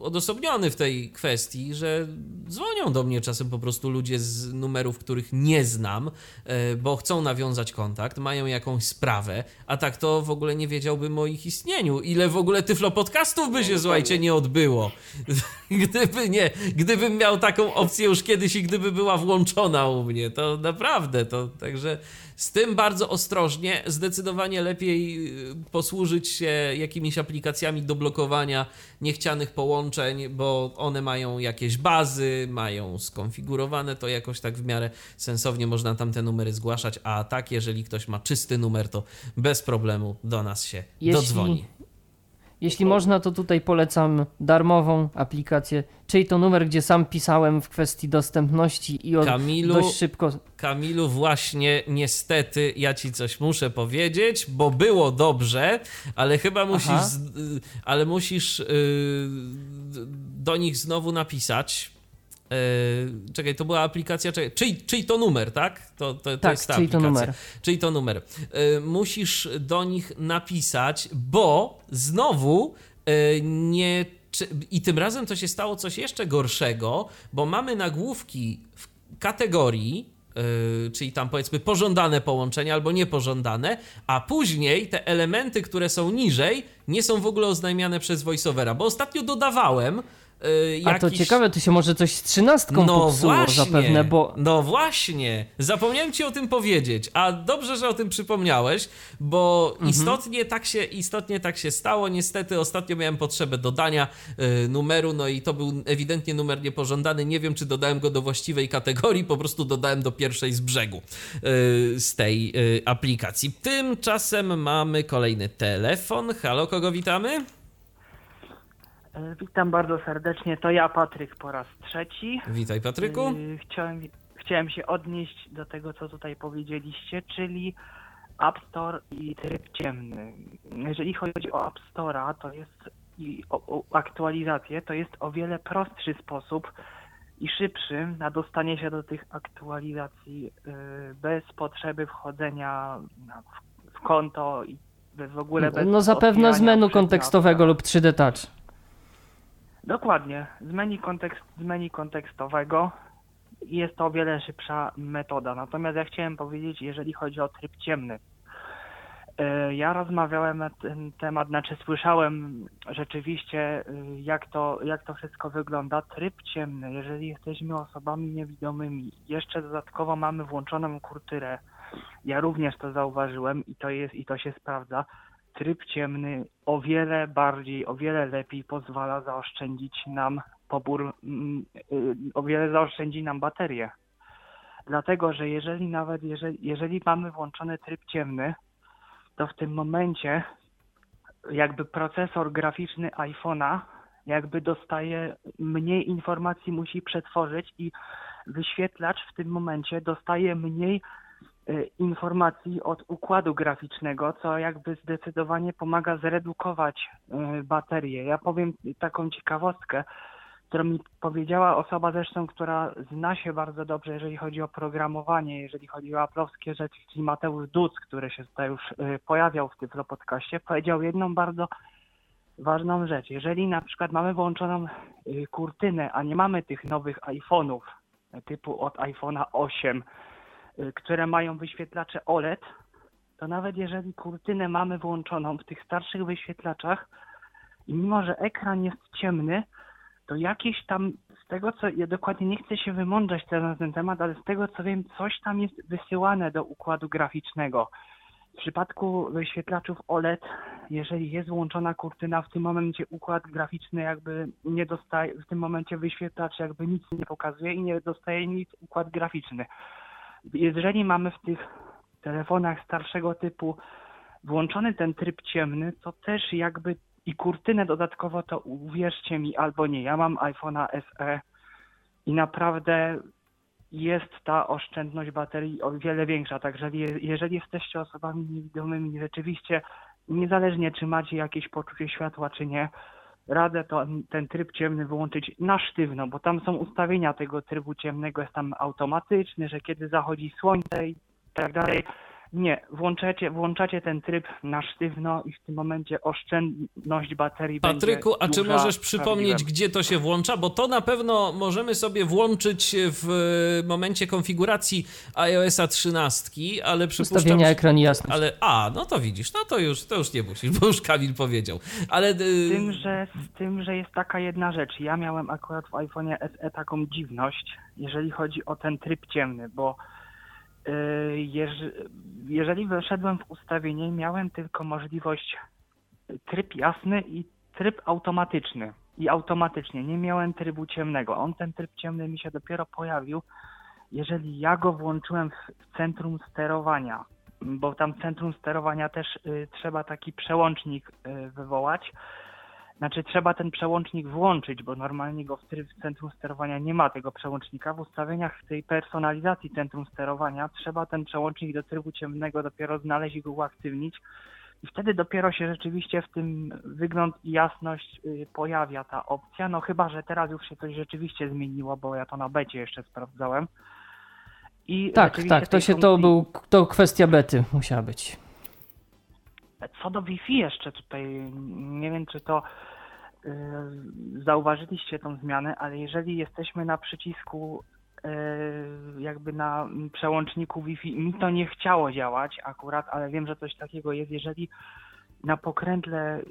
odosobniony w tej kwestii, że dzwonią do mnie czasem po prostu ludzie z numerów, których nie znam, e, bo chcą nawiązać kontakt, mają jakąś sprawę, a tak to w ogóle nie wiedziałbym o ich istnieniu. Ile w ogóle tyflo podcastów by się, słuchajcie, nie odbyło. Gdyby nie, gdybym miał taką opcję już kiedyś i gdyby była włączona u mnie, to naprawdę, to także z tym bardzo ostrożnie, zdecydowanie lepiej y, posłużyć się jakimiś aplikacjami do blokowania niechcianych połączeń, bo one mają jakieś bazy, mają skonfigurowane to jakoś tak w miarę sensownie można tam te numery zgłaszać, a tak, jeżeli ktoś ma czysty numer, to bez problemu do nas się Jeśli- dodzwoni. Jeśli można, to tutaj polecam darmową aplikację, czyli to numer, gdzie sam pisałem w kwestii dostępności i od Kamilu, dość szybko. Kamilu, właśnie niestety ja ci coś muszę powiedzieć, bo było dobrze, ale chyba musisz, Aha. y, ale musisz y, d- do nich znowu napisać. Y, czekaj, to była aplikacja, czekaj, czyj, czyj to numer, tak? To, to, to Tak, jest ta czyj to numer. Czyj to numer. Y, musisz do nich napisać, bo znowu y, nie. Czy, I tym razem to się stało coś jeszcze gorszego, bo mamy nagłówki w kategorii, czyli tam powiedzmy pożądane połączenia albo niepożądane, a później te elementy, które są niżej, nie są w ogóle oznajmiane przez voiceovera, bo ostatnio dodawałem. Yy, A to jakiś- ciekawe, to się może coś z trzynastką no popsuło właśnie, zapewne, bo No właśnie, zapomniałem ci o tym powiedzieć, a dobrze, że o tym przypomniałeś, bo Mhm. istotnie, tak się, istotnie tak się stało. Niestety ostatnio miałem potrzebę dodania y, numeru, no i to był ewidentnie numer niepożądany. Nie wiem, czy dodałem go do właściwej kategorii, po prostu dodałem do pierwszej z brzegu y, z tej y, aplikacji. Tymczasem mamy kolejny telefon. Halo, kogo witamy? E, Witam bardzo serdecznie, to ja Patryk po raz trzeci. Witaj, Patryku. E, Chciałem, chciałem się odnieść do tego, co tutaj powiedzieliście, czyli App Store i tryb ciemny. Jeżeli chodzi o App Store'a, to jest i o, o aktualizację, to jest o wiele prostszy sposób i szybszy na dostanie się do tych aktualizacji e, bez potrzeby wchodzenia na- w, w konto i bez w ogóle bez no zapewne z menu kontekstowego lub 3D Touch. Dokładnie. Z menu, kontekst, z menu kontekstowego jest to o wiele szybsza metoda. Natomiast ja chciałem powiedzieć, jeżeli chodzi o tryb ciemny. E, Ja rozmawiałem na ten temat, znaczy słyszałem rzeczywiście, e, jak to, jak to wszystko wygląda. Tryb ciemny, jeżeli jesteśmy osobami niewidomymi, jeszcze dodatkowo mamy włączoną kurtyrę. Ja również to zauważyłem i to jest i to się sprawdza. Tryb ciemny o wiele bardziej, o wiele lepiej pozwala zaoszczędzić nam pobór, mm, y, o wiele zaoszczędzi nam baterię. Dlatego, że jeżeli nawet, jeżeli, jeżeli mamy włączony tryb ciemny, to w tym momencie jakby procesor graficzny iPhone'a jakby dostaje mniej informacji, musi przetworzyć i wyświetlacz w tym momencie dostaje mniej informacji od układu graficznego, co jakby zdecydowanie pomaga zredukować y, baterię. Ja powiem taką ciekawostkę, którą mi powiedziała osoba zresztą, która zna się bardzo dobrze, jeżeli chodzi o programowanie, jeżeli chodzi o aplowskie rzeczy, czyli Mateusz Duc, który się tutaj już y, pojawiał w tym podcaście, powiedział jedną bardzo ważną rzecz. Jeżeli na przykład mamy włączoną y, kurtynę, a nie mamy tych nowych iPhone'ów typu od iPhone'a 8, y, które mają wyświetlacze OLED, to nawet jeżeli kurtynę mamy włączoną w tych starszych wyświetlaczach i mimo, że ekran jest ciemny, to jakieś tam, z tego co, ja dokładnie nie chcę się wymądrzać teraz na ten temat, ale z tego co wiem, coś tam jest wysyłane do układu graficznego. W przypadku wyświetlaczów OLED, jeżeli jest włączona kurtyna, w tym momencie układ graficzny jakby nie dostaje, w tym momencie wyświetlacz jakby nic nie pokazuje i nie dostaje nic układ graficzny. Jeżeli mamy w tych telefonach starszego typu włączony ten tryb ciemny, to też jakby i kurtynę dodatkowo, to uwierzcie mi albo nie. Ja mam iPhone'a SE i naprawdę jest ta oszczędność baterii o wiele większa. Także jeżeli jesteście osobami niewidomymi, rzeczywiście niezależnie czy macie jakieś poczucie światła, czy nie, radę to, ten tryb ciemny wyłączyć na sztywno, bo tam są ustawienia tego trybu ciemnego, jest tam automatyczny, że kiedy zachodzi słońce i tak dalej, nie, włączacie, włączacie ten tryb na sztywno i w tym momencie oszczędność baterii Patryku, a czy możesz przypomnieć, gdzie to się włącza? Bo to na pewno możemy sobie włączyć w momencie konfiguracji iOS 13, ale przypuszczam... Ustawienia ekran jasność. Ale, a, no to widzisz, no to już, to już nie musisz, bo już Kamil powiedział. Ale... Z tym, że, z tym, że jest taka jedna rzecz. Ja miałem akurat w iPhone'ie SE taką dziwność, jeżeli chodzi o ten tryb ciemny, bo jeżeli weszedłem w ustawienie, miałem tylko możliwość tryb jasny i tryb automatyczny. I automatycznie, nie miałem trybu ciemnego. On, ten tryb ciemny mi się dopiero pojawił, jeżeli ja go włączyłem w centrum sterowania, bo tam centrum sterowania też y, trzeba taki przełącznik y, wywołać znaczy trzeba ten przełącznik włączyć, bo normalnie go w, w centrum sterowania nie ma tego przełącznika. W ustawieniach tej personalizacji centrum sterowania trzeba ten przełącznik do trybu ciemnego dopiero znaleźć i go uaktywnić. I wtedy dopiero się rzeczywiście w tym wygląd i jasność y, pojawia ta opcja. No chyba, że teraz już się coś rzeczywiście zmieniło, bo ja to na becie jeszcze sprawdzałem. I tak, tak, to się funkcji... to był to kwestia bety musiała być. Co do Wi-Fi jeszcze tutaj, nie wiem czy to y, zauważyliście tą zmianę, ale jeżeli jesteśmy na przycisku y, jakby na przełączniku Wi-Fi, mi to nie chciało działać akurat, ale wiem, że coś takiego jest. Jeżeli na pokrętle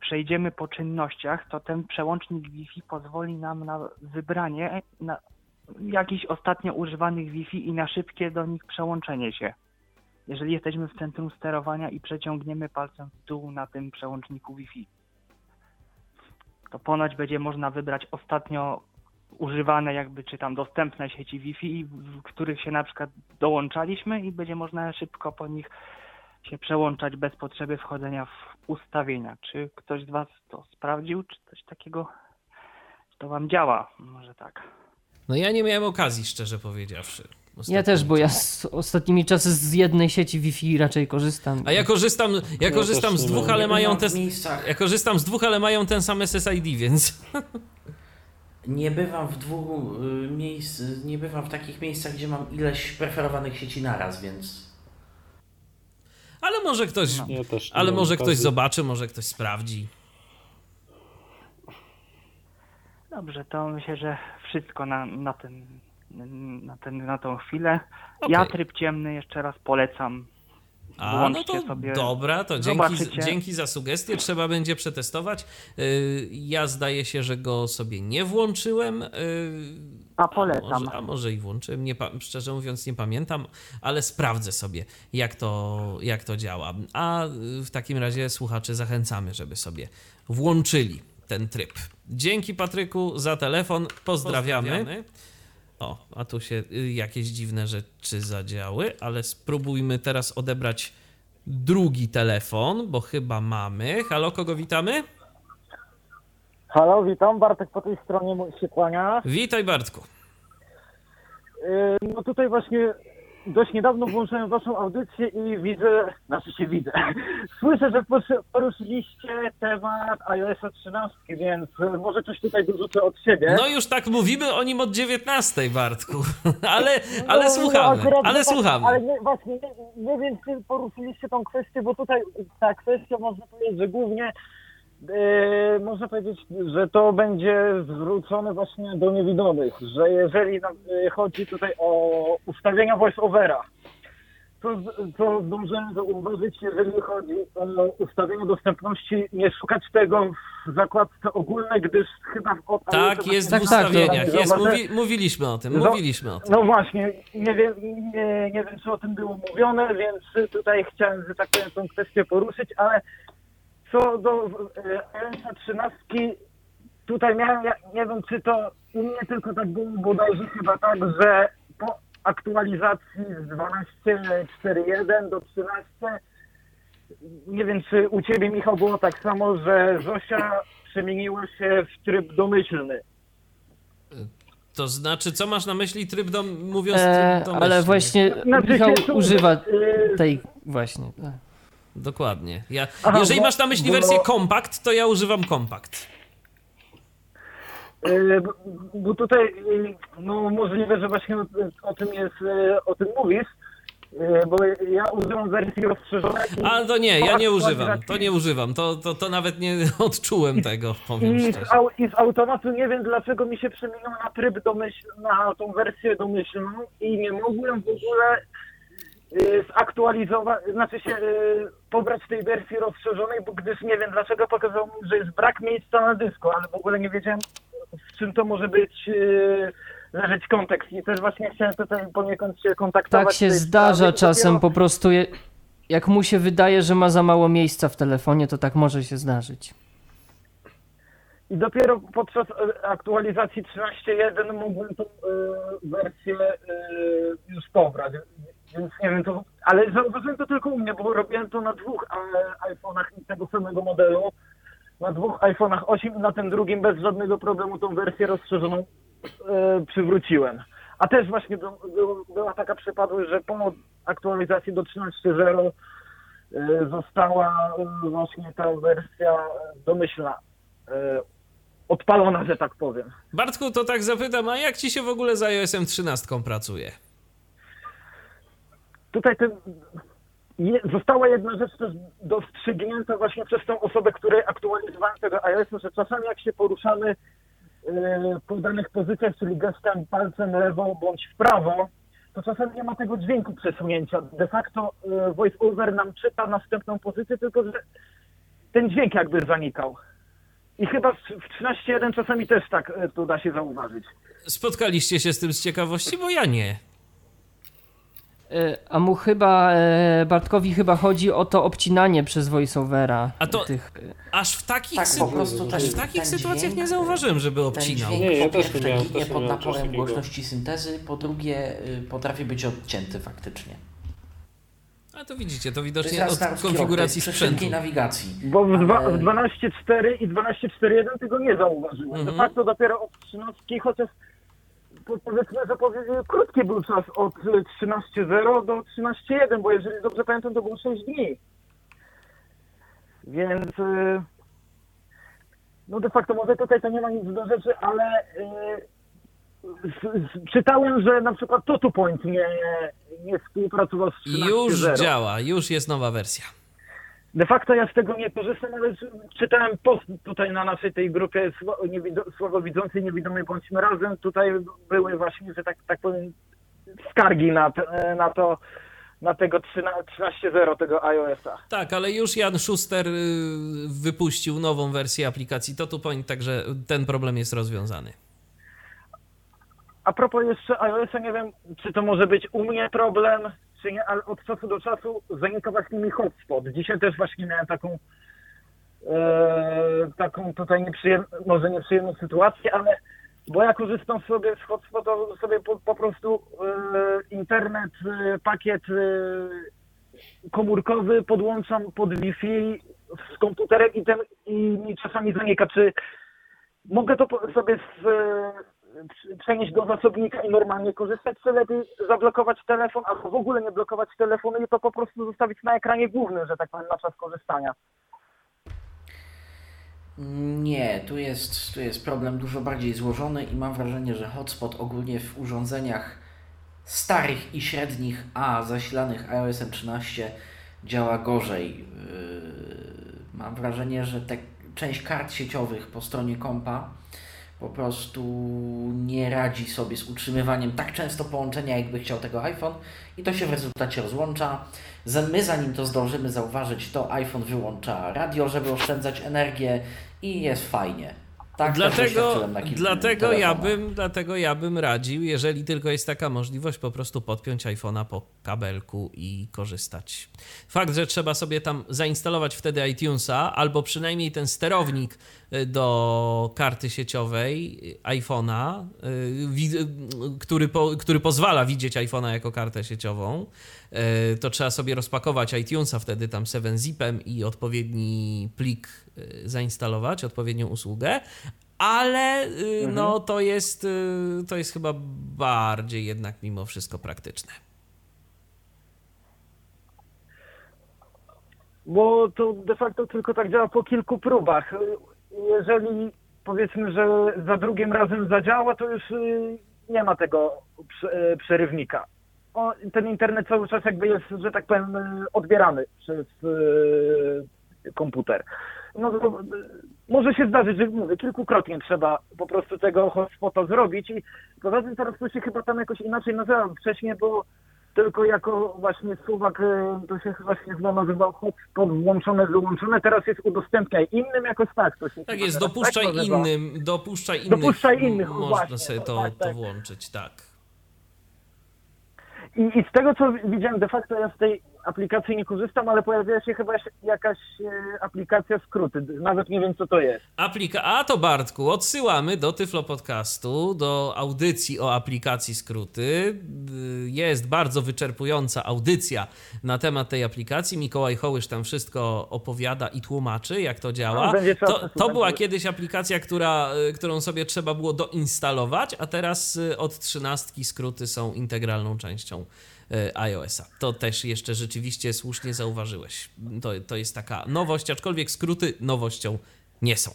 przejdziemy po czynnościach, to ten przełącznik Wi-Fi pozwoli nam na wybranie na jakichś ostatnio używanych Wi-Fi i na szybkie do nich przełączenie się jeżeli jesteśmy w centrum sterowania i przeciągniemy palcem w dół na tym przełączniku Wi-Fi. To ponoć będzie można wybrać ostatnio używane jakby, czy tam dostępne sieci Wi-Fi, w których się na przykład dołączaliśmy i będzie można szybko po nich się przełączać bez potrzeby wchodzenia w ustawienia. Czy ktoś z Was to sprawdził? Czy coś takiego to Wam działa? Może tak. No ja nie miałem okazji, szczerze powiedziawszy. Ja też, bo ja z ostatnimi czasy z jednej sieci Wi-Fi raczej korzystam. A ja korzystam, ja korzystam z dwóch, ale mają te, ja korzystam z dwóch, ale mają ten sam SSID, więc... Nie bywam w dwóch y, miejsc, nie bywam w takich miejscach, gdzie mam ileś preferowanych sieci naraz, więc... Ale może ktoś, no. ja ale może ktoś zobaczy, może ktoś sprawdzi. Dobrze, to myślę, że wszystko na, na ten na, ten, na tą chwilę. Okay. Ja tryb ciemny jeszcze raz polecam. A, no to sobie, dobra, to dzięki, dzięki za sugestię. Trzeba będzie przetestować. Y, ja zdaje się, że go sobie nie włączyłem. Y, A polecam. A może, a może i włączyłem, nie, szczerze mówiąc nie pamiętam, ale sprawdzę sobie, jak to, jak to działa. A w takim razie słuchaczy zachęcamy, żeby sobie włączyli ten tryb. Dzięki Patryku za telefon, pozdrawiamy. pozdrawiamy. O, a tu się y, jakieś dziwne rzeczy zadziały, ale spróbujmy teraz odebrać drugi telefon, bo chyba mamy. Halo, kogo witamy? Halo, witam. Bartek po tej stronie się kłania. Witaj, Bartku. Y, no tutaj właśnie dość niedawno włączyłem waszą audycję i widzę, znaczy się widzę, słyszę, że poruszyliście temat iOS 13, więc może coś tutaj dorzucę od siebie. No już tak mówimy o nim od 19, Bartku, ale, ale no, słuchamy, no ale słuchamy. Ale nie, właśnie, nie, nie wiem, czy poruszyliście tą kwestię, bo tutaj ta kwestia, można powiedzieć, że głównie można powiedzieć, że to będzie zwrócone właśnie do niewidomych, że jeżeli yy, chodzi tutaj o ustawienia voice-overa, to, to zdążymy zauważyć, jeżeli chodzi o ustawienie dostępności, nie szukać tego w zakładce ogólnej, gdyż chyba w od Tak, jest w ustawieniach, tak, jest, mówi, mówiliśmy o tym, no, mówiliśmy o tym. No właśnie, nie wiem, nie, nie wiem, czy o tym było mówione, więc tutaj chciałem, że tak powiem, tą kwestię poruszyć, ale co do ESA 13, tutaj miałem, ja nie wiem czy to u mnie tylko tak było bodajże chyba tak, że po aktualizacji z 12.4.1 do 13 nie wiem czy u Ciebie Michał było tak samo, że Zosia przemieniła się w tryb domyślny. To znaczy, co masz na myśli tryb dom, mówiąc e, domyślny? Ale właśnie znaczy, Michał używa e, tej właśnie. Dokładnie. Ja, Aha, jeżeli bo, masz na myśli bo... wersję kompakt, to ja używam kompakt. E, bo tutaj, e, no możliwe, że właśnie o, o tym jest, e, o tym mówisz, bo ja używam wersji rozszerzonej. Ale to nie, ja nie używam, to nie używam, to, to, to nawet nie odczułem tego, powiem I, szczerze. I z automatu nie wiem, dlaczego mi się przemieniło na tryb domyślny, na tą wersję domyślną i nie mogłem w ogóle zaktualizować, znaczy się y, pobrać tej wersji rozszerzonej, bo gdyż nie wiem dlaczego pokazał mi, że jest brak miejsca na dysku, ale w ogóle nie wiedziałem w czym to może być y, leżeć kontekst i też właśnie chciałem tutaj poniekąd się kontaktować. Tak się zdarza sprawie, czasem dopiero... po prostu, je, jak mu się wydaje, że ma za mało miejsca w telefonie, to tak może się zdarzyć. I dopiero podczas aktualizacji 13.1 mogłem tą y, wersję y, już pobrać. Więc nie wiem, to, ale zauważyłem to tylko u mnie, bo robiłem to na dwóch e, iPhone'ach tego samego modelu. Na dwóch iPhone'ach 8 i na tym drugim bez żadnego problemu tą wersję rozszerzoną e, przywróciłem. A też właśnie do, do, była taka przypadłość, że po aktualizacji do 13.0 e, została e, właśnie ta wersja domyślna e, odpalona, że tak powiem. Bartku, to tak zapytam, a jak ci się w ogóle z iOS 13 pracuje? Tutaj ten, je, została jedna rzecz też dostrzygnięta właśnie przez tą osobę, której aktualizowałem tego iOS, że czasami jak się poruszamy e, po danych pozycjach, czyli gestem palcem lewo bądź w prawo, to czasami nie ma tego dźwięku przesunięcia. De facto e, voiceover nam czyta następną pozycję, tylko że ten dźwięk jakby zanikał. I chyba w 13.1 czasami też tak e, to da się zauważyć. Spotkaliście się z tym z ciekawości, bo ja nie. E, a mu chyba, e, Bartkowi chyba chodzi o to obcinanie przez voiceovera. A to tych... aż w takich, tak, sy- aż w takich sytuacjach dźwięk, nie zauważyłem, żeby obcinał. Ten dźwięk, nie, ja po pierwsze ginie pod naporem głośności syntezy, po drugie y, potrafi być odcięty faktycznie. A to widzicie, to widocznie to od konfiguracji rok, sprzętu. nawigacji. Bo w, ale... w 12.4 i 12.4.1 tego nie zauważyłem. Mhm. De facto dopiero od 13, chociaż powiedzmy, że krótki był czas od 13.0 do 13.1, bo jeżeli dobrze pamiętam, to było 6 dni. Więc y, no de facto może tutaj to nie ma nic do rzeczy, ale y, czytałem, że na przykład TotuPoint nie, nie współpracował z 13.0. Już działa, już jest nowa wersja. De facto ja z tego nie korzystam, ale czytałem post tutaj na naszej tej grupie słabowidzącej, niewidomej bądźmy razem. Tutaj były właśnie, że tak, tak powiem, skargi na, na to, na tego 13.0 tego iOS-a. Tak, ale już Jan Schuster y, wypuścił nową wersję aplikacji TotuPoint, także ten problem jest rozwiązany. a propos jeszcze iOS-a, nie wiem, czy to może być u mnie problem, czy nie, ale od czasu do czasu zanika właśnie mi hotspot. Dzisiaj też właśnie miałem taką e, taką tutaj nieprzyjemną, może nieprzyjemną sytuację, ale bo ja korzystam sobie z hotspota, sobie po, po prostu e, internet, e, pakiet e, komórkowy podłączam pod Wi-Fi z komputerem i, ten, i mi czasami zanika, czy mogę to sobie z, e, przenieść do zasobnika i normalnie korzystać, czy lepiej zablokować telefon, albo w ogóle nie blokować telefonu i to po prostu zostawić na ekranie głównym, że tak powiem, na czas korzystania. Nie, tu jest, tu jest problem dużo bardziej złożony i mam wrażenie, że hotspot ogólnie w urządzeniach starych i średnich, a zasilanych iOS 13 działa gorzej. Yy, Mam wrażenie, że te, część kart sieciowych po stronie kompa po prostu nie radzi sobie z utrzymywaniem tak często połączenia, jakby chciał tego iPhone i to się w rezultacie rozłącza. Za- My zanim to zdążymy zauważyć, to iPhone wyłącza radio, żeby oszczędzać energię i jest fajnie. Tak Dlatego, dlatego, ja bym, dlatego ja bym radził, jeżeli tylko jest taka możliwość, po prostu podpiąć iPhone'a po kabelku i korzystać. Fakt, że trzeba sobie tam zainstalować wtedy iTunesa, albo przynajmniej ten sterownik y, do karty sieciowej y, iPhone'a, y, który, po, który pozwala widzieć iPhone'a jako kartę sieciową, to trzeba sobie rozpakować iTunesa wtedy tam 7-zipem i odpowiedni plik zainstalować, odpowiednią usługę, ale y, no to jest, y, to jest chyba bardziej jednak mimo wszystko praktyczne. Bo to de facto tylko tak działa po kilku próbach. Jeżeli powiedzmy, że za drugim razem zadziała, to już y, nie ma tego prze- y, przerywnika. O, ten internet cały czas jakby jest, że tak powiem, y, odbierany przez y, komputer. No to, y, może się zdarzyć, że mówię, kilkukrotnie trzeba po prostu tego hotspota zrobić i poza tym teraz to się chyba tam jakoś inaczej nazywa wcześniej, bo tylko jako właśnie suwak e, to się właśnie chyba nazywał hotspot włączone, wyłączone, teraz jest udostępniaj innym jakoś tak. To się Tak jest, teraz dopuszczaj tak nazywa. innym, dopuszczaj innych, Dopuszczaj innych, można właśnie, sobie to- to, tak, to tak. włączyć, tak. I, I z tego co widziałem, de facto ja z tej aplikacji nie korzystam, ale pojawiła się chyba jakaś e, aplikacja skróty. Nawet nie wiem co to jest. Aplika A to Bartku, odsyłamy do Tyflo Podcastu, do audycji o aplikacji skróty. Y, Jest bardzo wyczerpująca audycja na temat tej aplikacji. Mikołaj Hołysz tam wszystko opowiada i tłumaczy, jak to działa. No, To, to była kiedyś aplikacja, która, y, którą sobie trzeba było doinstalować, a teraz od trzynastki skróty są integralną częścią iOS-a. To też jeszcze rzeczywiście słusznie zauważyłeś. To, to jest taka nowość, aczkolwiek skróty nowością nie są.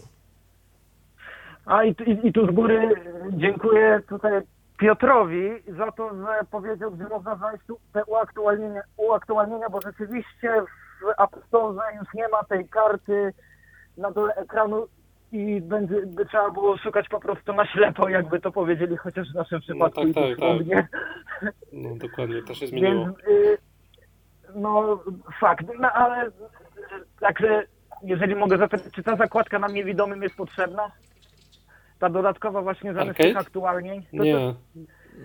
A i, i, i tu z góry dziękuję tutaj Piotrowi za to, że powiedział, że można znaleźć tu te uaktualnienia, uaktualnienia, bo rzeczywiście w App Store już nie ma tej karty na dole ekranu i będzie, by trzeba było szukać po prostu na ślepo, jakby to powiedzieli, chociaż w naszym przypadku tak, i to tak, tak. słownie. No dokładnie, to się zmieniło. Więc y, no fakt, no ale y, także jeżeli mogę zapytać, czy ta zakładka nam niewidomym jest potrzebna? Ta dodatkowa właśnie zamiast tych aktualnień? To, to, Nie,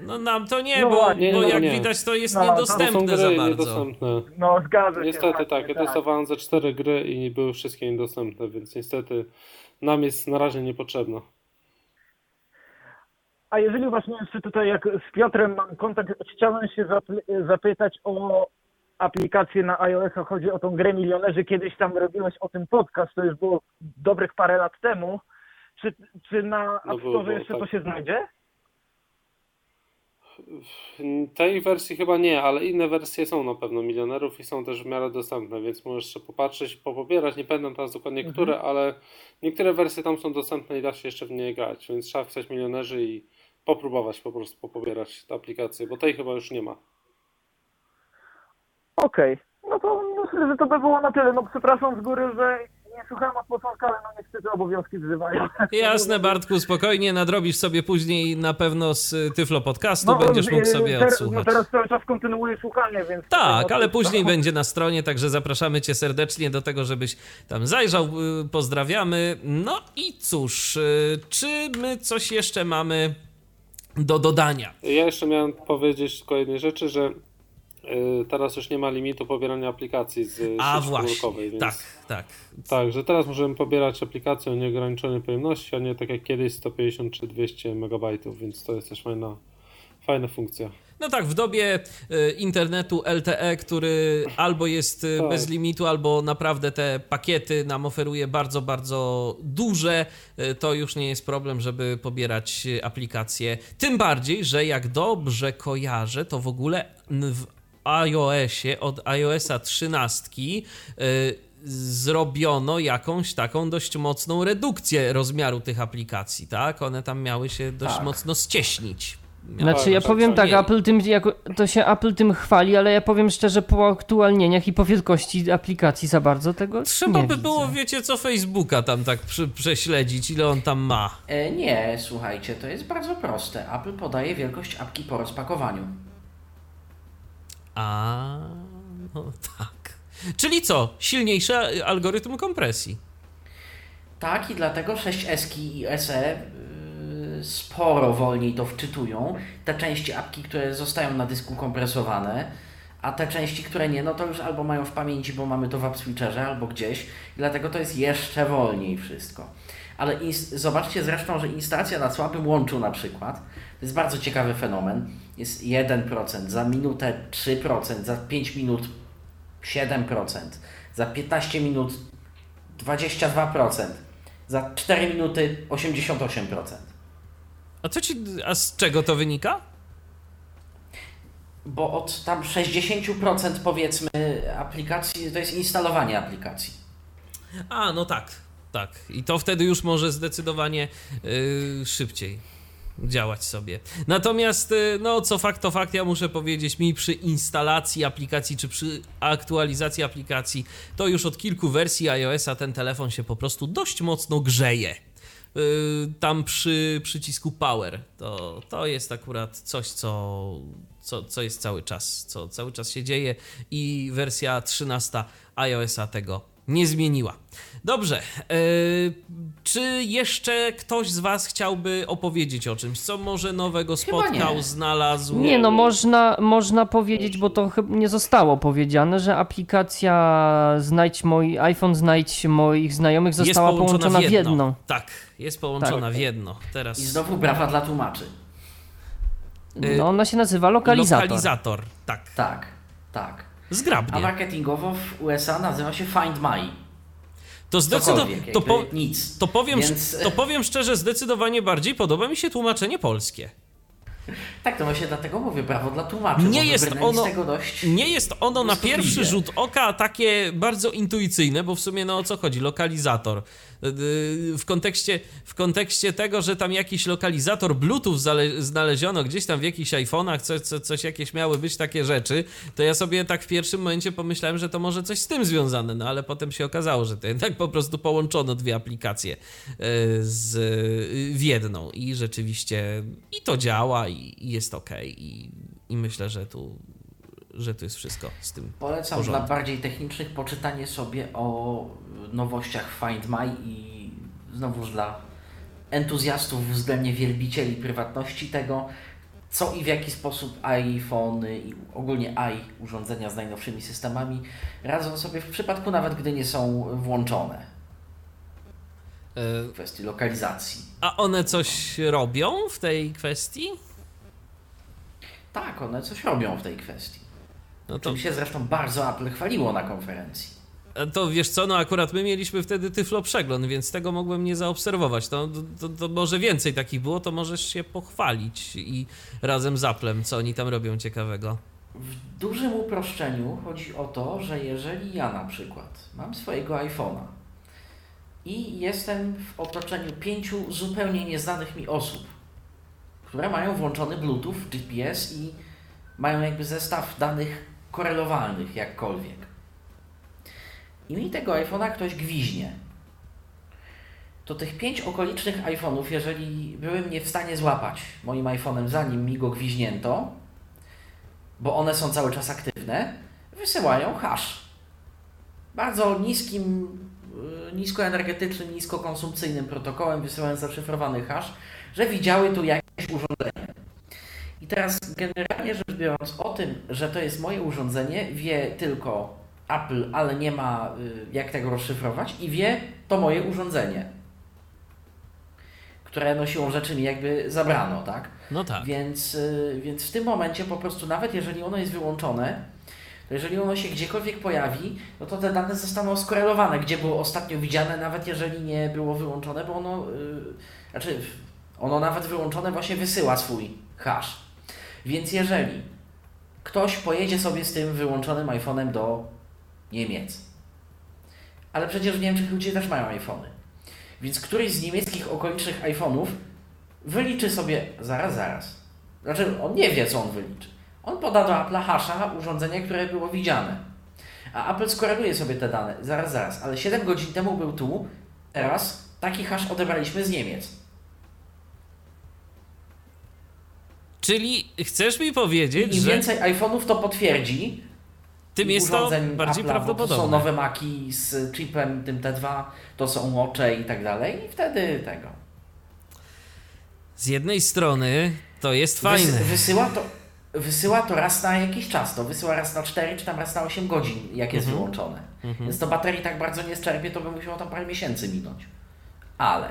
No nam to nie, No bo, właśnie, bo no jak nie. widać to jest No, to są to są niedostępne za bardzo. niedostępne. no zgadza się. Niestety właśnie, tak, ja testowałem ze cztery gry i były wszystkie niedostępne, więc niestety nam jest na razie niepotrzebna. A jeżeli właśnie jeszcze tutaj jak z Piotrem mam kontakt, chciałem się zapy- zapytać o aplikację na iOS-a. Chodzi o tą grę Milionerzy. Kiedyś tam robiłeś o tym podcast, to już było dobrych parę lat temu. Czy, czy na No App Store jeszcze tak. to się znajdzie? W tej wersji chyba nie, ale inne wersje są na pewno milionerów i są też w miarę dostępne, więc możesz jeszcze popatrzeć, popobierać. Nie pamiętam teraz dokładnie Mhm. które, ale niektóre wersje tam są dostępne i da się jeszcze w nie grać, więc trzeba wpisać milionerzy i popróbować po prostu popobierać tę aplikację, bo tej chyba już nie ma. Okej, no to myślę, że to by było na tyle. No przepraszam z góry, że nie słuchałem od początku, ale no niestety obowiązki wzywają. Jasne, Bartku, spokojnie nadrobisz sobie później na pewno z Tyflo Podcastu, No, będziesz mógł e, sobie ter- odsłuchać. No teraz cały czas kontynuuję słuchanie, więc... Tak, ale to- później będzie na stronie, także zapraszamy Cię serdecznie do tego, żebyś tam zajrzał. y, Pozdrawiamy. No i cóż, y, czy my coś jeszcze mamy do dodania. Ja jeszcze miałem powiedzieć tylko jednej rzeczy, że teraz już nie ma limitu pobierania aplikacji z A sieci komórkowej, więc... tak, tak. Tak, że teraz możemy pobierać aplikacje o nieograniczonej pojemności, a nie tak jak kiedyś 150 czy 200 MB, więc to jest też fajna, fajna funkcja. No tak, w dobie y, internetu LTE, który albo jest y, Tak. bez limitu, albo naprawdę te pakiety nam oferuje bardzo, bardzo duże, y, to już nie jest problem, żeby pobierać y, aplikacje. Tym bardziej, że jak dobrze kojarzę, to w ogóle w iOSie od iOSa 13 y, zrobiono jakąś taką dość mocną redukcję rozmiaru tych aplikacji, tak? One tam miały się dość Tak. mocno ścieśnić. Znaczy ja powiem tak, nie- Apple tym, jako, to się Apple tym chwali, ale ja powiem szczerze, po aktualnieniach i po wielkości aplikacji za bardzo tego Trzeba nie by widzę. było, wiecie co, Facebooka tam tak przy, prześledzić, ile on tam ma. E, nie, słuchajcie, to jest bardzo proste. Apple podaje wielkość apki po rozpakowaniu. A, no tak. Czyli co? Silniejszy algorytm kompresji. Tak, i dlatego 6S i SE yy, sporo wolniej to wczytują. Te części apki, które zostają na dysku kompresowane, a te części, które nie, no to już albo mają w pamięci, bo mamy to w app switcherze, albo gdzieś. Dlatego to jest jeszcze wolniej wszystko. Ale zobaczcie zresztą, że instalacja na słabym łączu na przykład, to jest bardzo ciekawy fenomen. Jest 1%, za minutę 3%, za 5 minut 7%, za 15 minut 22%, za 4 minuty 88%. A co ci, a z czego to wynika? Bo od tam 60% powiedzmy aplikacji to jest instalowanie aplikacji. A, no tak, tak. I to wtedy już może zdecydowanie yy, szybciej działać sobie. Natomiast, yy, no co fakt to fakt, ja muszę powiedzieć, mi przy instalacji aplikacji czy przy aktualizacji aplikacji, to już od kilku wersji iOS-a ten telefon się po prostu dość mocno grzeje. Yy, tam przy przycisku Power to, to jest akurat coś, co, co, co jest cały czas, co cały czas się dzieje i wersja 13 iOS-a tego nie zmieniła. Dobrze, yy, czy jeszcze ktoś z Was chciałby opowiedzieć o czymś, co może nowego spotkał, nie. znalazł? Nie no, można, można powiedzieć, bo to chyba nie zostało powiedziane, że aplikacja Znajdź moi, iPhone Znajdź moich znajomych Jest została połączona w jedną. Tak, jest połączona Tak. w jedno. Teraz I znowu brawa dla tłumaczy. No, ona się nazywa lokalizator. lokalizator. Tak, Tak, tak. A zgrabnie. marketingowo w USA nazywa się Find My. To zdecydowanie. To, po, nic. to, powiem, Więc- to powiem szczerze, zdecydowanie bardziej podoba mi się tłumaczenie polskie. Tak, to właśnie dlatego mówię, brawo dla tłumaczy. Nie jest ono-. Nie jest ono na pierwszy rzut oka takie bardzo intuicyjne, bo w sumie no o co chodzi? Lokalizator. W kontekście, w kontekście tego, że tam jakiś lokalizator Bluetooth znaleziono gdzieś tam w jakichś iPhone'ach, coś, coś, jakieś miały być takie rzeczy, to ja sobie tak w pierwszym momencie pomyślałem, że to może coś z tym związane, no ale potem się okazało, że to jednak po prostu połączono dwie aplikacje yy, z, w jedną i rzeczywiście i to działa i, i jest ok i, i myślę, że tu że tu jest wszystko z tym. Polecam w dla porządku. bardziej technicznych poczytanie sobie o nowościach Find My i znowuż dla entuzjastów względnie wielbicieli prywatności tego, co i w jaki sposób iPhony i ogólnie i urządzenia z najnowszymi systemami radzą sobie w przypadku nawet gdy nie są włączone w kwestii lokalizacji. A one coś robią w tej kwestii? Tak, one coś robią w tej kwestii. No to, Czym się zresztą bardzo Apple chwaliło na konferencji. to wiesz co, no akurat my mieliśmy wtedy tyflo przegląd, więc tego mogłem nie zaobserwować. To, to, to może więcej takich było, to możesz się pochwalić i razem z Applem, co oni tam robią ciekawego. W dużym uproszczeniu chodzi o to, że jeżeli ja na przykład mam swojego iPhone'a i jestem w otoczeniu pięciu zupełnie nieznanych mi osób, które mają włączony Bluetooth, GPS i mają jakby zestaw danych korelowalnych jakkolwiek. I mi tego iPhone'a ktoś gwiźnie. To tych pięć okolicznych iPhone'ów, jeżeli były mnie w stanie złapać moim iPhone'em zanim mi go gwiźnięto, bo one są cały czas aktywne, wysyłają hash. Bardzo niskim, y, niskoenergetycznym, niskokonsumpcyjnym protokołem wysyłają zaszyfrowany hash, że widziały tu jakieś urządzenie. I teraz generalnie rzecz biorąc o tym, że to jest moje urządzenie, wie tylko Apple, ale nie ma y, jak tego rozszyfrować i wie to moje urządzenie, które no siłą rzeczy mi jakby zabrano, tak? No tak. Więc, y, więc w tym momencie po prostu nawet jeżeli ono jest wyłączone, to jeżeli ono się gdziekolwiek pojawi, no to te dane zostaną skorelowane, gdzie było ostatnio widziane, nawet jeżeli nie było wyłączone, bo ono, yy, znaczy ono nawet wyłączone właśnie wysyła swój hash. Więc jeżeli ktoś pojedzie sobie z tym wyłączonym iPhone'em do Niemiec, ale przecież w Niemczech ludzie też mają iPhony, więc któryś z niemieckich okolicznych iPhone'ów wyliczy sobie, zaraz, zaraz, znaczy on nie wie, co on wyliczy. On poda do Apple'a hasza urządzenie, które było widziane. A Apple skoreluje sobie te dane. Zaraz, zaraz, ale 7 godzin temu był tu, teraz taki hash odebraliśmy z Niemiec. Czyli chcesz mi powiedzieć, Im że więcej iPhone'ów to potwierdzi, tym jest to bardziej Apple'a, bo To są prawdopodobne. nowe Maki z chipem tym T2, to są Watche i tak dalej i wtedy tego. Z jednej strony to jest fajne. Wysy, wysyła to, wysyła to raz na jakiś czas, to wysyła raz na 4 czy tam raz na 8 godzin, jak jest Mhm. wyłączone. Mhm. Więc to baterii tak bardzo nie zczerpie, to by musiało tam parę miesięcy minąć. Ale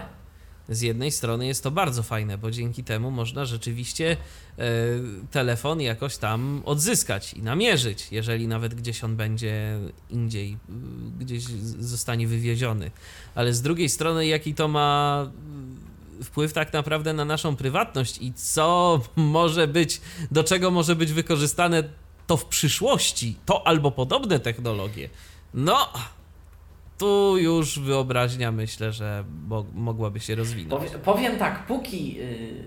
Z jednej strony jest to bardzo fajne, bo dzięki temu można rzeczywiście e, telefon jakoś tam odzyskać i namierzyć, jeżeli nawet gdzieś on będzie indziej, y, gdzieś zostanie wywieziony. Ale z drugiej strony, jaki to ma y, wpływ tak naprawdę na naszą prywatność i co może być, do czego może być wykorzystane to w przyszłości, to albo podobne technologie. No, tu już wyobraźnia myślę, że mo- mogłaby się rozwinąć. powie, powiem tak, póki, yy,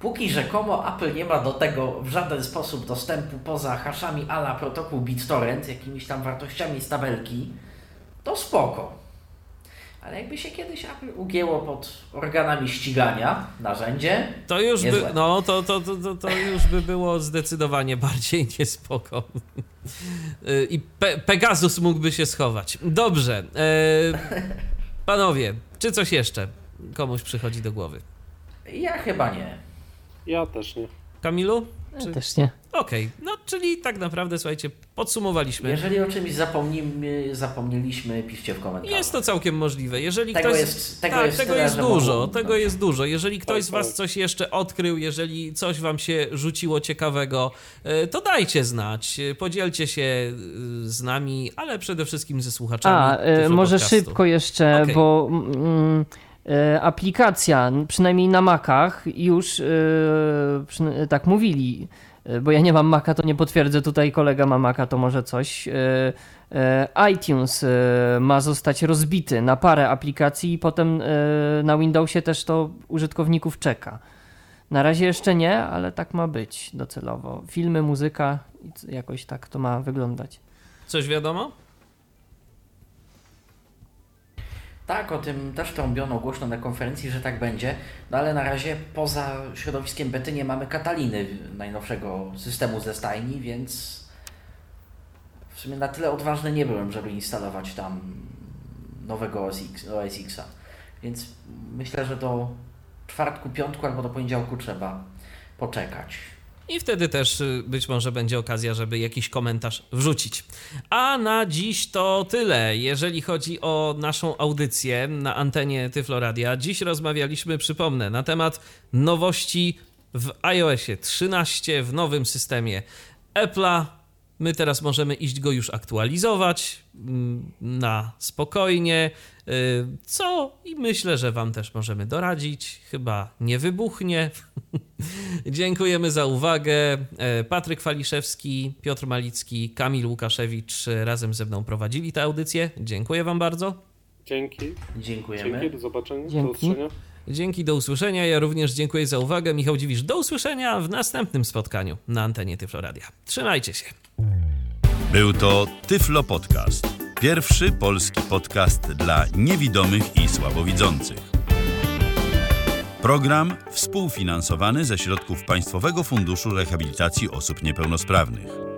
póki rzekomo Apple nie ma do tego w żaden sposób dostępu poza haszami ala protokół BitTorrent, jakimiś tam wartościami z tabelki, to spoko. Ale jakby się kiedyś Apple ugięło pod organami ścigania narzędzie, To już by, no, to, to, to, to, to już by było zdecydowanie bardziej niespoko. Y, I Pe Pegasus mógłby się schować. Dobrze. E, panowie, czy coś jeszcze komuś przychodzi do głowy? ja chyba nie. Ja też nie. Kamilu? Ja Czy... też nie. Okej, no czyli tak naprawdę, słuchajcie, podsumowaliśmy. Jeżeli o czymś zapomnimy, zapomnieliśmy, piszcie w komentarzach. Jest to całkiem możliwe. Jeżeli Tego ktoś. jest- tego tak, jest tego tyle, jest dużo. mogą- Tego jest dużo. Jeżeli ktoś z Tak, Was tak. coś jeszcze odkrył, jeżeli coś Wam się rzuciło ciekawego, e, to dajcie znać. Podzielcie się e, z nami, ale przede wszystkim ze słuchaczami. A, e, może Podcastu. szybko jeszcze, Okej. bo mm, aplikacja, przynajmniej na Macach, już e, tak mówili, e, bo ja nie mam Maca, to nie potwierdzę, tutaj kolega ma Maca, to może coś. E, e, iTunes e, ma zostać rozbity na parę aplikacji i potem e, na Windowsie też to użytkowników czeka. Na razie jeszcze nie, ale tak ma być docelowo. Filmy, muzyka, jakoś tak to ma wyglądać. Coś wiadomo? Tak, o tym też trąbiono głośno na konferencji, że tak będzie, no ale na razie poza środowiskiem bety nie mamy Kataliny, najnowszego systemu ze stajni, więc w sumie na tyle odważny nie byłem, żeby instalować tam nowego OS, X, OS Xa. Więc myślę, że do czwartku, piątku albo do poniedziałku trzeba poczekać. I wtedy też y, być może będzie okazja, żeby jakiś komentarz wrzucić. A na dziś to tyle, jeżeli chodzi o naszą audycję na antenie Tyfloradia. Dziś rozmawialiśmy, przypomnę, na temat nowości w iOSie 13 w nowym systemie Apple'a. My teraz możemy iść go już aktualizować mm, na spokojnie, y, co i myślę, że Wam też możemy doradzić. Chyba nie wybuchnie. Dziękujemy za uwagę. E, Patryk Waliszewski, Piotr Malicki, Kamil Łukaszewicz razem ze mną prowadzili tę audycję. Dziękuję Wam bardzo. Dzięki. Dziękujemy. Dzięki, do zobaczenia. Dzięki. Do usłyszenia. Dzięki, do usłyszenia. Ja również dziękuję za uwagę. Michał Dziwisz, do usłyszenia w następnym spotkaniu na antenie Tyfloradia. Trzymajcie się. Był to Tyflo Podcast. Pierwszy polski podcast dla niewidomych i słabowidzących. Program współfinansowany ze środków Państwowego Funduszu Rehabilitacji Osób Niepełnosprawnych.